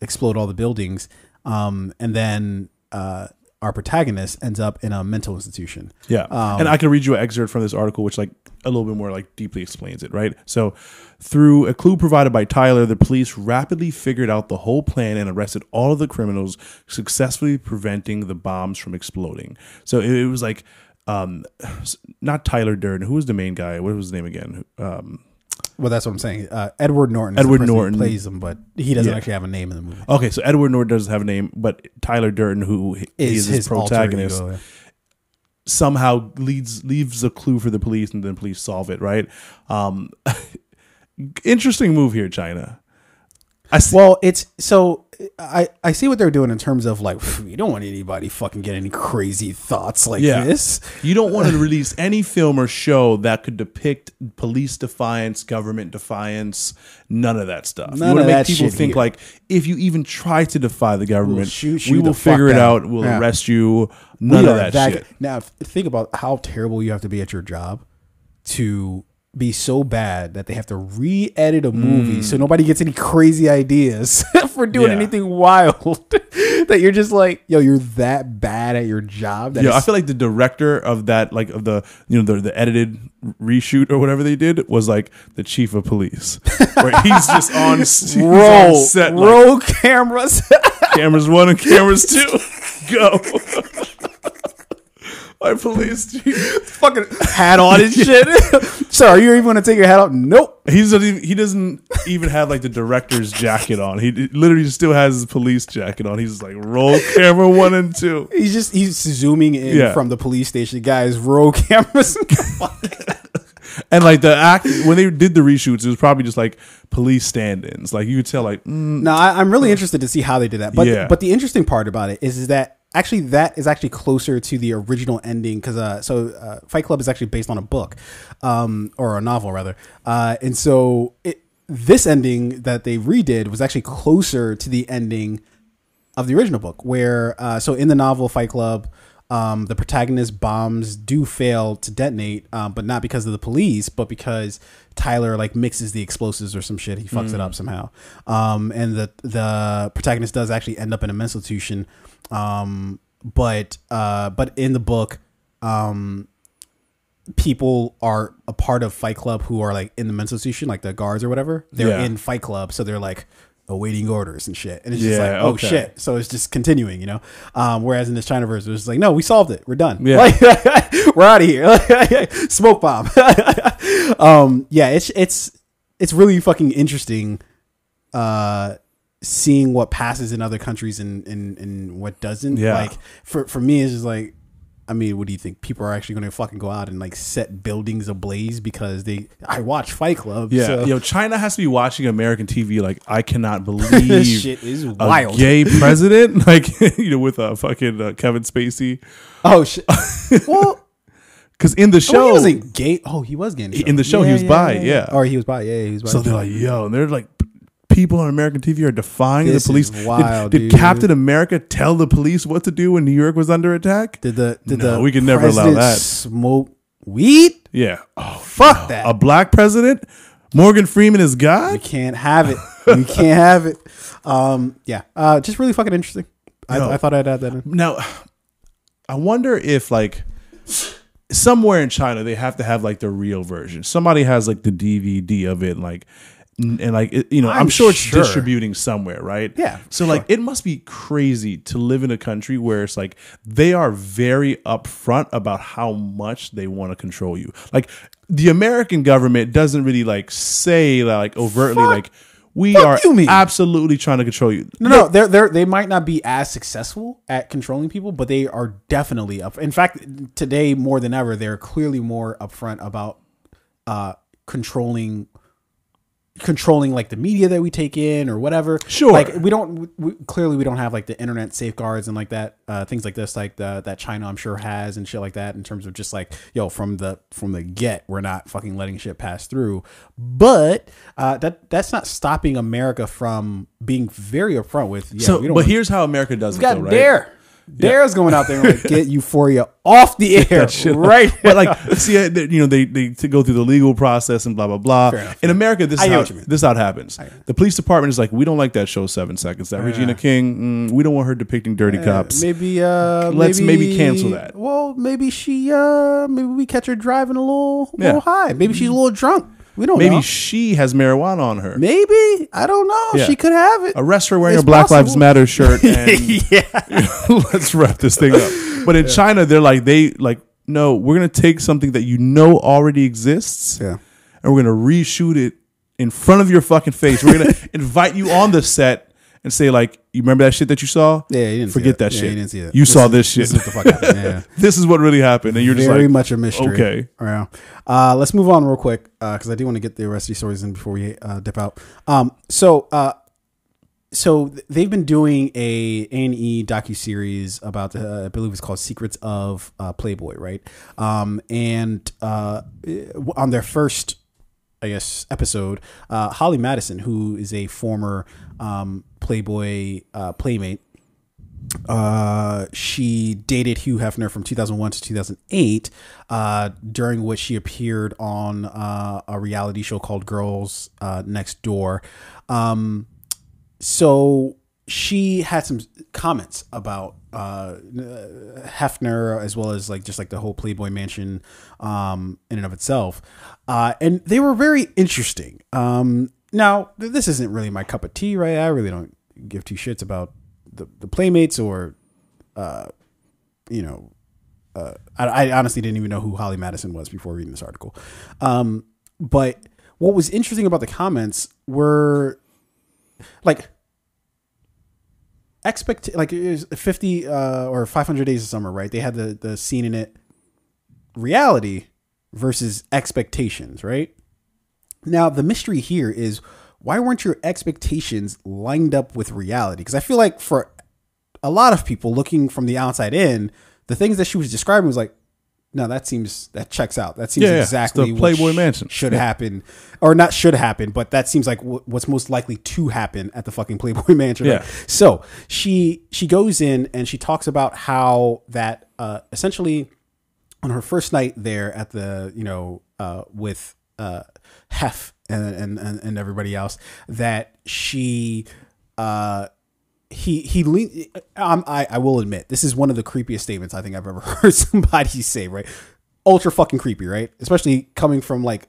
explode all the buildings, um, and then uh, our protagonist ends up in a mental institution. Yeah, Um, and I can read you an excerpt from this article, which like a little bit more like deeply explains it. Right. So, through a clue provided by Tyler, the police rapidly figured out the whole plan and arrested all of the criminals, successfully preventing the bombs from exploding. So it, it was like, um, not Tyler Durden. Who was the main guy? What was his name again? Um, Well, that's what I'm saying. Uh, Edward Norton. Edward the person who Norton. plays him, but he doesn't Yeah. actually have a name in the movie. Okay, so Edward Norton doesn't have a name, but Tyler Durden, who is Is his, his protagonist, ego, yeah. somehow leads leaves a clue for the police, and then police solve it. Right? Um, (laughs) interesting move here, China. I see, Well, it's so I I see what they're doing in terms of like you don't want anybody fucking get any crazy thoughts like yeah. this. You don't want to release any film or show that could depict police defiance, government defiance, none of that stuff. None you want to make that people think here. like if you even try to defy the government, shoot we will figure it out. out. We'll Yeah. arrest you. None We of are that, shit. Now, think about how terrible you have to be at your job to be so bad that they have to re-edit a movie so nobody gets any crazy ideas (laughs) for doing Mm. Yeah. anything wild. (laughs) that you're just like, yo, you're that bad at your job. That Yeah, I feel like the director of that, like of the you know the the edited reshoot or whatever they did, was like the chief of police, (laughs) where he's just on, he's on roll, set, like, roll cameras. cameras one and cameras two, go. My police chief. fucking hat on and (laughs) shit. (laughs) Sir, are you even going to take your hat off? Nope. He's not even, he doesn't even have like the director's jacket on. He literally still has his police jacket on. He's just like roll camera one and two. (laughs) He's just he's zooming in Yeah. from the police station. Guys, roll cameras. And like the act when they did the reshoots, it was probably just like police stand-ins. Like you could tell, like mm, no, I, I'm really interested to see how they did that. But Yeah. but the interesting part about it is, is that actually that is actually closer to the original ending because uh, so uh, Fight Club is actually based on a book, um, or a novel rather, uh, and so it, this ending that they redid was actually closer to the ending of the original book where uh, so in the novel fight club um, the protagonist bombs do fail to detonate um, but not because of the police but because tyler like mixes the explosives or some shit. He fucks it up somehow. Um, and the the protagonist does actually end up in a mental institution um, but uh, but in the book um, people are a part of Fight Club who are like in the mental institution, like the guards or whatever. They're Yeah. in Fight Club, so they're like awaiting orders and shit. And it's just Yeah, like, oh okay. shit. So it's just continuing, you know. Um, whereas in this China verse, it was like, no, we solved it. We're done. Yeah. Like, (laughs) we're out of here. (laughs) Smoke bomb. (laughs) um, yeah, it's it's it's really fucking interesting. Uh, seeing what passes in other countries and and, and what doesn't. Yeah. Like for for me, it's just like. I mean, what do you think? People are actually going to fucking go out and like set buildings ablaze because they. I watch Fight Club. Yeah, so- yo, China has to be watching American TV. Like, I cannot (laughs) believe This shit is a wild. gay (laughs) president, (laughs) like you know, with uh, fucking uh, Kevin Spacey. Oh shit. well, Because in the oh, show, he wasn't gay. Oh, he was gay in the show. In the show, he was bi, yeah. Or he was bi. Yeah, he was bi. so they're like, yo, and they're like, people on American TV are defying This the police. is Did- wild, did, dude. Captain America tell the police what to do when New York was under attack? did the did No, the we could never allow president that. Smoke weed? Yeah. Oh, Fuck that. a black president? Morgan Freeman is God? we God? can't have it. we (laughs) can't have it. Um, yeah. Uh, just really fucking interesting. I, Yo. I thought I'd add that in. Now, I wonder if like somewhere in China they have to have like the real version. Somebody has like the DVD of it, like n- and like it, you know, I'm, I'm sure it's sure. distributing somewhere, right? Yeah, So like, it must be crazy to live in a country where it's like they are very upfront about how much they want to control you. Like the American government doesn't really like say like overtly Fuck- like we are absolutely trying to control you. No, no, they're they're they might not be as successful at controlling people, but they are definitely up. In fact, today more than ever, they're clearly more upfront about uh controlling controlling like the media that we take in or whatever. Sure. Like we don't we, clearly we don't have like the internet safeguards and like that uh things like this like the that China I'm sure has and shit like that in terms of just like yo from the from the get we're not fucking letting shit pass through. But uh that that's not stopping America from being very upfront with yeah, so, we don't but want- here's how America does it, got though, right? Dare. Dare's going out there and like, get Euphoria off the (laughs) air, right? but like, see, uh, you know, they they to go through the legal process and blah blah blah. In America, this is how what you mean. this is how it happens. The police department is like, we don't like that show Seven Seconds. That Regina King, mm, we don't want her depicting dirty cops. Maybe uh Let's maybe cancel that. Well, maybe she uh maybe we catch her driving a little, Yeah. little high. Maybe she's a little drunk. We don't Maybe know. she has marijuana on her. maybe I don't know. Yeah. She could have it. Arrest her wearing It's a Black Lives. Matter shirt (laughs) and (laughs) let's wrap this thing up. But in China, they're like, they like, no, we're gonna take something that you know already exists, Yeah. and we're gonna reshoot it in front of your fucking face. We're gonna (laughs) invite you on the set and say like, you remember that shit that you saw? Yeah, you didn't see forget that. that Yeah, shit. you didn't see that. You This saw is- this shit. This is what the fuck happened. Yeah. (laughs) this is what really happened, and you're just Very like, much a mystery. okay. Yeah. Uh, let's move on real quick because I do want to get the rest of these stories in before we uh, dip out. Um, so uh, so they've been doing a A&E docu series about the, I believe it's called Secrets of uh, Playboy, right? Um, and uh, on their first, I guess, episode, uh, Holly Madison, who is a former um, Playboy uh, playmate, uh, she dated Hugh Hefner from 2001 to 2008, uh, during which she appeared on uh, a reality show called Girls uh, Next Door. Um, so she had some comments about uh, Hefner as well as like just like the whole Playboy Mansion um, in and of itself, uh, and they were very interesting. Um, now th- this isn't really my cup of tea, right? I really don't give two shits about the, the playmates or uh, you know uh, I, I honestly didn't even know who Holly Madison was before reading this article. Um, but what was interesting about the comments were like expect like it was 50 uh, or 500 days of summer, right? They had the the scene in it reality versus expectations, right? Now, the mystery here is why weren't your expectations lined up with reality? Because I feel like for a lot of people looking from the outside in, the things that she was describing was like, no, that seems that checks out. That seems Yeah, exactly the what Playboy sh- Mansion. should Yeah. happen, or not should happen, but that seems like wh- what's most likely to happen at the fucking Playboy (laughs) Mansion. Yeah. So she she goes in and she talks about how that uh, essentially on her first night there at the you know uh, with uh, Hef and, and and and everybody else that she uh, he he lean, um, I I will admit this is one of the creepiest statements I think I've ever (laughs) heard somebody say right? Ultra fucking creepy right? Especially coming from like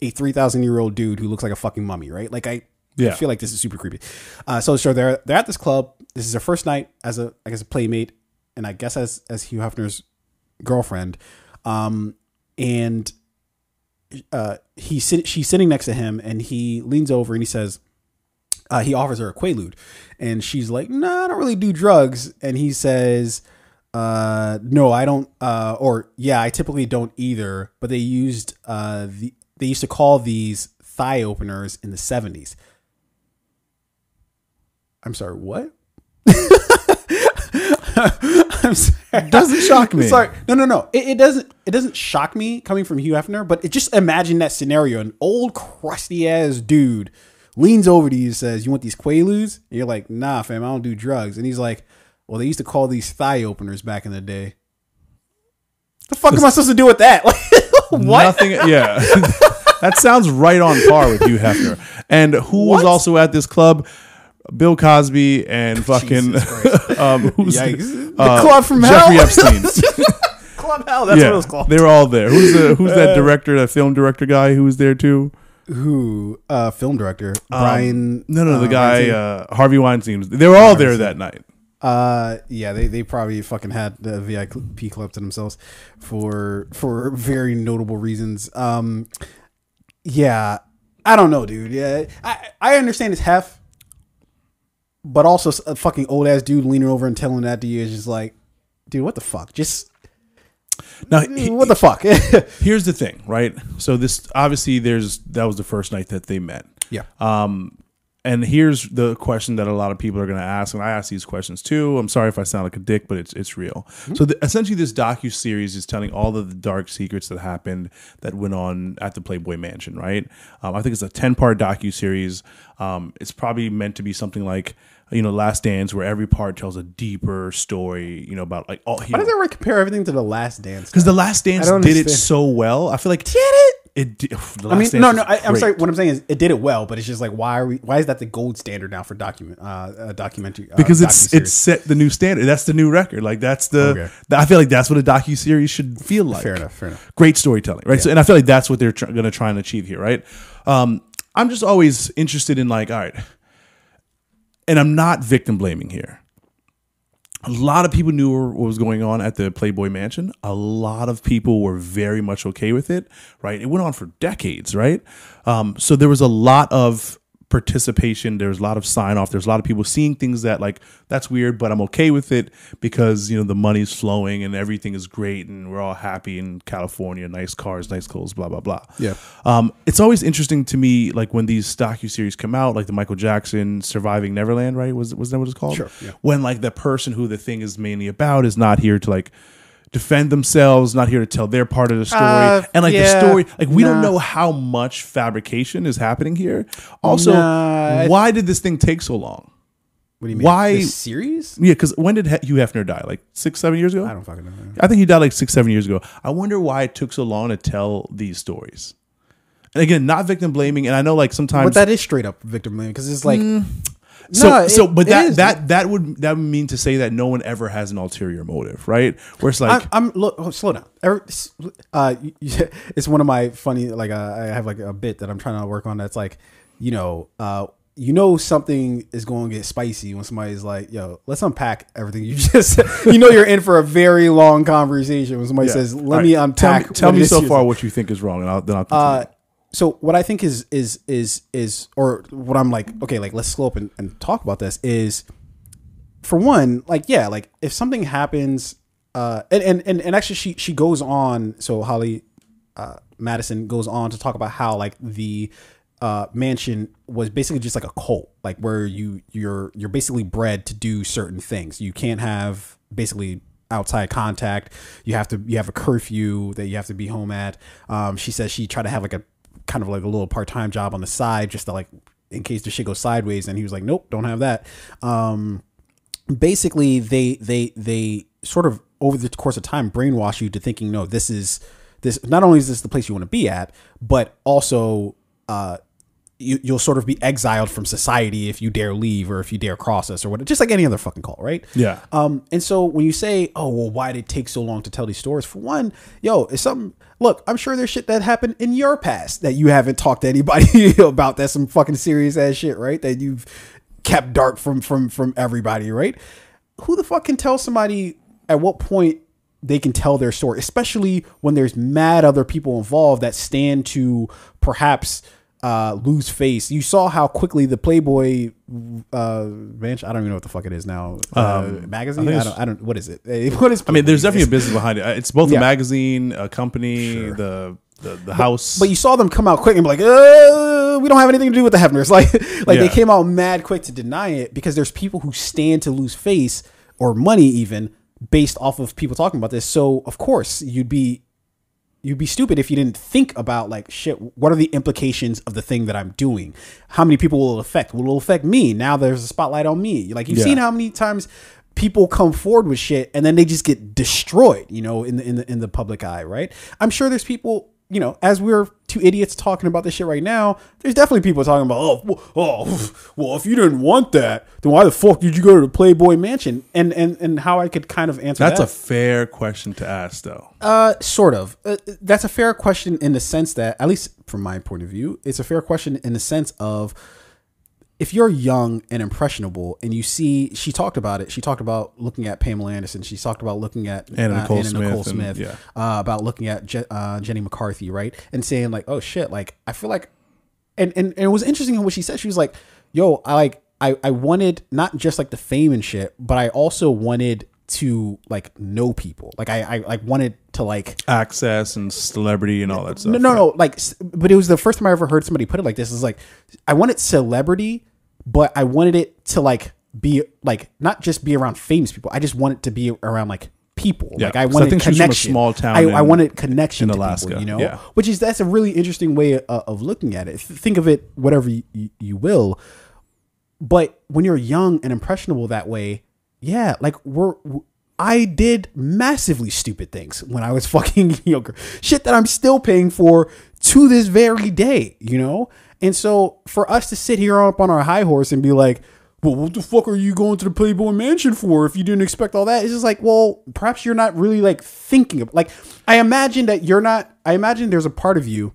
a 3000 year old dude who looks like a fucking mummy right? Like I Yeah. feel like this is super creepy. Uh, so sure, they're they're at this club. This is their first night as a I guess a playmate and I guess as as Hugh Hefner's girlfriend. Um and uh he's sit- she's sitting next to him and he leans over and he says uh, he offers her a quaalude and she's like no nah, i don't really do drugs and he says uh no i don't uh or yeah i typically don't either but they used uh the they used to call these thigh openers in the 70s i'm sorry what (laughs) I'm sorry. Doesn't shock me. Sorry, no, no, no. It, it doesn't. It doesn't shock me coming from Hugh Hefner, but it just imagine that scenario: an old crusty ass dude leans over to you and says, "You want these Quaaludes?" And you're like, "Nah, fam, I don't do drugs." And he's like, "Well, they used to call these thigh openers back in the day." The fuck am I supposed to do with that? (laughs) What? Nothing. Yeah, (laughs) that sounds right on par with Hugh Hefner. And who was also at this club? Bill Cosby and (laughs) fucking um, who's Yikes. uh, The Club from Jeffrey Hell? Epstein. Club Hell. That's yeah, what it was called. they were all there. Who's the who's that director? That film director guy who was there too? Who? Uh, film director Brian. Um, No, no, the uh, guy uh, Harvey Weinstein. They were all there that night. Uh, yeah, they, they probably fucking had the VIP club to themselves for for very notable reasons. Um, yeah, I don't know, dude. Yeah, I I understand it's hef, but also a fucking old ass dude leaning over and telling that to you is just like, dude, what the fuck? Just Now, he- what the fuck? (laughs) here's the thing, right? So this obviously there's that was the first night that they met. yeah, Um, and here's the question that a lot of people are going to ask, and I ask these questions too. I'm sorry if I sound like a dick, but it's it's real. So the, essentially, this docu series is telling all of the dark secrets that happened that went on at the Playboy Mansion. Right? Um, I think it's a 10 part docu series. Um, it's probably meant to be something like you know Last Dance, where every part tells a deeper story. You know about like all. why does everyone compare everything to the Last Dance? Because the Last Dance did it so well. I feel like Did it? it. Did, (sighs) the I mean, Dance no, no. I, I'm sorry. What I'm saying is, it did it well, but it's just like, why are we? Why is that the gold standard now for document, uh, uh documentary? Uh, because it's docuseries? it's set the new standard. That's the new record. Like that's the. Okay. th- I feel like that's what a docu series should feel like. Fair enough, fair enough. Great storytelling, right? So, and I feel like that's what they're tr- going to try and achieve here, right? Um, I'm just always interested in like, all right, and I'm not victim blaming here. A lot of people knew what was going on at the Playboy Mansion. A lot of people were very much okay with it, right? It went on for decades, right? Um, so there was a lot of participation. There's a lot of sign off. There's a lot of people seeing things that like that's weird, but I'm okay with it because you know the money's flowing and everything is great and we're all happy in California. Nice cars, nice clothes, blah blah blah. Yeah. Um, it's always interesting to me, like when these docu series come out, like the Michael Jackson Surviving Neverland, right? Was was that what it's called? Sure, yeah. When like the person who the thing is mainly about is not here to like defend themselves, not here to tell their part of the story, Uh, and like yeah, the story, like we don't know how much fabrication is happening here. Also, Nah, why did this thing take so long? What do you mean? Why- This series? Yeah, because when did Hugh Hefner die? Like six, seven years ago. I don't fucking know. I think he died like six, seven years ago. I wonder why it took so long to tell these stories. And again, not victim blaming. And I know like sometimes But that is straight up victim blaming because it's like. So No, so it- but that is. that that would that would mean to say that no one ever has an ulterior motive, right? Where it's like I'm, I'm look. Oh, slow down. Uh, (laughs) it's one of my funny. Like uh, I have like a bit that I'm trying to work on. That's like, you know, uh, you know something is going to get spicy when somebody's like, "Yo, let's unpack everything you (laughs) just." said. you know, you're in for a very long conversation when somebody Yeah. says, "Let right, me Tell unpack." me, tell me so far what you think is wrong, and I'll then I'll. Uh, so what I think is is is is or what I'm like okay like let's slow up and, and talk about this is for one like yeah like if something happens uh and and and, and actually she she goes on so Holly uh Madison goes on to talk about how like the uh mansion was basically just like a cult like where you you're you're basically bred to do certain things. You can't have basically outside contact. You have to you have a curfew that you have to be home at. Um she says she tried to have like a kind of like a little part-time job on the side just to like in case the shit goes sideways. And he was like nope don't have that. Um basically they they they sort of over the course of time brainwash you to thinking no this is this not only is this the place you want to be at but also uh you, you'll sort of be exiled from society if you dare leave or if you dare cross us or what just like any other fucking cult right? Yeah. um and so when you say oh well why did it take so long to tell these stories? For one yo it's something look i'm sure there's shit that happened in your past that you haven't talked to anybody (laughs) about that's some fucking serious ass shit right that you've kept dark from from from everybody, right? Who the fuck can tell somebody at what point they can tell their story, especially when there's mad other people involved that stand to perhaps uh, lose face. You saw how quickly the Playboy uh, bench, I don't even know what the fuck it is now. Uh, magazine? Um, I I, don't, I don't, what is it? (laughs) What is I mean, there's definitely a business behind it. Uh, It's both Yeah. a magazine, a company, the the, the house. But you saw them come out quick and be like, uh, we don't have anything to do with the Hefners. (laughs) Like, like they came out mad quick to deny it because there's people who stand to lose face or money even based off of people talking about this. So of course you'd be you'd be stupid if you didn't think about like shit what are the implications of the thing that i'm doing? How many people will it affect? Will it affect me? Now there's a spotlight on me. Like you've Yeah. seen how many times people come forward with shit and then they just get destroyed you know in the in the in the public eye right? I'm sure there's people you know as we're two idiots talking about this shit right now there's definitely people talking about oh well, oh (sighs) well if you didn't want that then why the fuck did you go to the playboy mansion and and and how i could kind of answer that. That's that a fair question to ask, though. uh, sort of. Uh, that's a fair question in the sense that, at least from my point of view, it's a fair question in the sense of if you're young and impressionable and you see, she talked about it. She talked about looking at Pamela Anderson. She talked about looking at Anna uh, Nicole Anna Nicole Smith and- yeah. Uh, about looking at Je- uh, Jenny McCarthy, right? And saying like, oh shit, like I feel like and, and and it was interesting what she said. She was like, "Yo, I like I I wanted not just like the fame and shit, but I also wanted to like know people. Like I I like wanted to like Access and celebrity and all that stuff. no no no like but it was the first time I ever heard somebody put it like this. Is like I wanted celebrity, but I wanted it to like be like not just be around famous people. I just wanted to be around like people. Yeah, like I wanted think she's from a small town I, I wanted connection in to Alaska, People, you know, yeah. which is that's a really interesting way uh, of looking at it. Think of it whatever you, you, you will, but when you're young and impressionable that way, yeah, like we're. I did massively stupid things when I was (laughs) fucking younger. Shit that I'm still paying for to this very day, you know? And so for us to sit here up on our high horse and be like, well, what the fuck are you going to the Playboy Mansion for if you didn't expect all that? It's just like, well, perhaps you're not really like thinking of like I imagine that you're not I imagine there's a part of you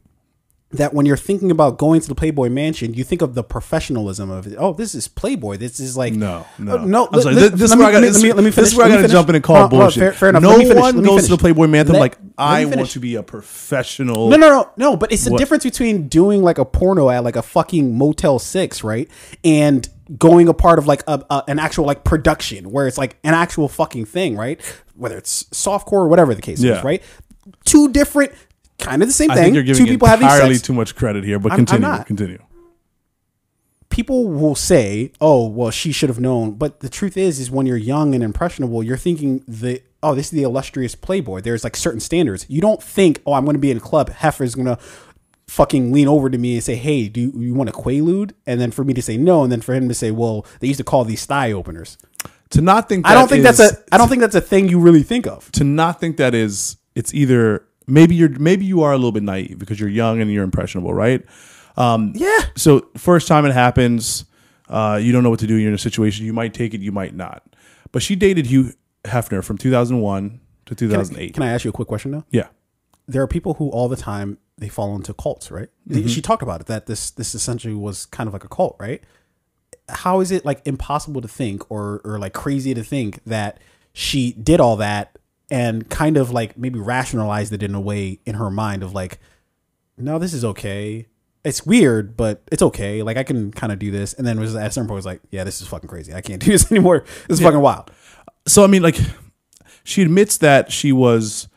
that when you're thinking about going to the Playboy Mansion, you think of the professionalism of it. Oh, this is Playboy. This is like No, no, Uh, no. I'm sorry. let- This, this is let where me- I got. let me- let me This is where I got to jump in and call on, bullshit. fair- fair enough. No Let me finish, one let me goes to the Playboy Mansion like I want to be a professional. No, no, no, no. But it's the What? difference between doing like a porno at like a fucking Motel Six, right, and going a part of like a, a an actual like production where it's like an actual fucking thing, right? Whether it's softcore or whatever the case Yeah. is, right? Two different, kind of the same I thing. think you're giving Two people having entirely sex. too much credit here, but I'm- I'm continue. not. Continue. people will say, "Oh, well, she should have known." But the truth is, is when you're young and impressionable, you're thinking the, "Oh, this is the illustrious playboy." There's like certain standards. You don't think, "Oh, I'm going to be in a club. Heifer's going to fucking lean over to me and say, "Hey, do you, you want a quaalude?" And then for me to say no, and then for him to say, "Well, they used to call these thigh openers." To not think I don't that think is- that's a. I don't think that's a thing you really think of. to not think that is it's either maybe you're maybe you are a little bit naive because you're young and you're impressionable, right? Um, Yeah. So first time it happens, uh, you don't know what to do. You're in a situation. You might take it, you might not. But she dated Hugh Hefner from 2001 to Can I, 2008. can I ask you a quick question though? yeah. there are people who all the time they fall into cults, right? Mm-hmm. She talked about it that this this essentially was kind of like a cult, right? How is it like impossible to think or or like crazy to think that she did all that and kind of like maybe rationalized it in a way in her mind of like, no, this is okay. It's weird, but it's okay. Like I can kind of do this, and then was at a certain point was like, yeah, this is fucking crazy. I can't (laughs) do this anymore. This is fucking wild. so I mean, like, she admits that she was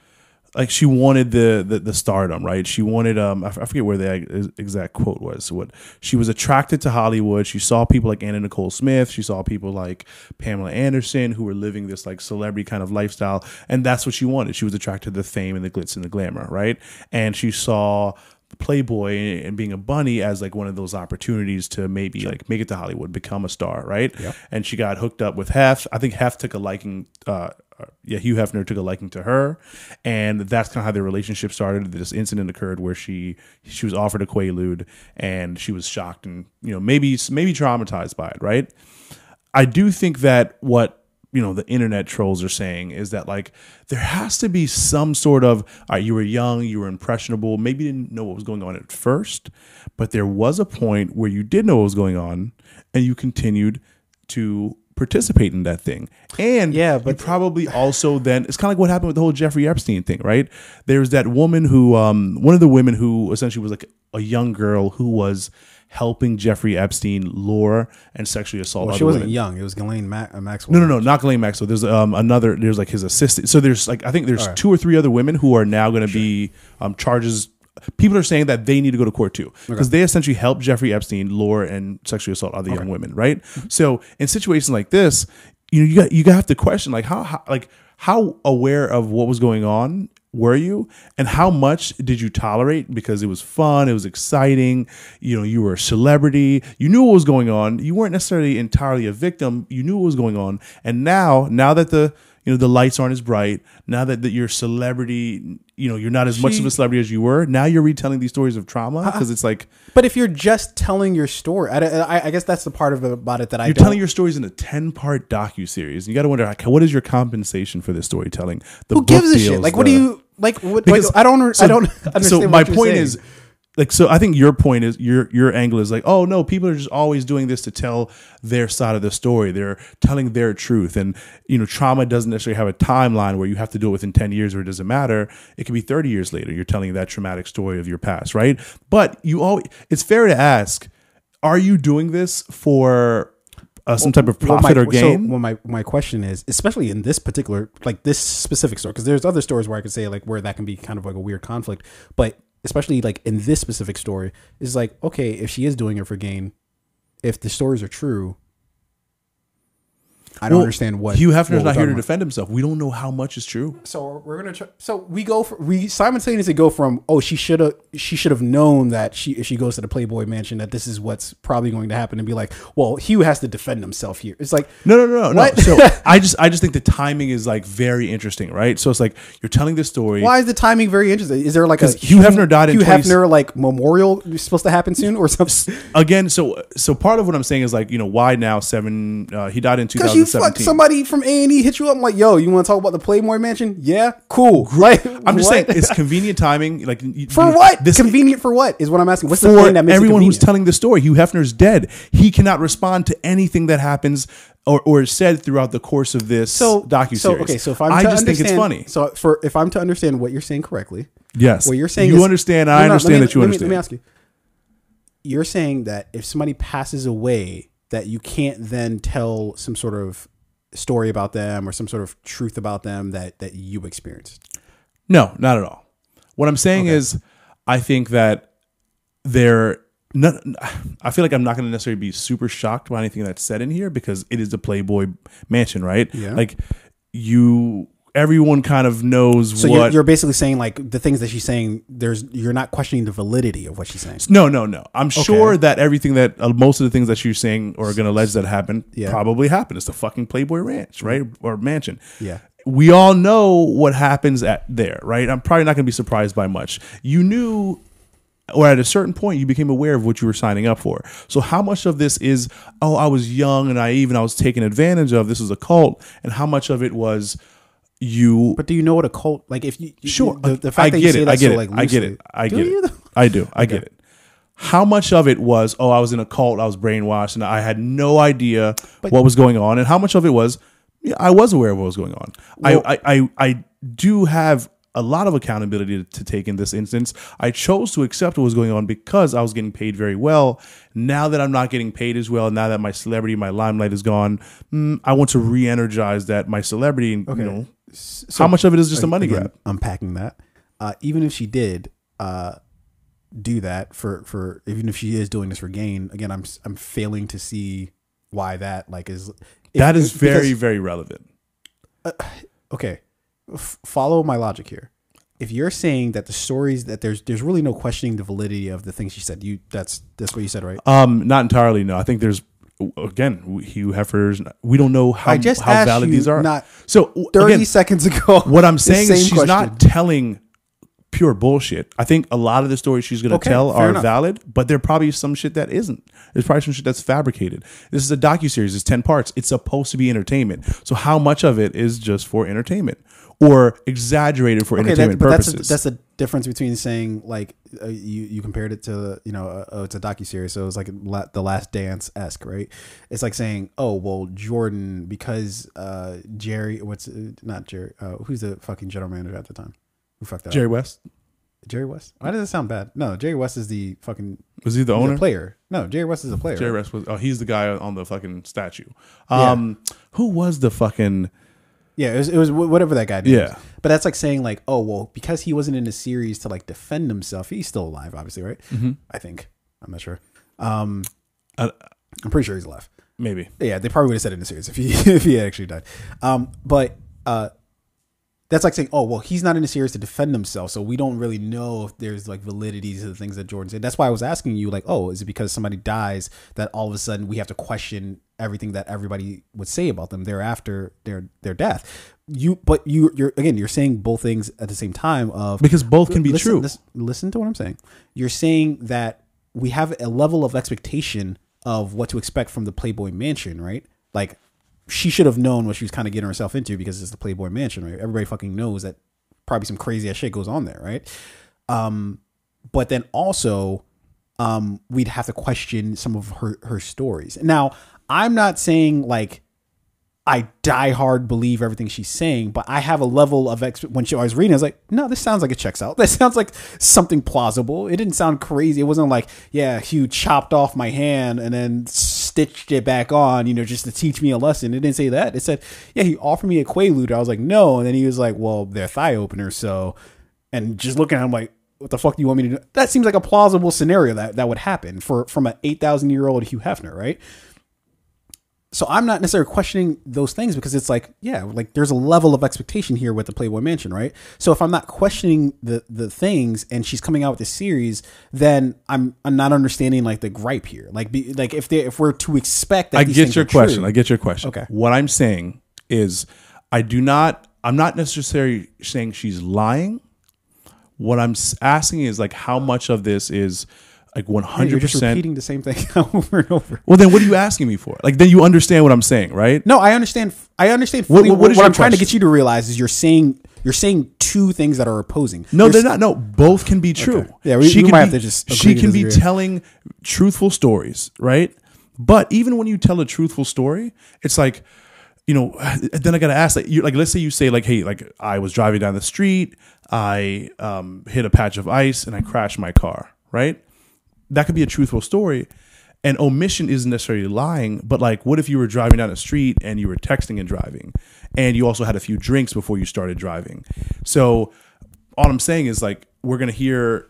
like she wanted the the, the stardom, right? She wanted um I f- I forget where the exact quote was. What she was attracted to Hollywood. She saw people like Anna Nicole Smith. She saw people like Pamela Anderson who were living this like celebrity kind of lifestyle, and that's what she wanted. She was attracted to the fame and the glitz and the glamour, right? And she saw Playboy and being a bunny as like one of those opportunities to maybe like make it to Hollywood, become a star, right? And she got hooked up with Hef. I think Hef took a liking. Uh, yeah, Hugh Hefner took a liking to her, and that's kind of how their relationship started. This incident occurred where she she was offered a quaalude, and she was shocked and you know maybe maybe traumatized by it, right? I do think that what you know the internet trolls are saying is that like there has to be some sort of you were young, you were impressionable, maybe didn't know what was going on at first, but there was a point where you did know what was going on, and you continued to participate in that thing. And Yeah, but probably also then it's kind of like what happened with the whole Jeffrey Epstein thing, right? There's that woman who um one of the women who essentially was like a young girl who was helping Jeffrey Epstein lure and sexually assault Well, she wasn't women. young. It was Ghislaine Ma- uh, Maxwell. No, no, no, not Ghislaine Maxwell. There's um another. There's like his assistant. So there's like I think there's right. two or three other women who are now going to be um charges. People are saying that they need to go to court too because they essentially helped Jeffrey Epstein lure and sexually assault other young women, right? So in situations like this, you know, you got you have to question like how, how like how aware of what was going on were you? And how much did you tolerate? Because it was fun it was exciting you know you were a celebrity you knew what was going on. You weren't necessarily entirely a victim you knew what was going on. And now now that the you know the lights aren't as bright now that, that you're celebrity you know you're not as much of a celebrity as you were now you're retelling these stories of trauma because it's like But if you're just telling your story, I, I, I guess that's the part of it about it that I you're don't. telling your stories in a 10 part docu series you got to wonder what is your compensation for this storytelling the who gives a shit? Like, what do you like? What, because like, I don't. so- I don't (laughs) understand. So my point saying. is, like, so I think your point is your your angle is like, oh no, people are just always doing this to tell their side of the story. They're telling their truth, and you know, trauma doesn't necessarily have a timeline where you have to do it within ten years or it doesn't matter. It can be thirty years later. You're telling that traumatic story of your past, right? But you always, it's fair to ask, are you doing this for uh, some type of Well, profit my, or gain? So, well, my my question is, especially in this particular, like this specific story, because there's other stories where I could say like where that can be kind of like a weird conflict, but especially like in this specific story, is like okay, if she is doing it for gain, if the stories are true, I don't Well, understand what Hugh what Hefner's we're not here to about. defend himself. We don't know how much is true. So we're gonna try. So we go for we simultaneously go from oh she should have she should have known that she if she goes to the Playboy Mansion that this is what's probably going to happen and be like well Hugh has to defend himself here. It's like No, no, no, no. What? So (laughs) I just, I just think the timing is like very interesting, right? So it's like you're telling this story. why is the timing very interesting? Is there like a Hugh Hefner died in Hugh 20 Hefner like memorial supposed to happen soon or something? Again, so so part of what I'm saying is like you know why now seven? Uh, he died in Because Hugh 2007. Fuck 17. somebody from A and E hit you up. I'm like, yo, you want to talk about the Playboy Mansion? Yeah, cool. (laughs) Like, I'm just what? saying it's convenient timing. Like for you- what? This convenient for what is what I'm asking. What's the thing that makes everyone who's telling the story. Hugh Hefner's dead. He cannot respond to anything that happens or, or is said throughout the course of this so docu So okay, so if I'm I to just think it's funny. So for if I'm to understand what you're saying correctly, Yes. what you're saying You is- understand, I no, understand me- that you let me- understand. Let me ask you. You're saying that if somebody passes away, that you can't then tell some sort of story about them or some sort of truth about them that that you experienced. No, not at all. What I'm saying is, I think that they're. Not, I feel like I'm not going to necessarily be super shocked by anything that's said in here because it is the Playboy Mansion, right? Yeah. Like you, everyone kind of knows So you're, what. you're basically saying like the things that she's saying. There's you're not questioning the validity of what she's saying. no, no, no. I'm sure that everything that uh, most of the things that you're saying or going to allege that happened Yeah. probably happened. It's the fucking Playboy Ranch, right? Or mansion. Yeah. we all know what happens at there, right? I'm probably not going to be surprised by much. You knew or at a certain point you became aware of what you were signing up for. So how much of this is oh I was young and naive and I was taken advantage of this is a cult and how much of it was you But do you know what a cult like? If you you- Sure, the, the fact I that get you say it. that I get so, it. like I get it. I get it. I do. I get it. How much of it was oh I was in a cult, I was brainwashed, and I had no idea what was going on, and how much of it was yeah, I was aware of what was going on. Well- I, I I I do have a lot of accountability to, take in this instance. I chose to accept what was going on because I was getting paid very well. Now that I'm not getting paid as well, now that my celebrity, my limelight is gone, mm, I want to re-energize that my celebrity. And, You know, how much of it is just a money again, grab? Unpacking that, uh, even if she did uh, do that for for even if she is doing this for gain, again, I'm I'm failing to see why that like is if- That is because- very very relevant. okay. F- follow my logic here. If you're saying that the stories that there's there's really no questioning the validity of the things she said, you that's that's what you said, right? Um, not entirely. No, I think there's again Hugh Hefner's. We don't know how I just how valid these are. not so Thirty again, seconds ago, (laughs) what I'm saying is she's question. not telling pure bullshit. I think a lot of the stories she's going to Okay, tell are enough. valid, but there probably some shit that isn't. There's probably some shit that's fabricated. This is a docu series. It's ten parts. It's supposed to be entertainment. So how much of it is just for entertainment or exaggerated for Okay, entertainment that, but purposes? that's a, that's the difference between saying like uh, you you compared it to you know uh, oh it's a docu series so it's like la- the Last Dance esque right? It's like saying oh well Jordan because uh Jerry what's uh, not Jerry uh, who's the fucking general manager at the time who fucked that Jerry up? West Jerry West why does it sound bad no Jerry West is the fucking was he the owner? player no Jerry West is a player Jerry? West was. Oh, he's the guy on the fucking statue. Yeah. Um, who was the fucking? Yeah, it was, it was whatever that guy did. Yeah. But that's like saying like, oh well, because he wasn't in a series to like defend himself, he's still alive, obviously, right? Mm-hmm. I think. I'm not sure. Um, Uh, I'm pretty sure he's alive. maybe. Yeah, they probably would have said it in the series if he (laughs) if he had actually died. Um, but uh, that's like saying, oh well, he's not in the series to defend himself, so we don't really know if there's like validity to the things that Jordan said. That's why I was asking you, like, oh, is it because somebody dies that all of a sudden we have to question everything that everybody would say about them thereafter their their death? You, but you, you're again, you're saying both things at the same time of Because both can be listen, true. Listen, listen to what I'm saying. You're saying that we have a level of expectation of what to expect from the Playboy Mansion, right? Like she should have known what she was kind of getting herself into because it's the Playboy Mansion, right? Everybody fucking knows that probably some crazy ass shit goes on there, right? Um, but then also, um, we'd have to question some of her her stories. Now, I'm not saying like I die hard believe everything she's saying, but I have a level of ex. When she, I was reading, I was like, no, this sounds like it checks out. (laughs) That sounds like something plausible. It didn't sound crazy. It wasn't like, yeah, Hugh chopped off my hand and then stitched it back on, you know, just to teach me a lesson. It didn't say that. It said, yeah, he offered me a quaalude. I was like, no, and then he was like, well, they're thigh openers, so. And just looking at him like, what the fuck do you want me to do? That seems like a plausible scenario that that would happen for from an eight thousand year old Hugh Hefner, right? So I'm not necessarily questioning those things because it's like, yeah, like there's a level of expectation here with the Playboy Mansion, right? So if I'm not questioning the the things and she's coming out with this series, then I'm I'm not understanding like the gripe here. Like be, like if they if we're to expect that I get your are true- question. I get your question. Okay. What I'm saying is, I do not. I'm not necessarily saying she's lying. What I'm asking is like, how much of this is like one hundred just percent. repeating the same thing (laughs) over and over. Well, then what are you asking me for? Like then you understand what I'm saying, right? No, I understand. I understand. What- Fully, what what what I'm trying to get you to realize is you're saying you're saying two things that are opposing. No, You're they're not. No, both can be true. Yeah, we- we can might have to just She can be telling truthful stories, right? But even when you tell a truthful story, it's like, you know, (sighs) then I gotta ask, like, you like, let's say you say like, hey, like I was driving down the street, I um, hit a patch of ice, and I crashed my car, right? That could be a truthful story. And omission isn't necessarily lying, but like, what if you were driving down the street and you were texting and driving, and you also had a few drinks before you started driving? So, all I'm saying is like, we're gonna hear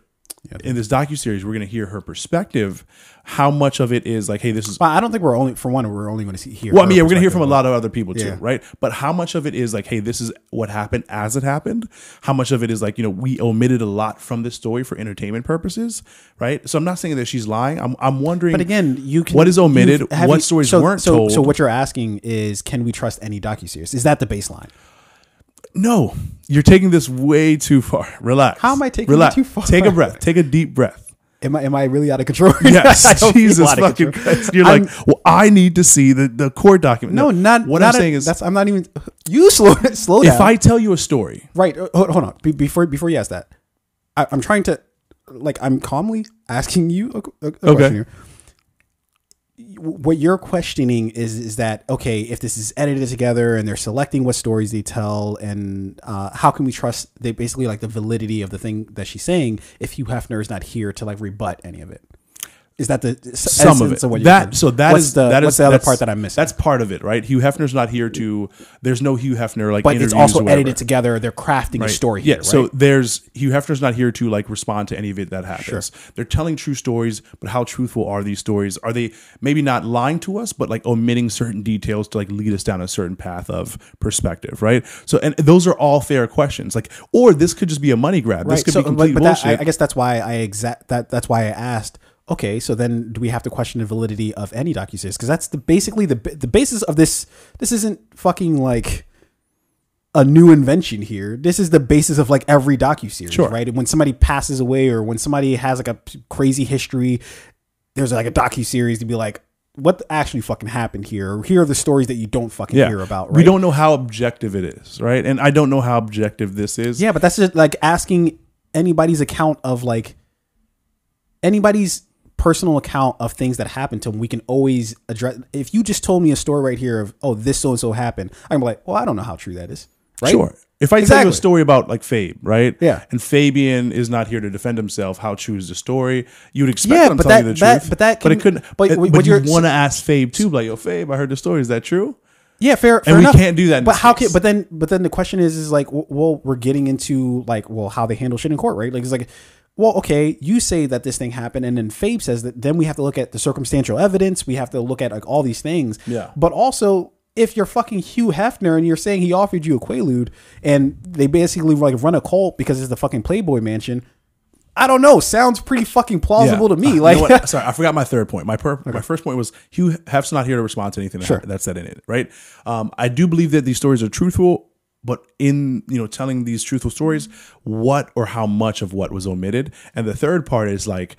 in this docu series, we're gonna hear her perspective. How much of it is like, hey, this is But I don't think we're only for one. We're only going to see here. well, I mean, yeah, we're gonna hear from a lot of other people too, Yeah. right? But how much of it is like, hey, this is what happened as it happened? How much of it is like, you know, we omitted a lot from this story for entertainment purposes, right? So I'm not saying that she's lying. I'm, I'm wondering. But again, you can. what is omitted? What you- stories so, weren't so, told? So what you're asking is, can we trust any docu series? Is that the baseline? No, you're taking this way too far. Relax. How am I taking it too far? Take a breath. Take a deep breath. Am I am I really out of control? (laughs) Yes, Jesus fucking Christ! You're I'm, like, well, I need to see the, the court document. no, not what not I'm a- saying is, that's I'm not even. (laughs) You slow (laughs) slow down. if I tell you a story, right, uh, hold, hold on. Be, before before you ask that, I, I'm trying to like I'm calmly asking you a, a, a question here. What you're questioning is is that okay? If this is edited together and they're selecting what stories they tell, and uh, how can we trust they basically like the validity of the thing that she's saying if Hugh Hefner is not here to like rebut any of it? Is that the some of it. what that so that what's is the that what's is- the other part that I'm missing? That's part of it, right? Hugh Hefner's not here to. There's no Hugh Hefner like. but it's also edited together. They're crafting a right? story. Yeah. here, So right? there's Hugh Hefner's not here to like respond to any of it that happens. They're telling true stories, but how truthful are these stories? Are they maybe not lying to us, but like omitting certain details to like lead us down a certain path of perspective, right? So and those are all fair questions. Like, or this could just be a money grab. This could so, be complete but, but that. I, I guess that's why I exact that that's why I asked. Okay, so then do we have to question the validity of any docuseries? Because that's the basically the the basis of this. This isn't fucking like a new invention here. This is the basis of like every docuseries, Sure. right? When somebody passes away or when somebody has like a crazy history, there's like a docu docuseries to be like, what actually fucking happened here? Here are the stories that you don't fucking hear about. Right? We don't know how objective it is, right? And I don't know how objective this is. Yeah, but that's just like asking anybody's account of like anybody's personal account of things that happened to him, We can always address. If you just told me a story right here of oh this so and so happened, I'm like, well, I don't know how true that is. Right? Sure. If I tell you a story about like Fabe, right? Yeah. And Fabian is not here to defend himself, how true is the story? You would expect Yeah, I'm but telling that- you the that- truth. but that but it couldn't. but But, what but you want to ask Fabe too, like, yo, Fabe, I heard the story. Is that true? Yeah, fair. fair we enough. can't do that in But how case. can? But then, but then the question is, is like, well, we're getting into like, well, how they handle shit in court, right? Like, it's like, well, okay, you say that this thing happened, and then Fabe says that. Then we have to look at the circumstantial evidence. We have to look at like all these things. Yeah. But also, if you're fucking Hugh Hefner and you're saying he offered you a Quaalude, and they basically like run a cult because it's the fucking Playboy Mansion. I don't know. Sounds pretty fucking plausible Yeah. to me. Uh, you Like, know what? (laughs) sorry, I forgot my third point. My per- my first point was Hugh Hef's not here to respond to anything that- Sure. that's said in it, right? Um, I do believe that these stories are truthful, but in you know telling these truthful stories, what or how much of what was omitted, and the third part is like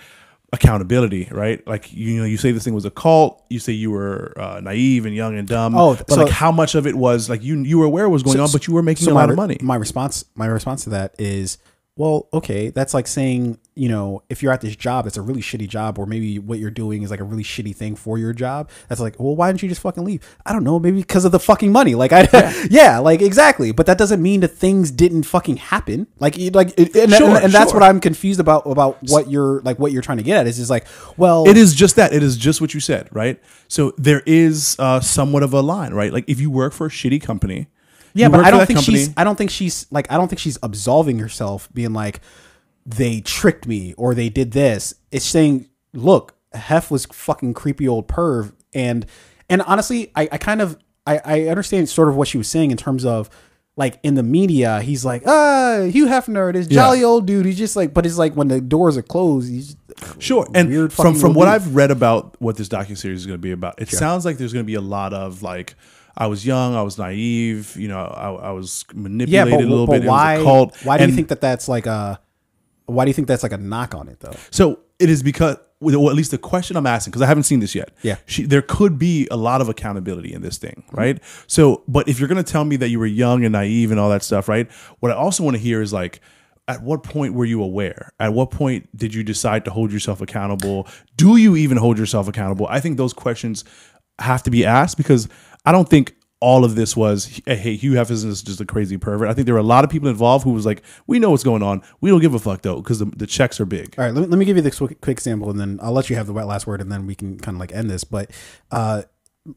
accountability, right? Like you know, you say this thing was a cult. You say you were uh, naive and young and dumb. Oh, but so- like how much of it was like you you were aware what was going So- on, but you were making so a my lot of money. My response, my response to that is, well, okay, that's like saying, you know, if you're at this job, it's a really shitty job, or maybe what you're doing is like a really shitty thing for your job. That's like, well, why didn't you just fucking leave? I don't know, maybe because of the fucking money. Like, I, yeah. (laughs) like exactly. But that doesn't mean that things didn't fucking happen. Like, like, it, and, Sure, and, and that's sure. what I'm confused about about what you're like, what you're trying to get at is just like, well, It is just that. It is just what you said, right? So there is uh, somewhat of a line, right? Like if you work for a shitty company, Yeah, you but I don't think company- she's. I don't think she's like. I don't think she's absolving herself, being like, they tricked me or they did this. It's saying, look, Hef was fucking creepy old perv, and and honestly, I, I kind of I, I understand sort of what she was saying in terms of like in the media, he's like, ah, Hugh Hefner, this Yeah. jolly old dude. He's just like, but it's like when the doors are closed, he's Sure. And from from what dude. I've read about what this docu series is going to be about, it sounds like there's going to be a lot of like I was young, I was naive, you know, I, I was yeah, manipulated but, a little but bit. why? It was a cult. Why do you think that that's like a? Why do you think that's like a knock on it though? So it is because well, at least the question I'm asking because I haven't seen this yet. Yeah. she, there could be a lot of accountability in this thing, mm-hmm. right? So, but if you're going to tell me that you were young and naive and all that stuff, right? What I also want to hear is like, at what point were you aware? At what point did you decide to hold yourself accountable? Do you even hold yourself accountable? I think those questions have to be asked because I don't think all of this was hey Hugh Hefner's is just a crazy pervert. I think there were a lot of people involved who was like, we know what's going on. We don't give a fuck though because the, the checks are big. All right, let me, let me give you this quick, quick example, and then I'll let you have the last word, and then we can kind of like end this. But uh,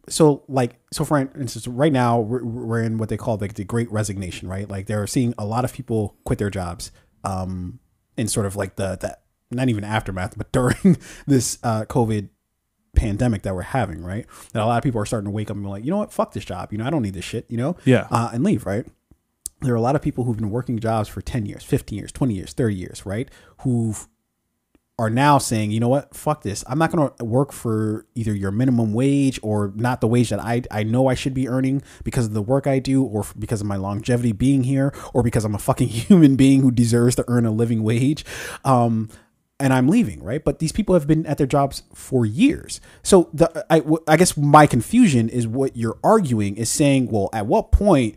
so like so for instance, right now we're, we're in what they call like the Great Resignation, right? Like they're seeing a lot of people quit their jobs, um, in sort of like the that not even aftermath, but (laughs) during this uh, COVID pandemic that we're having, right? That a lot of people are starting to wake up and be like, you know what, fuck this job, you know, I don't need this shit, you know, Yeah. uh, and leave, right? There are a lot of people who've been working jobs for 10 years, 15 years, 20 years, 30 years, right? Who are now saying, you know what, fuck this. I'm not going to work for either your minimum wage or not the wage that I, I know I should be earning because of the work I do or because of my longevity being here or because I'm a fucking (laughs) human being who deserves to earn a living wage. Um, and I'm leaving, right? But these people have been at their jobs for years. So the I, guess my confusion is what you're arguing is saying, well, at what point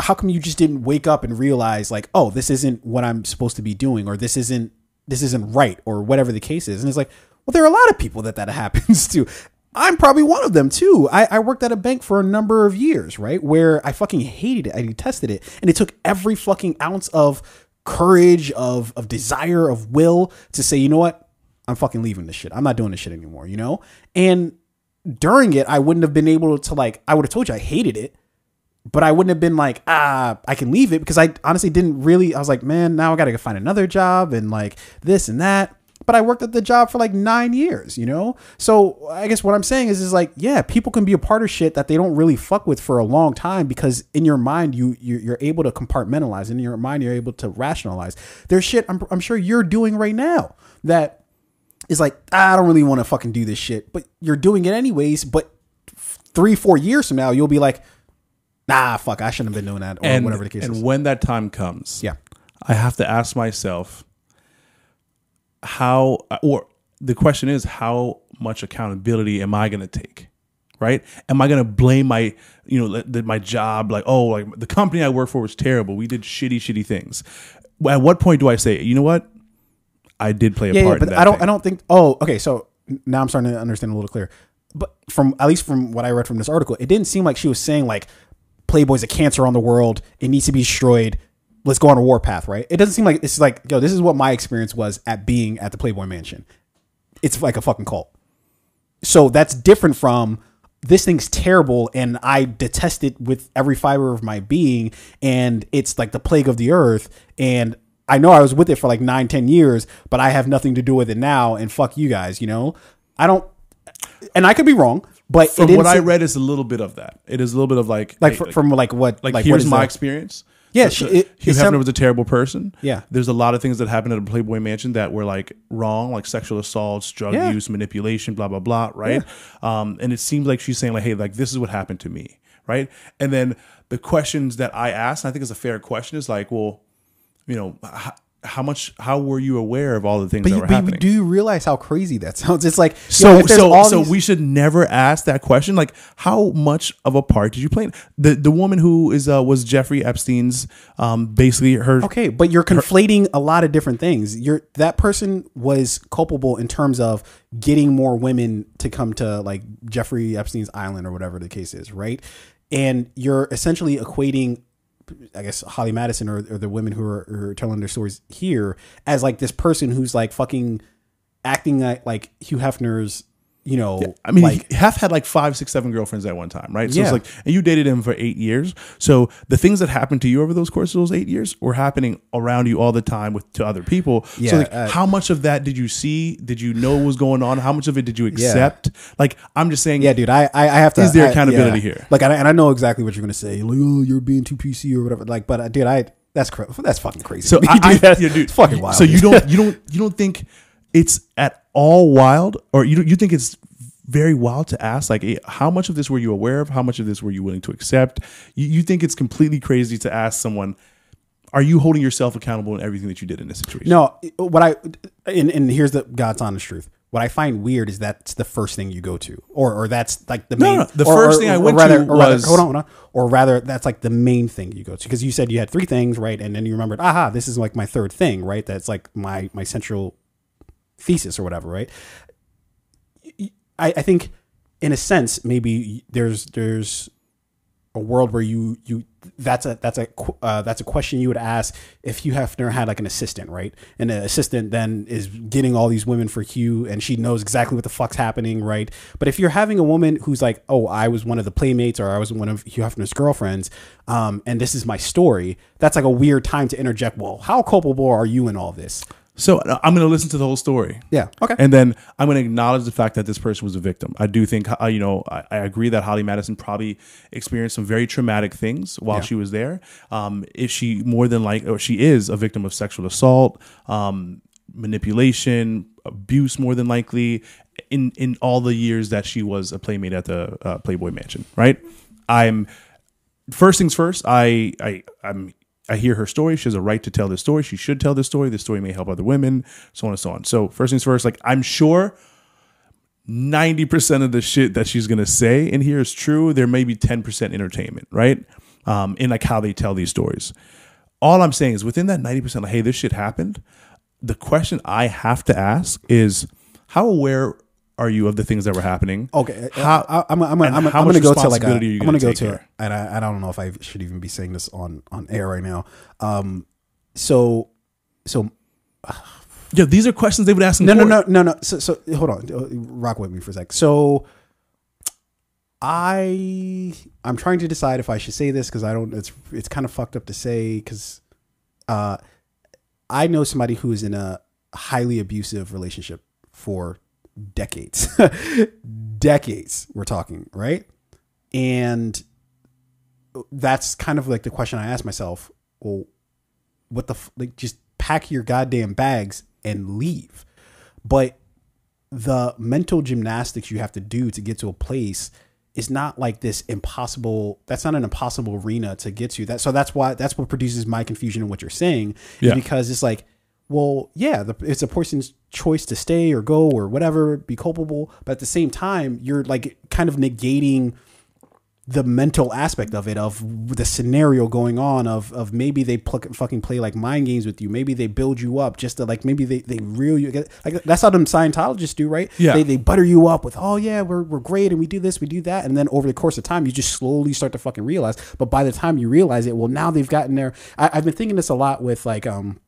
how come you just didn't wake up and realize like, oh, this isn't what I'm supposed to be doing or this isn't this isn't right or whatever the case is. And it's like, well, there are a lot of people that that (laughs) happens to. I'm probably one of them too. I, I worked at a bank for a number of years, right? Where I fucking hated it. I detested it. And it took every fucking ounce of courage, of of desire, of will to say, you know what? I'm fucking leaving this shit. I'm not doing this shit anymore, you know? And during it, I wouldn't have been able to like I would have told you I hated it, but I wouldn't have been like, ah, I can leave it because I honestly didn't really. I was like, man, now I got to go find another job and like this and that. But I worked at the job for like nine years, you know? So I guess what I'm saying is, is like, yeah, people can be a part of shit that they don't really fuck with for a long time because in your mind, you, you're, you're able to compartmentalize. In your mind, you're able to rationalize. There's shit I'm, I'm sure you're doing right now that is like, "Ah, I don't really want to fucking do this shit, but you're doing it anyways. But three, four years from now, you'll be like, nah, fuck, I shouldn't have been doing that, or and whatever the case is. and is. when that time comes, Yeah. I have to ask myself how, or the question is, how much accountability am I going to take? Right? Am I going to blame my, you know, that my job, like, oh, like the company I work for was terrible. We did shitty, shitty things. At what point do I say, you know what? I did play a yeah, yeah, part. but in that I don't, thing. I don't think. Oh, okay. So now I'm starting to understand a little clearer. But from at least from what I read from this article, it didn't seem like she was saying like Playboy's a cancer on the world. It needs to be destroyed. Let's go on a war path, right? It doesn't seem like it's like yo. This is what my experience was at being at the Playboy Mansion. It's like a fucking cult. So that's different from this thing's terrible and I detest it with every fiber of my being and it's like the plague of the earth and I know I was with it for like nine, ten years, but I have nothing to do with it now and fuck you guys, you know? I don't and I could be wrong, but From what I read, is a little bit of that. It is a little bit of like, like hey, fr- from like what like, what here's my that? experience. Yeah, she- it- Hugh Hefner sound- was a terrible person. Yeah. there's a lot of things that happened at a Playboy Mansion that were like wrong, like sexual assaults, drug Yeah. use, manipulation, blah blah blah. Right, um, and it seems like she's saying like, hey, like this is what happened to me, right? And then the questions that I asked, and I think it's a fair question, is like, well, you know. How, much? How were you aware of all the things But, that you, were but happening? do you realize how crazy that (laughs) sounds? It's like So yo, so so these- we should never ask that question. Like, how much of a part did you play? The the woman who is uh, was Jeffrey Epstein's um basically her Okay, but you're conflating a lot of different things. You're that person was culpable in terms of getting more women to come to like Jeffrey Epstein's island or whatever the case is, right? And you're essentially equating I guess Holly Madison or, or the women who are, are telling their stories here as like this person who's like fucking acting like like Hugh Hefner's, you know, I mean, like Hef had like five, six, seven girlfriends at one time, right? So Yeah. it's like, and you dated him for eight years. So the things that happened to you over those course of those eight years were happening around you all the time with to other people. Yeah, so like, uh, how much of that did you see? Did you know what was going on? How much of it did you accept? Like, I'm just saying, Yeah, dude, I I, I have to. Is there I- accountability yeah. here? Like, and I, and I know exactly what you're gonna say. Like, oh, you're being too PC or whatever. Like, but uh, dude, I that's cra- that's fucking crazy. So (laughs) me, I. That's yeah, dude, it's fucking wild. So you don't (laughs) you don't you don't think it's at all wild, or you you think it's very wild to ask like eh, how much of this were you aware of? How much of this were you willing to accept? You, you think it's completely crazy to ask someone, are you holding yourself accountable in everything that you did in this situation? No, what I and, and here's the God's honest truth. what I find weird is that's the first thing you go to, or or that's like the No, main. no, the or- first or- thing I went rather, to or rather- was- hold on, hold on, or rather that's like the main thing you go to because you said you had three things, right? And then you remembered, aha, this is like my third thing, right? That's like my my central thesis or whatever, right? I, I think in a sense maybe there's there's a world where you you that's a that's a uh, that's a question you would ask if you have never had like an assistant right? And the assistant then is getting all these women for Hugh and she knows exactly what the fuck's happening right? But if you're having a woman who's like oh I was one of the playmates or I was one of Hugh Hefner's girlfriends um, and this is my story that's like a weird time to interject well how culpable are you in all this So uh, I'm going to listen to the whole story. Yeah, okay. And then I'm going to acknowledge the fact that this person was a victim. I do think, uh, you know, I, I agree that Holly Madison probably experienced some very traumatic things while Yeah. she was there. Um, if she more than like, or she is a victim of sexual assault, um, manipulation, abuse, more than likely, in in all the years that she was a playmate at the uh, Playboy Mansion. Right. I'm first things first. I I I'm I hear her story. She has a right to tell this story. She should tell this story. This story may help other women, so on and so on. So first things first, like I'm sure 90% of the shit that she's gonna say in here is true. There may be 10% entertainment, right? Um, in like how they tell these stories. All I'm saying is within that 90%, like, hey, this shit happened. The question I have to ask is how aware are you of the things that were happening? Okay, How, I, I'm, I'm, I'm, I'm, how I'm going to go to like a, responsibility are you I'm going to go to, and I, I don't know if I should even be saying this on on air right now. Um, so, so (sighs) yeah, these are questions they would ask in no, no, court. no, no, no. So, so hold on, Uh, rock with me for a sec. So, I I'm trying to decide if I should say this because I don't. It's it's kind of fucked up to say because, uh, I know somebody who is in a highly abusive relationship for decades, (laughs) decades. We're talking right, and that's kind of like the question I ask myself. Well, what the f- like? Just pack your goddamn bags and leave. But the mental gymnastics you have to do to get to a place is not like this impossible that's not an impossible arena to get to that so that's why that's what produces my confusion in what you're saying Yeah. because it's like well yeah the, it's a person's choice to stay or go or whatever be culpable. But at the same time you're like kind of negating the mental aspect of it of the scenario going on of of maybe they pluck, fucking play like mind games with you. Maybe they build you up just to like maybe they they reel you like that's how them Scientologists do right? Yeah. they, they butter you up with oh yeah we're, we're great and we do this we do that. And then over the course of time you just slowly start to fucking realize. But by the time you realize it well now they've gotten there. I, I've been thinking this a lot with like um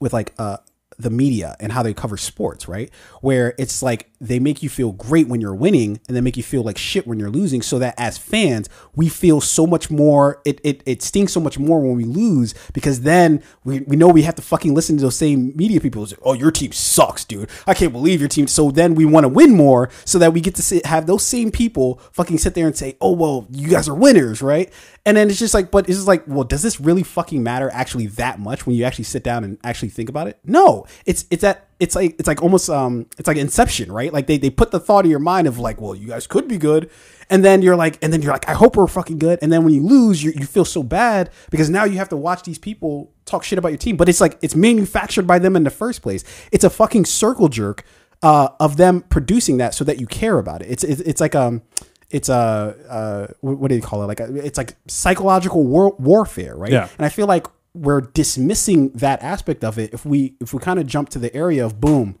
with like uh the media and how they cover sports, right? Where it's like they make you feel great when you're winning and they make you feel like shit when you're losing so that as fans, we feel so much more it it, it stings so much more when we lose because then we, we know we have to fucking listen to those same media people oh your team sucks, dude. I can't believe your team. So then we want to win more so that we get to sit, have those same people fucking sit there and say, oh well, you guys are winners, right? And then it's just like, but it's just like, well, does this really fucking matter actually that much when you actually sit down and actually think about it? No, it's it's that it's like it's like almost um it's like Inception, right? Like they they put the thought in your mind of like, well, you guys could be good, and then you're like, and then you're like, I hope we're fucking good, and then when you lose, you you feel so bad because now you have to watch these people talk shit about your team, but it's like it's manufactured by them in the first place. It's a fucking circle jerk uh, of them producing that so that you care about it. It's it's, it's like um it's a uh, what what do you call it? Like a, it's like psychological war- warfare, right? Yeah. And I feel like we're dismissing that aspect of it if we if we kind of jump to the area of boom.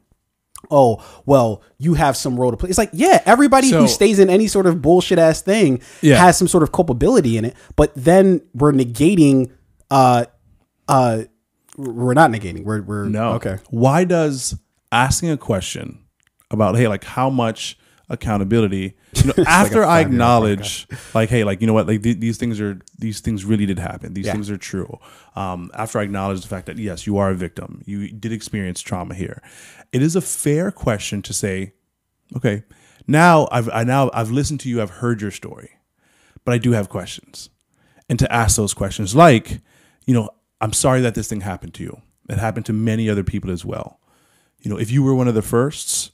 Oh well, you have some role to play. It's like yeah, everybody So- who stays in any sort of bullshit ass thing Yeah. has some sort of culpability in it. But then we're negating. Uh, uh, we're not negating. We're we're No. okay. Why does asking a question about hey, like how much accountability? (laughs) You know, after I five-year-old acknowledge, like, hey, like you know what, like th- these things are these things really did happen. These Yeah. things are true. Um, after I acknowledge the fact that yes, you are a victim, you did experience trauma here. It is a fair question to say, okay, now I've I now I've listened to you, I've heard your story, but I do have questions, and to ask those questions, like, you know, I'm sorry that this thing happened to you. It happened to many other people as well. You know, if you were one of the firsts,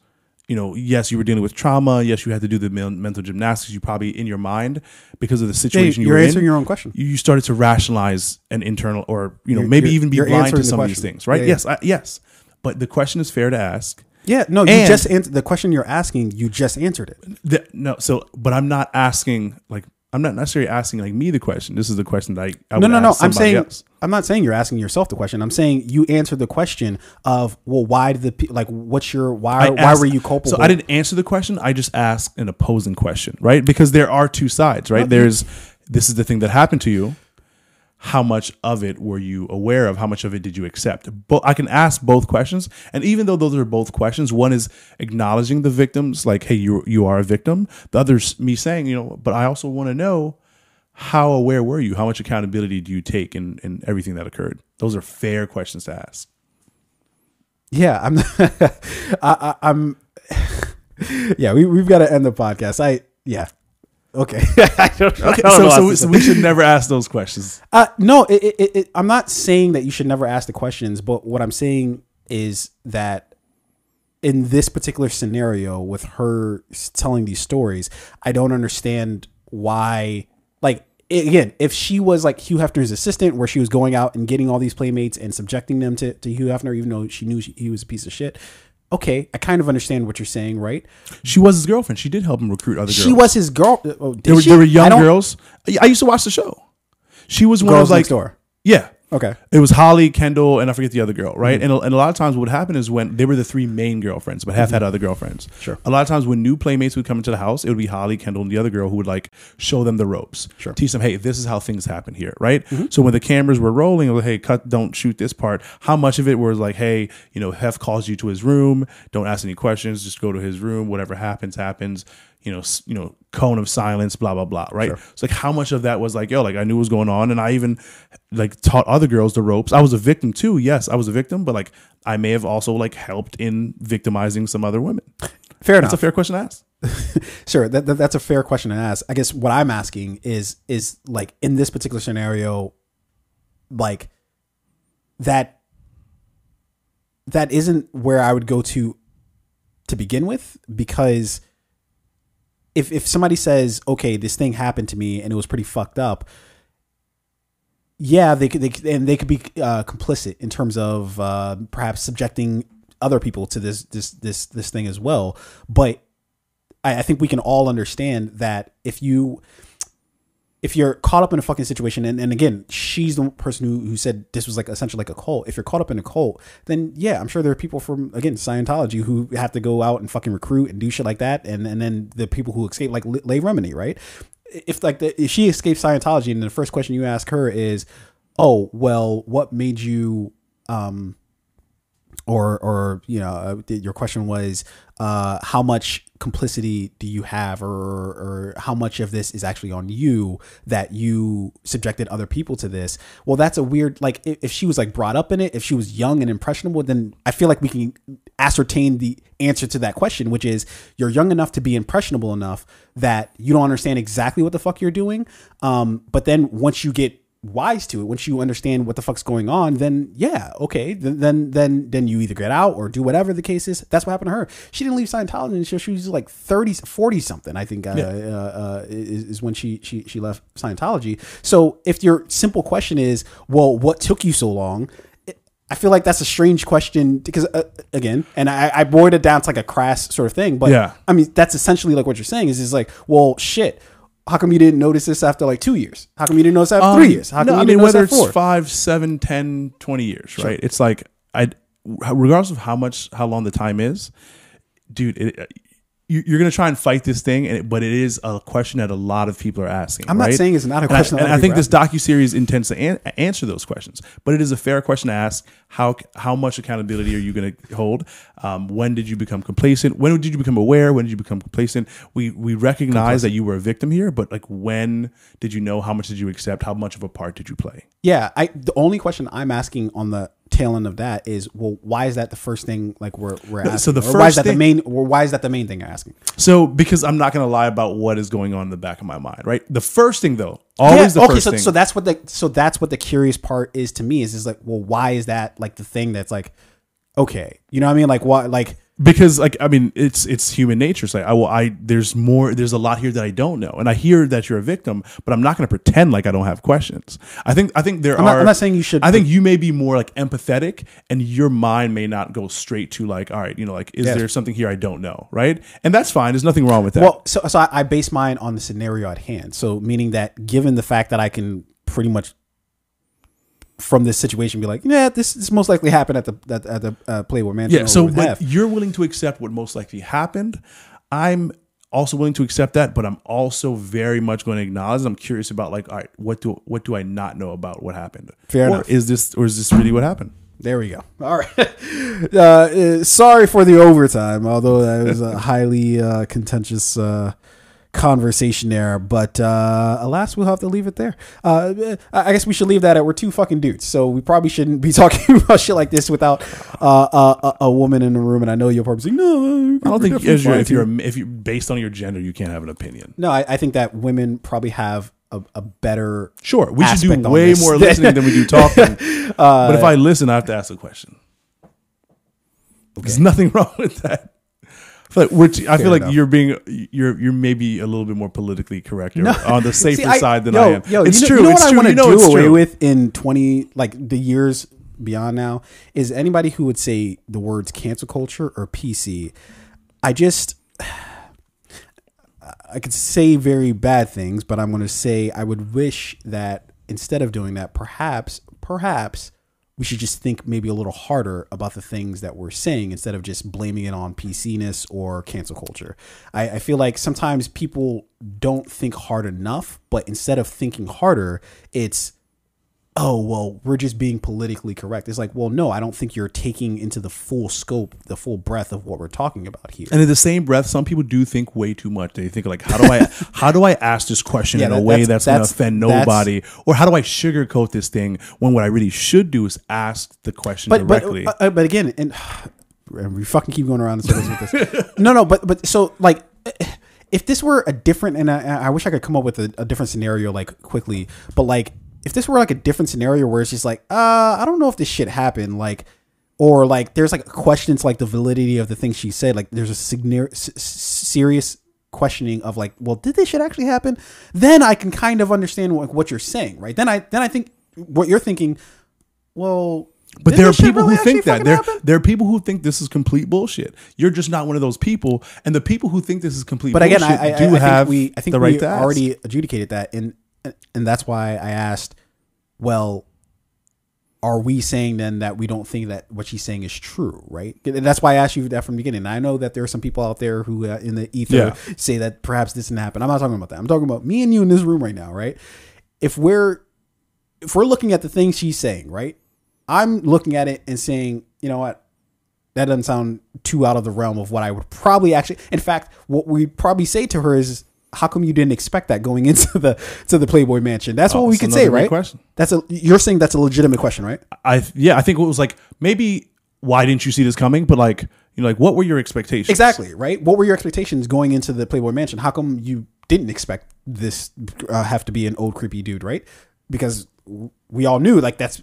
you know, yes, you were dealing with trauma. Yes, you had to do the mental gymnastics. You probably in your mind because of the situation you you're were in. answering your own question. You you started to rationalize an internal, or you know, You're- maybe you're- even be blind to the some of these things, right? Yeah, yeah. yes, I, yes. But the question is fair to ask. Yeah, no, you just answered the question you're asking. You just answered it. The- no, so but I'm not asking like I'm not necessarily asking like me the question. This is the question that I, I No, no, no. I'm saying else. I'm not saying you're asking yourself the question. I'm saying you answered the question of well, why did the pe- like what's your why I why were you culpable? So I didn't answer the question. I just asked an opposing question, right? Because there are two sides, right? There's this is the thing that happened to you. How much of it were you aware of? How much of it did you accept? But I can ask both questions, and even though those are both questions, one is acknowledging the victims, like, "Hey, you you are a victim." The other's me saying, you know, but I also want to know how aware were you? How much accountability do you take in in everything that occurred? Those are fair questions to ask. Yeah, I'm. (laughs) I, I, I'm. (laughs) yeah, we we've got to end the podcast. I yeah. (laughs) Okay. I don't, Okay, so, so, we- so we should never ask those questions. Uh, no, it, it, it, I'm not saying that you should never ask the questions, but what I'm saying is that in this particular scenario with her telling these stories, I don't understand why. Like again, if she was like Hugh Hefner's assistant, where she was going out and getting all these playmates and subjecting them to, to Hugh Hefner, even though she knew she, he was a piece of shit. Okay, I kind of understand what you're saying, right? She was his girlfriend. She did help him recruit other girls. She was his girl. Oh, did There were, there were young girls. I I used to watch the show. She was one Girls of like Next Door. Yeah. Okay. It was Holly, Kendra, and I forget the other girl, right? Mm-hmm. And, a- and a lot of times what would happen is when they were the three main girlfriends, but Hef had other girlfriends. Mm-hmm. Sure. A lot of times when new playmates would come into the house, it would be Holly, Kendra, and the other girl who would like show them the ropes. Sure. Teach them, hey, this is how things happen here, right? Mm-hmm. So when the cameras were rolling, was, hey, cut, don't shoot this part. How much of it was like, hey, you know, Hef calls you to his room, don't ask any questions, just go to his room, whatever happens, happens. You know, you know, cone of silence, blah blah blah, right? It's like how much of that was like, yo, like I knew what was going on, and I even like taught other girls the ropes. I was a victim too. Yes, I was a victim, but like I may have also like helped in victimizing some other women. Fair enough. That's a fair question to ask. (laughs) Sure, that, that that's a fair question to ask. I guess what I'm asking is is like in this particular scenario, like that that isn't where I would go to to begin with because if if somebody says, "Okay, this thing happened to me and it was pretty fucked up," yeah, they could, they and they could be uh, complicit in terms of uh, perhaps subjecting other people to this this this this thing as well. But I, I think we can all understand that if you if you're caught up in a fucking situation, and, and again, she's the person who, who said this was like essentially like a cult. If you're caught up in a cult, then yeah, I'm sure there are people from again Scientology who have to go out and fucking recruit and do shit like that, and and then the people who escape like Leah Remini, right? If like the, if she escapes Scientology, and the first question you ask her is, "Oh, well, what made you?" um or or you know uh, your question was uh, how much complicity do you have or or how much of this is actually on you that you subjected other people to this? Well that's a weird like if, if she was like brought up in it if she was young and impressionable then i feel like we can ascertain the answer to that question which is you're young enough to be impressionable enough that you don't understand exactly what the fuck you're doing. Um, but then once you get wise to it. Once you understand what the fuck's going on then yeah okay. Then then then, then you either get out or do whatever the case is. That's what happened to her. She didn't leave scientology until she was like 30 40 something i think uh, uh, uh, is, is when she, she she left scientology. So if your simple question is well what took you so long? I feel like that's a strange question because uh, again, and I, I boiled it down to like a crass sort of thing, but Yeah. I mean that's essentially like what you're saying is is like, well, shit. How come you didn't notice this after like two years? How come you didn't notice after Um, three years? How come no, you I didn't mean, notice whether after it's four? five, seven, 10, 20 years, right? It's like I, regardless of how much, how long the time is, dude, it, you, you're gonna try and fight this thing, and but it is a question that a lot of people are asking. I'm not right? saying it's not a And I- question And I, lot of think this docu series intends to an- answer those questions, but it is a fair question to ask. How how much accountability are you going to hold? Um, when did you become complacent? When did you become aware? When did you become complacent? We we recognize that you were a victim here, but like when did you know? How much did you accept? How much of a part did you play? Yeah, I the only question I'm asking on the tail end of that is, well, why is that the first thing like we're we're asking? So the or why is first that the main? Or why is that the main thing you're asking? So, because I'm not going to lie about what is going on in the back of my mind, right? The first thing, though, always the okay, first so, thing. so that's what the so that's what the curious part is to me is is like, well, why is that like the thing that's like, okay, you know what I mean? Like what like because like I mean it's it's human nature. It's like I will I there's more there's a lot here that I don't know, and I hear that you're a victim, but I'm not going to pretend like I don't have questions. I think I think there I'm are. not- I'm not saying you should- I think you may be more like empathetic, and your mind may not go straight to like, all right, you know, like is Yes. there something here I don't know, right? And that's fine. There's nothing wrong with that. Well, so so I, I base mine on the scenario at hand. So meaning that given the fact that I can pretty much from this situation be like, yeah, this this most likely happened at the at, at the uh, Playboy Mansion. yeah. So but you're willing to accept what most likely happened. I'm also willing to accept that, but I'm also very much going to acknowledge. I'm curious about like, all right, what do what do I not know about what happened? Fair or enough. Is this or is this really what happened? There we go. All right. (laughs) Uh, uh, sorry for the overtime, although that was a highly uh, contentious uh, conversation there. But uh, alas, we'll have to leave it there. Uh, I guess we should leave that at we're two fucking dudes, so we probably shouldn't be (laughs) talking about shit like this without uh, a, a, woman in the room. And I know you'll probably say, no. I don't think as you're, if you're if you based on your gender, you can't have an opinion. no, I, I think that women probably have a, a better Sure, we should do way more listening than we do (laughs) talking. Uh, but if I listen, I have to ask a question. There's nothing (laughs) wrong with that. I feel like, we're t- I feel like enough. you're being you're you're maybe a little bit more politically correct or on the (laughs) safer See, I- side than yo, I am. Yo, it's you know, true. You know it's what true. I want to you know do away with in twenty, like the years beyond now, is anybody who would say the words cancel culture or PC. I just, (sighs) I could say very bad things, but I'm going to say I would wish that instead of doing that, perhaps, perhaps we should just think maybe a little harder about the things that we're saying instead of just blaming it on PC-ness or cancel culture. I, I feel like sometimes people don't think hard enough, but instead of thinking harder, it's oh well we're just being politically correct it's like well no i don't think you're taking into the full scope the full breadth of what we're talking about here And in the same breath, some people do think way too much. They think like, how do I (laughs) how do I ask this question Yeah, in a way that's- that's, going to offend nobody, or how do I sugarcoat this thing when what I really should do is ask the question but directly? but uh, but again and, (sighs) and we fucking keep going around in circles with this no no but but so like (sighs) if this were a different and i, I wish i could come up with a, a different scenario like quickly but like if this were like a different scenario where it's just like uh i don't know if this shit happened like or like there's like questions like the validity of the things she said like there's a signi- s- serious questioning of like well did this shit actually happen then i can kind of understand what, what you're saying right then i then i think what you're thinking well But there are people really who think that. There, happen? there are people who think this is complete bullshit. You're just not one of those people. And the people who think this is complete but again, bullshit I, I, do I have think we, I think the right to already adjudicated that, and and that's why I asked. Well, are we saying then that we don't think that what she's saying is true, right? And that's why I asked you that from the beginning. I know that there are some people out there who uh, in the ether Yeah. say that perhaps this didn't happen. I'm not talking about that. I'm talking about me and you in this room right now, right? If we're if we're looking at the things she's saying, right? I'm looking at it and saying, you know what? That doesn't sound too out of the realm of what I would probably actually. In fact, what we'd probably say to her is, "How come you didn't expect that going (laughs) into the to the Playboy Mansion?" That's Oh, what we could say, right? question. That's a. You're saying that's a legitimate question, right? I yeah, I think it was like maybe why didn't you see this coming? But like you know, like what were your expectations? Exactly, right? What were your expectations going into the Playboy Mansion? How come you didn't expect this uh, have to be an old creepy dude, right? Because we all knew like that's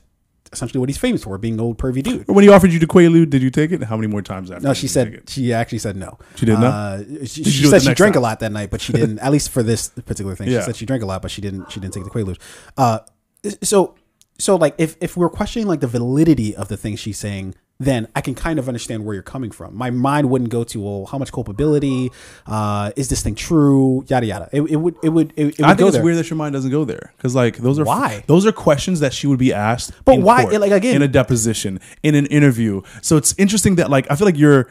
essentially what he's famous for, being an old pervy dude. When he offered you the Quaalude, did you take it? How many more times after? No, she said she actually said no. She did not? Uh, she Did she said she drank time? a lot that night, but she didn't. at least for this particular thing, Yeah. she said she drank a lot, but she didn't. She didn't take the Quaalude. Uh, so so like if if we're questioning like the validity of the things she's saying, then I can kind of understand where you're coming from. My mind wouldn't go to well, how much culpability? Uh, is this thing true? Yada yada. It, it would it would it, it would I think it's there. weird that your mind doesn't go there because like those are Why? those are questions that she would be asked. But in why- court, like, again- in a deposition, in an interview. So it's interesting that like I feel like you're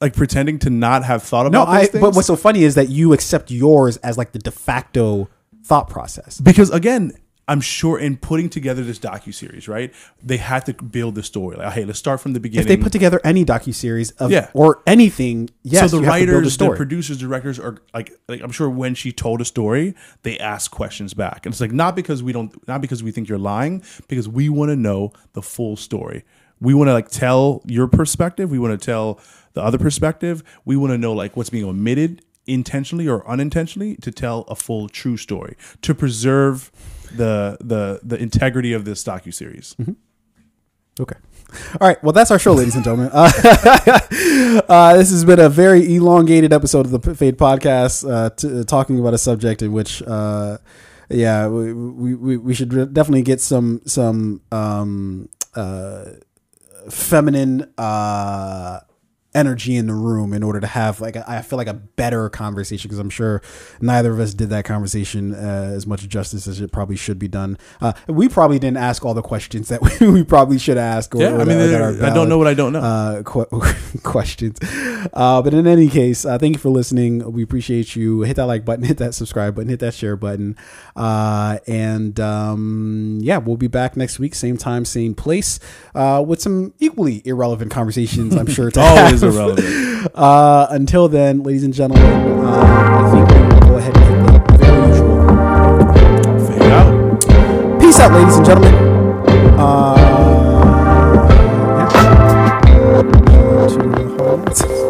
like pretending to not have thought No, about. I. things. But what's so funny is that you accept yours as like the de facto thought process. because again i'm sure in putting together this docu-series right they had to build the story. Like hey let's start from the beginning If they put together any docu series of Yeah. or anything, yes, so the you have to build a writers the producers directors are like like i'm sure when she told a story they ask questions back. And it's like not because we don't not because we think you're lying because we want to know the full story. We want to like tell your perspective. We want to tell the other perspective. We want to know like what's being omitted intentionally or unintentionally to tell a full true story to preserve the the the integrity of this docu series Okay. All right. Well, that's our show, ladies and gentlemen. (laughs) Uh, uh, this has been a very elongated episode of the Fade Podcast, uh, t- talking about a subject in which, uh, yeah, we, we, we- should definitely get some some um, uh, feminine uh, energy in the room in order to have like a, I feel like a better conversation because I'm sure neither of us did that conversation uh, as much justice as it probably should be done. Uh, we probably didn't ask all the questions that we, (laughs) we probably should ask. Or, Yeah, or I mean, that are I don't know what I don't know. Uh, qu- (laughs) questions, uh, but in any case, uh, thank you for listening. We appreciate you. Hit that like button, (laughs) hit that subscribe button, hit that share button, uh, and um, yeah, we'll be back next week, same time, same place, uh, with some equally irrelevant conversations. I'm sure to Always. Irrelevant. (laughs) Uh, until then, ladies and gentlemen, uh, I think we'll go ahead and hit the very usual. Fade out. Peace out, ladies and gentlemen. Uh, yeah. To the heart.